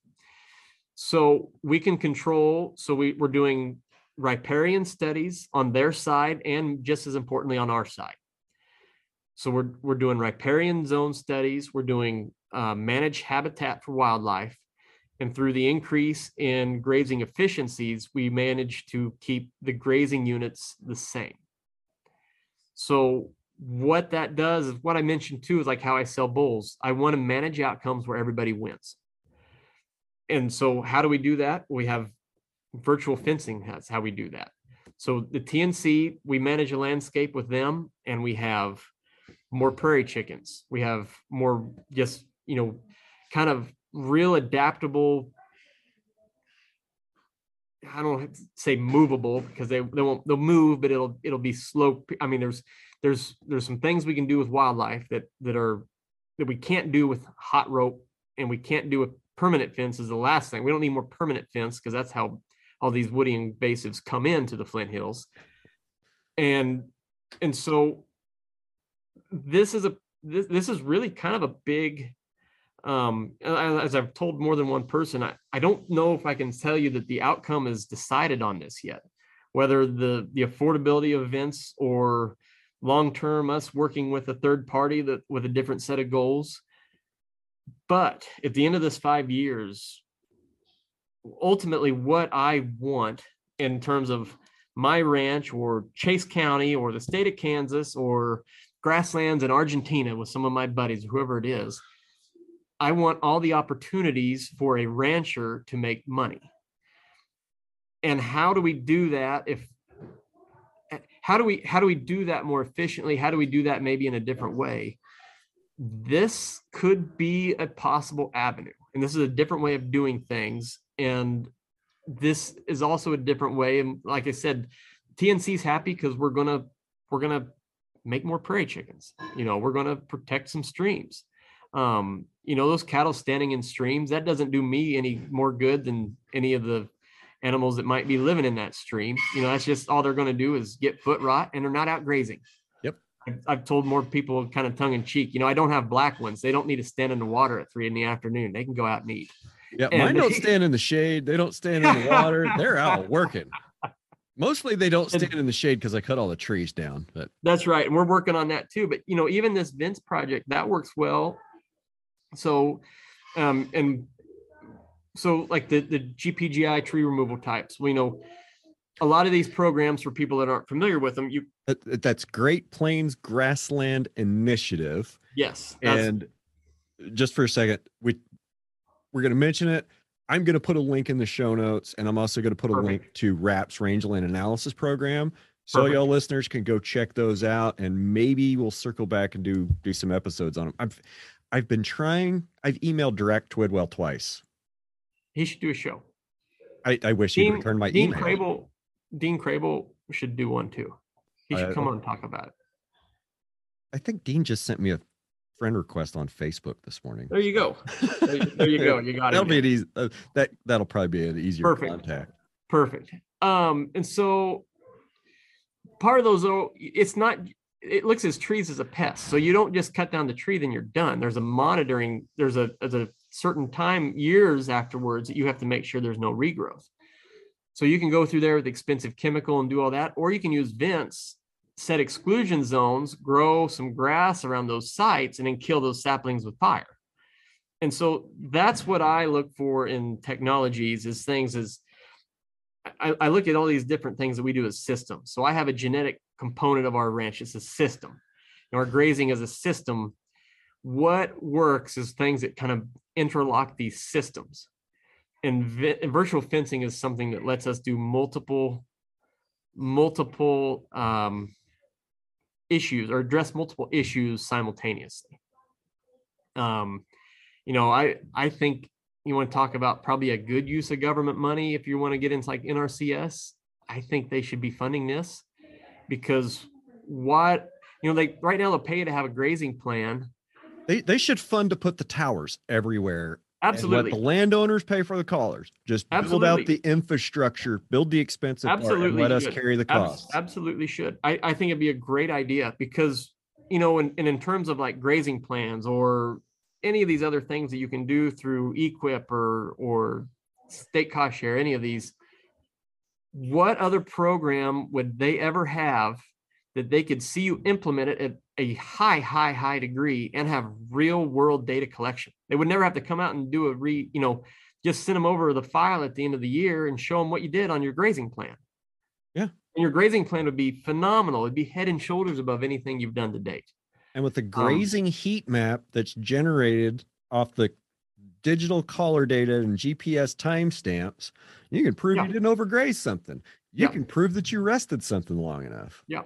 B: So we can control so we, we're doing riparian studies on their side and just as importantly on our side. So we're we're doing riparian zone studies. We're doing uh, managed habitat for wildlife, and through the increase in grazing efficiencies, we managed to keep the grazing units the same. So what that does is what I mentioned too is like how I sell bulls. I want to manage outcomes where everybody wins. And so how do we do that? We have virtual fencing that's how we do that so the tnc we manage a landscape with them and we have more prairie chickens we have more just you know kind of real adaptable I don't say movable because they, they won't they'll move, but it'll it'll be slow. I mean, there's there's there's some things we can do with wildlife that that are that we can't do with hot rope and we can't do with permanent fence is the last thing. We don't need more permanent fence because that's how all these woody invasives come into the Flint Hills. And and so this is a this, this is really kind of a big um as I've told more than one person, I, I don't know if I can tell you that the outcome is decided on this yet, whether the the affordability of Vence or long term us working with a third party that with a different set of goals. But at the end of this five years, ultimately what I want in terms of my ranch or Chase County or the state of Kansas or grasslands in Argentina with some of my buddies, whoever it is. I want all the opportunities for a rancher to make money. And how do we do that if how do we how do we do that more efficiently? How do we do that maybe in a different way? This could be a possible avenue. And this is a different way of doing things and this is also a different way and like i said tnc's happy because we're gonna we're gonna make more prairie chickens. You know we're gonna protect some streams. Um you know those cattle standing in streams that doesn't do me any more good than any of the animals that might be living in that stream. You know that's just all they're going to do is get foot rot and they're not out grazing.
A: Yep.
B: I've told more people kind of tongue in cheek you know i don't have black ones. They don't need to stand in the water at three in the afternoon. They can go out and eat
A: yeah, and mine don't stand in the shade. They don't stand in the water. They're out *laughs* working. Mostly they don't stand in the shade because I cut all the trees down. But
B: that's right. And we're working on that too. But you know, even this Vence project, that works well. So um and so like the the GPGI tree removal types, we know a lot of these programs for people that aren't familiar with them, you
A: that's Great Plains Grassland Initiative.
B: Yes.
A: And just for a second, we we're going to mention it. I'm going to put a link in the show notes, and I'm also going to put a Perfect. link to RAP's rangeland analysis program, so Perfect. y'all listeners can go check those out, and maybe we'll circle back and do do some episodes on them. I've I've been trying. I've emailed Dirac Twidwell twice.
B: He should do a show.
A: I, I wish Dean, he'd return my
B: Dean
A: email.
B: Crable, Dean Crable should do one too. He should uh, come on and talk about it.
A: I think Dean just sent me a friend request on Facebook this morning.
B: There you go. There you, there you go. You got
A: it. That'll be an easy. Uh, that that'll probably be an easier Perfect. contact.
B: Perfect. Um, and so part of those, though, it's not. It looks as trees as a pest. So you don't just cut down the tree, then you're done. There's a monitoring. There's a there's a certain time years afterwards that you have to make sure there's no regrowth. So you can go through there with expensive chemical and do all that, or you can use Vence set exclusion zones, grow some grass around those sites, and then kill those saplings with fire. And so that's what I look for in technologies is things is I, I, look at all these different things that we do as systems. So I have a genetic component of our ranch. It's a system. And our grazing is a system. What works is things that kind of interlock these systems. and, vi- and virtual fencing is something that lets us do multiple multiple um, issues or address multiple issues simultaneously. Um, you know, I I think you want to talk about probably a good use of government money if you want to get into like NRCS. I think they should be funding this because what you know they right now they'll pay to have a grazing plan.
A: They they should fund to put the towers everywhere.
B: Absolutely,
A: let the landowners pay for the collars. Just build out the infrastructure, build the expensive
B: Absolutely
A: let us carry the cost.
B: absolutely should. I, I think it'd be a great idea because, you know, and, and in terms of like grazing plans or any of these other things that you can do through EQIP or or state cost share, any of these, what other program would they ever have that they could see you implement it at a high, high, high degree and have real world data collection? They would never have to come out and do a re, you know, just send them over the file at the end of the year and show them what you did on your grazing plan.
A: Yeah.
B: And your grazing plan would be phenomenal. It'd be head and shoulders above anything you've done to date.
A: And with the
B: Um,
A: grazing heat map that's generated off the digital collar data and GPS timestamps, you can prove
B: Yeah.
A: you didn't overgraze something. You
B: Yeah.
A: can prove that you rested something long enough.
B: Yeah.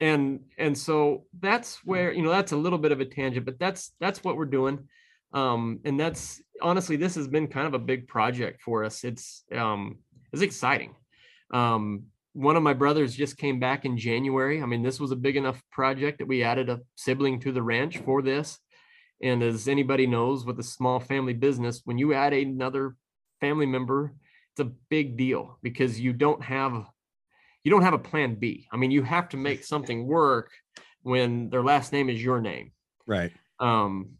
B: And and so that's where, you know, that's a little bit of a tangent, but that's that's what we're doing. Um, and that's honestly, this has been kind of a big project for us. It's um it's exciting. Um, one of my brothers just came back in January. I mean, this was a big enough project that we added a sibling to the ranch for this. And as anybody knows, with a small family business, when you add another family member, it's a big deal because you don't have you don't have a plan B. I mean, you have to *laughs* make something work when their last name is your name.
A: Right.
B: Um,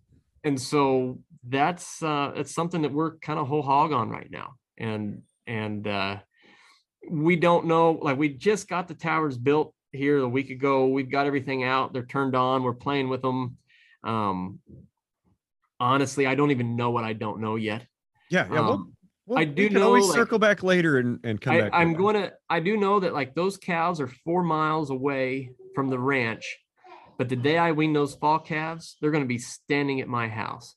B: and so that's uh it's something that we're kind of whole hog on right now. And and uh we don't know, like we just got the towers built here a week ago. We've got everything out, they're turned on, we're playing with them. Um honestly, I don't even know what I don't know yet.
A: Yeah. Yeah.
B: Um,
A: we'll-
B: I do
A: can always
B: know, like-
A: circle back later and, and come
B: I,
A: back.
B: I'm going to, I do know that like those cows are four miles away from the ranch, but the day I wean those fall calves, they're going to be standing at my house.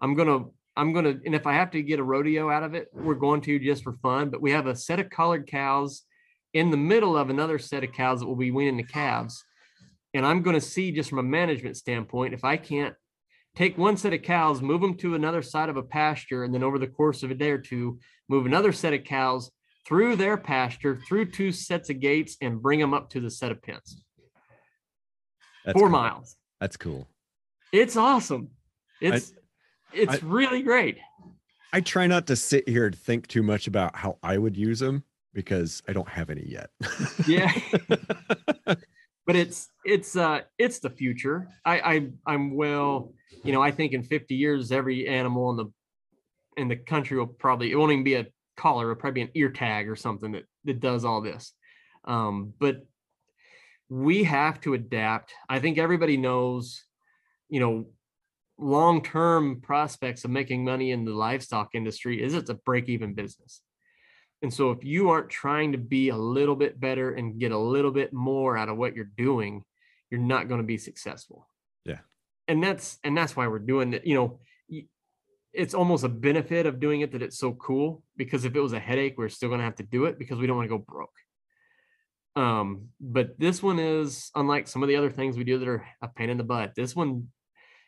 B: I'm going to, I'm going to, and if I have to get a rodeo out of it, we're going to just for fun, but we have a set of collared cows in the middle of another set of cows that will be weaning the calves. And I'm going to see just from a management standpoint, if I can't take one set of cows, move them to another side of a pasture, and then over the course of a day or two, move another set of cows through their pasture, through two sets of gates, and bring them up to the set of pens.
A: That's
B: Four
A: cool.
B: miles.
A: That's cool.
B: It's awesome. It's it's
A: I-
B: really great.
A: I try not to sit here and think too much about how I would use them because I don't have any yet.
B: Yeah. *laughs* but it's it's uh it's the future. I, I I'm well, you know, I think in 50 years every animal in the in the country will probably it won't even be a collar, it'll probably be an ear tag or something that that does all this. Um, but we have to adapt. I think everybody knows, you know, long-term prospects of making money in the livestock industry is it's a break-even business. And so if you aren't trying to be a little bit better and get a little bit more out of what you're doing, you're not going to be successful.
A: Yeah.
B: And that's and that's why we're doing it. You know, it's almost a benefit of doing it that it's so cool because if it was a headache, we're still going to have to do it because we don't want to go broke. Um, but this one is unlike some of the other things we do that are a pain in the butt. This one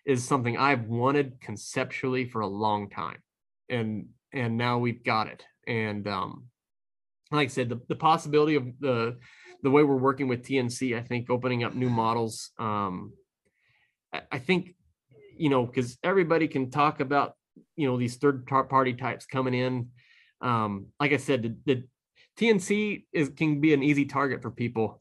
B: is something I've wanted conceptually for a long time. And and now we've got it. And um like I said, the, the possibility of the the way we're working with TNC, I think opening up new models. Um I, think, you know, because everybody can talk about, you know, these third party types coming in. Um, like I said, the, the TNC is can be an easy target for people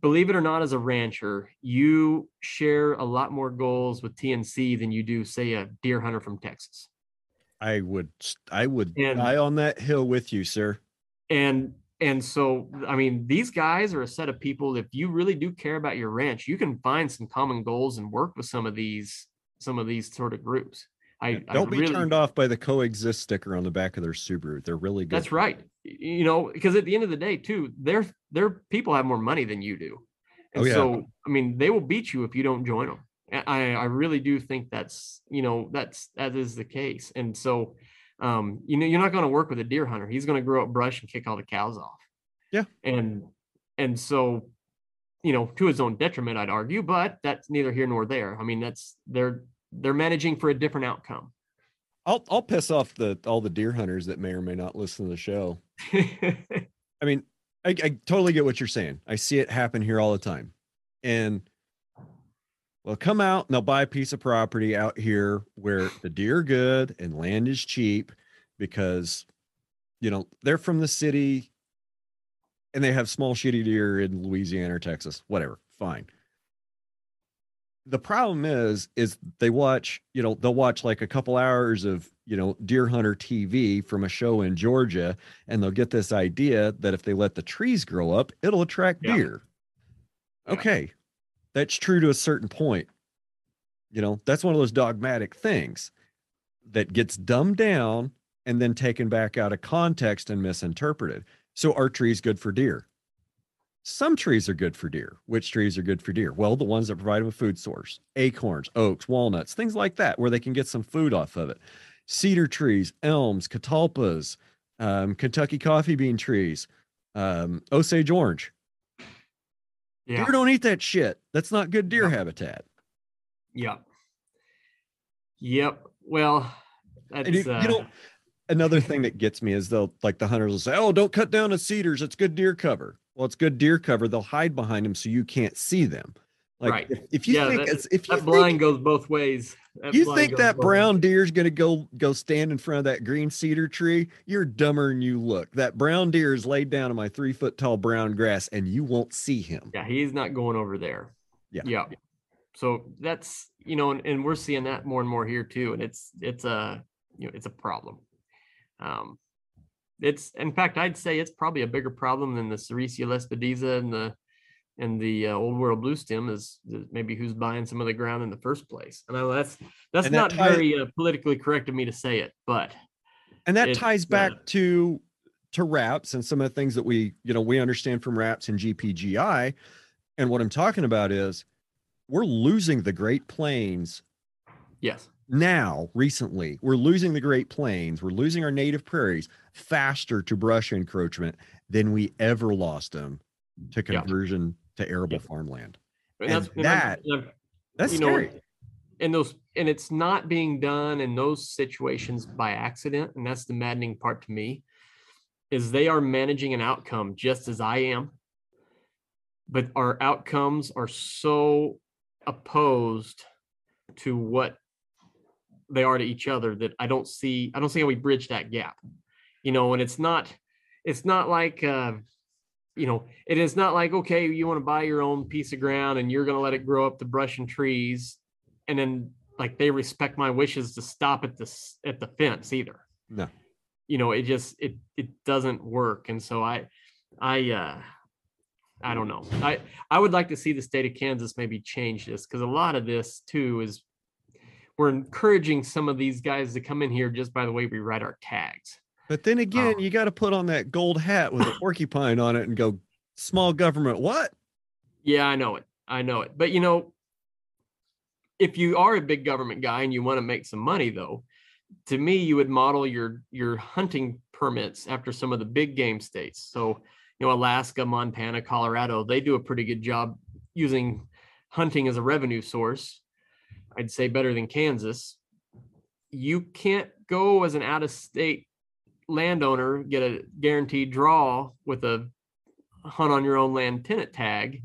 B: believe it or not, as a rancher, you share a lot more goals with TNC than you do, say, a deer hunter from Texas.
A: I would I would
B: And-
A: die on that hill with you, sir.
B: And and so, I mean, these guys are a set of people. If you really do care about your ranch, you can find some common goals and work with some of these some of these sort of groups. I
A: Don't be
B: really-
A: turned off by the coexist sticker on the back of their Subaru. They're really good.
B: That's right. You know, because at the end of the day, too, their their people have more money than you do, and
A: Oh, yeah.
B: so I mean, they will beat you if you don't join them. I I really do think that's you know that's that is the case, and so Um, you know, you're not going to work with a deer hunter. He's going to grow up brush and kick all the cows off.
A: Yeah.
B: And and so, you know, to his own detriment, I'd argue, but that's neither here nor there. I mean, that's they're they're managing for a different outcome.
A: I'll I'll piss off the all the deer hunters that may or may not listen to the show. *laughs* I mean, I, I totally get what you're saying. I see it happen here all the time. And well, come out and they'll buy a piece of property out here where the deer are good and land is cheap because you know they're from the city and they have small shitty deer in Louisiana or Texas, whatever. Fine. The problem is, is they watch, you know, they'll watch like a couple hours of, you know, deer hunter TV from a show in Georgia, and they'll get this idea that if they let the trees grow up, it'll attract
B: Yeah.
A: deer. Okay. That's true to a certain point. You know, that's one of those dogmatic things that gets dumbed down and then taken back out of context and misinterpreted. So are trees good for deer? Some trees are good for deer. Which trees are good for deer? Well, the ones that provide them a food source, acorns, oaks, walnuts, things like that, where they can get some food off of it. Cedar trees, elms, catalpas, um, Kentucky coffee bean trees, um, Osage orange.
B: Yeah.
A: Deer don't eat that shit. That's not good deer habitat.
B: Yep. Yep. Well, that's
A: you,
B: uh,
A: you know, another thing that gets me is they'll like the hunters will say, "Oh, don't cut down the cedars. It's good deer cover." Well, it's good deer cover. They'll hide behind them so you can't see them. Like
B: Right.
A: if, if you
B: Yeah,
A: think
B: that-
A: if you
B: that
A: think,
B: blind goes both ways. That
A: you think that brown
B: ways.
A: deer's gonna go go stand in front of that green cedar tree, you're dumber than you look. That brown deer is laid down in my three foot tall brown grass, and you won't see him.
B: Yeah, he's not going over there.
A: Yeah.
B: Yeah. So that's you know, and, and we're seeing that more and more here too. And it's it's a you know it's a problem. Um it's in fact I'd say it's probably a bigger problem than the Sericea lespedeza and the and the uh, old world blue stem is, is maybe who's buying some of the ground in the first place. And I know that's that's
A: that
B: not very uh, politically correct of me to say it, but
A: and that
B: It's,
A: ties back
B: uh,
A: to to RAPS and some of the things that we you know we understand from RAPS and gpgi and what i'm talking about is we're losing the great plains
B: yes,
A: now recently. We're losing the great plains. We're losing our native prairies faster to brush encroachment than we ever lost them to conversion to arable
B: Yeah.
A: farmland
B: and,
A: And
B: that's
A: that-
B: and I'm-
A: that's
B: You know,
A: scary
B: and those and it's not being done in those situations by accident and that's the maddening part to me is they are managing an outcome just as i am but our outcomes are so opposed to what they are to each other that i don't see i don't see how we bridge that gap you know and it's not it's not like uh you know, it is not like, okay, you want to buy your own piece of ground and you're going to let it grow up the brush and trees. And then like they respect my wishes to stop at this at the fence either.
A: no
B: You know, it just, it, it doesn't work. And so I, I, uh, I don't know. I, I would like to see the state of Kansas maybe change this because a lot of this too is we're encouraging some of these guys to come in here just by the way we write our tags.
A: But then again
B: Oh.
A: you got to put on that gold hat with a *coughs* porcupine on it and go small government what
B: Yeah, I know it. I know it. But you know, if you are a big government guy and you want to make some money though, to me you would model your your hunting permits after some of the big game states. So, you know, Alaska, Montana, Colorado, they do a pretty good job using hunting as a revenue source. I'd say better than Kansas. You can't go as an out of state landowner get a guaranteed draw with a hunt on your own land tenant tag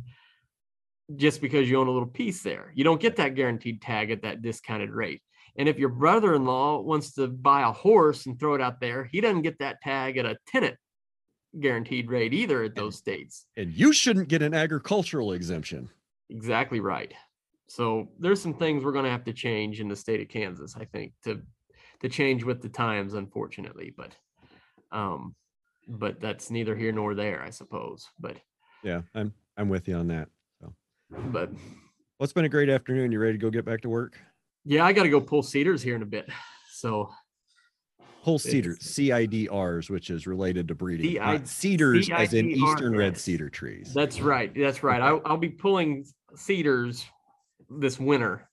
B: just because you own a little piece there. You don't get that guaranteed tag at that discounted rate. And if your brother-in-law wants to buy a horse and throw it out there, he doesn't get that tag at a tenant guaranteed rate either at those states.
A: and you shouldn't get an agricultural exemption
B: Exactly right. So there's some things we're going to have to change in the state of Kansas, I think, to to change with the times, unfortunately. But um, but that's neither here nor there, I suppose. But
A: yeah i'm i'm with you on that
B: but
A: well it's been a great afternoon you ready to go get back to work
B: yeah, I got to go pull cedars here in a bit. So
A: Whole cedar,
B: It's-
A: CIDRs, which is related to breeding. Not cedars as in eastern red cedar trees.
B: That's right. That's right. I'll, I'll be pulling cedars this winter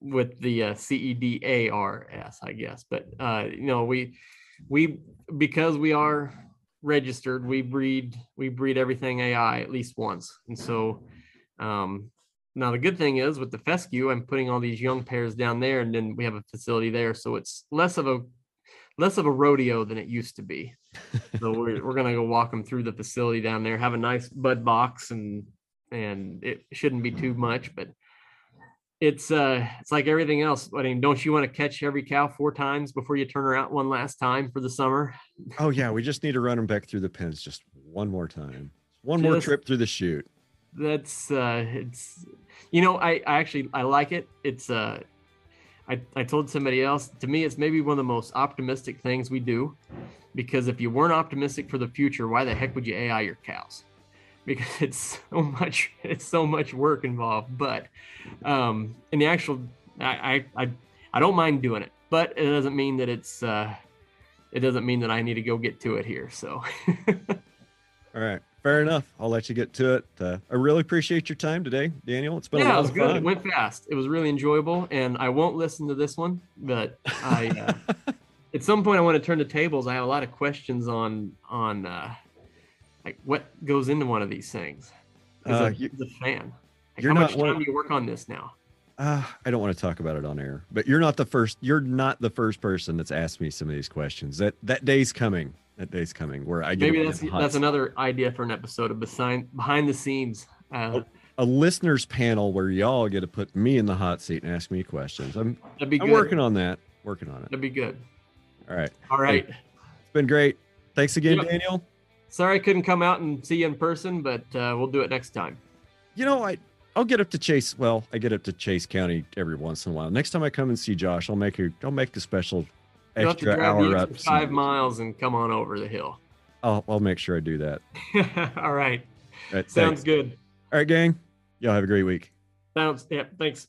B: with the uh, CIDRs, I guess. But uh, you know, we we because we are registered, we breed we breed everything AI at least once, and so um, now the good thing is with the fescue, I'm putting all these young pairs down there, and then we have a facility there, so it's less of a less of a rodeo than it used to be. so *laughs* we're we're gonna go walk them through the facility down there, have a nice bud box, and and it shouldn't be too much, but it's uh it's like everything else. I mean, don't you want to catch every cow four times before you turn her out one last time for the summer?
A: Oh yeah, we just need to run them back through the pens just one more time. One more
B: Just-
A: trip through the chute.
B: That's uh it's you know, I, I actually I like it. It's uh I, I told somebody else to me it's maybe one of the most optimistic things we do because if you weren't optimistic for the future, why the heck would you AI your cows? Because *laughs* it's so much it's so much work involved. But um in the actual I I I, don't mind doing it, but it doesn't mean that it's uh it doesn't mean that I need to go get to it here. So *laughs*
A: All right, fair enough. I'll let you get to it. Uh, I really appreciate your time today, Daniel. It's been a
B: yeah,
A: lot
B: it was good. It went fast. It was really enjoyable, and I won't listen to this one, but I uh, *laughs* at some point I want to turn the tables. I have a lot of questions on on uh, like what goes into one of these things. As,
A: Uh,
B: a, as a fan, like,
A: you're
B: how
A: not
B: much time do you work on this now?
A: Uh, I don't want to talk about it on air, but you're not the first. You're not the first person that's asked me some of these questions. That that day's coming. That day's coming where I get
B: Maybe that's that's another idea for an episode of behind behind the scenes. Uh,
A: a listeners panel where y'all get to put me in the hot seat and ask me questions. I'm
B: that'd be
A: I'm
B: good.
A: working on that. Working on it.
B: That'd be good.
A: All right.
B: All right.
A: It's been great. Thanks again,
B: Yep.
A: Daniel.
B: Sorry I couldn't come out and see you in person, but uh, we'll do it next time.
A: You know, I I'll get up to Chase. Well, I get up to Chase County every once in a while. Next time I come and see Josh, I'll make a I'll make a special
B: You'll
A: extra hour up.
B: five miles and come on over the hill.
A: I'll I'll make sure I do that. *laughs*
B: All right.
A: All right,
B: Sounds
A: thanks.
B: good.
A: All right, gang. Y'all have a great week.
B: Sounds yeah, thanks.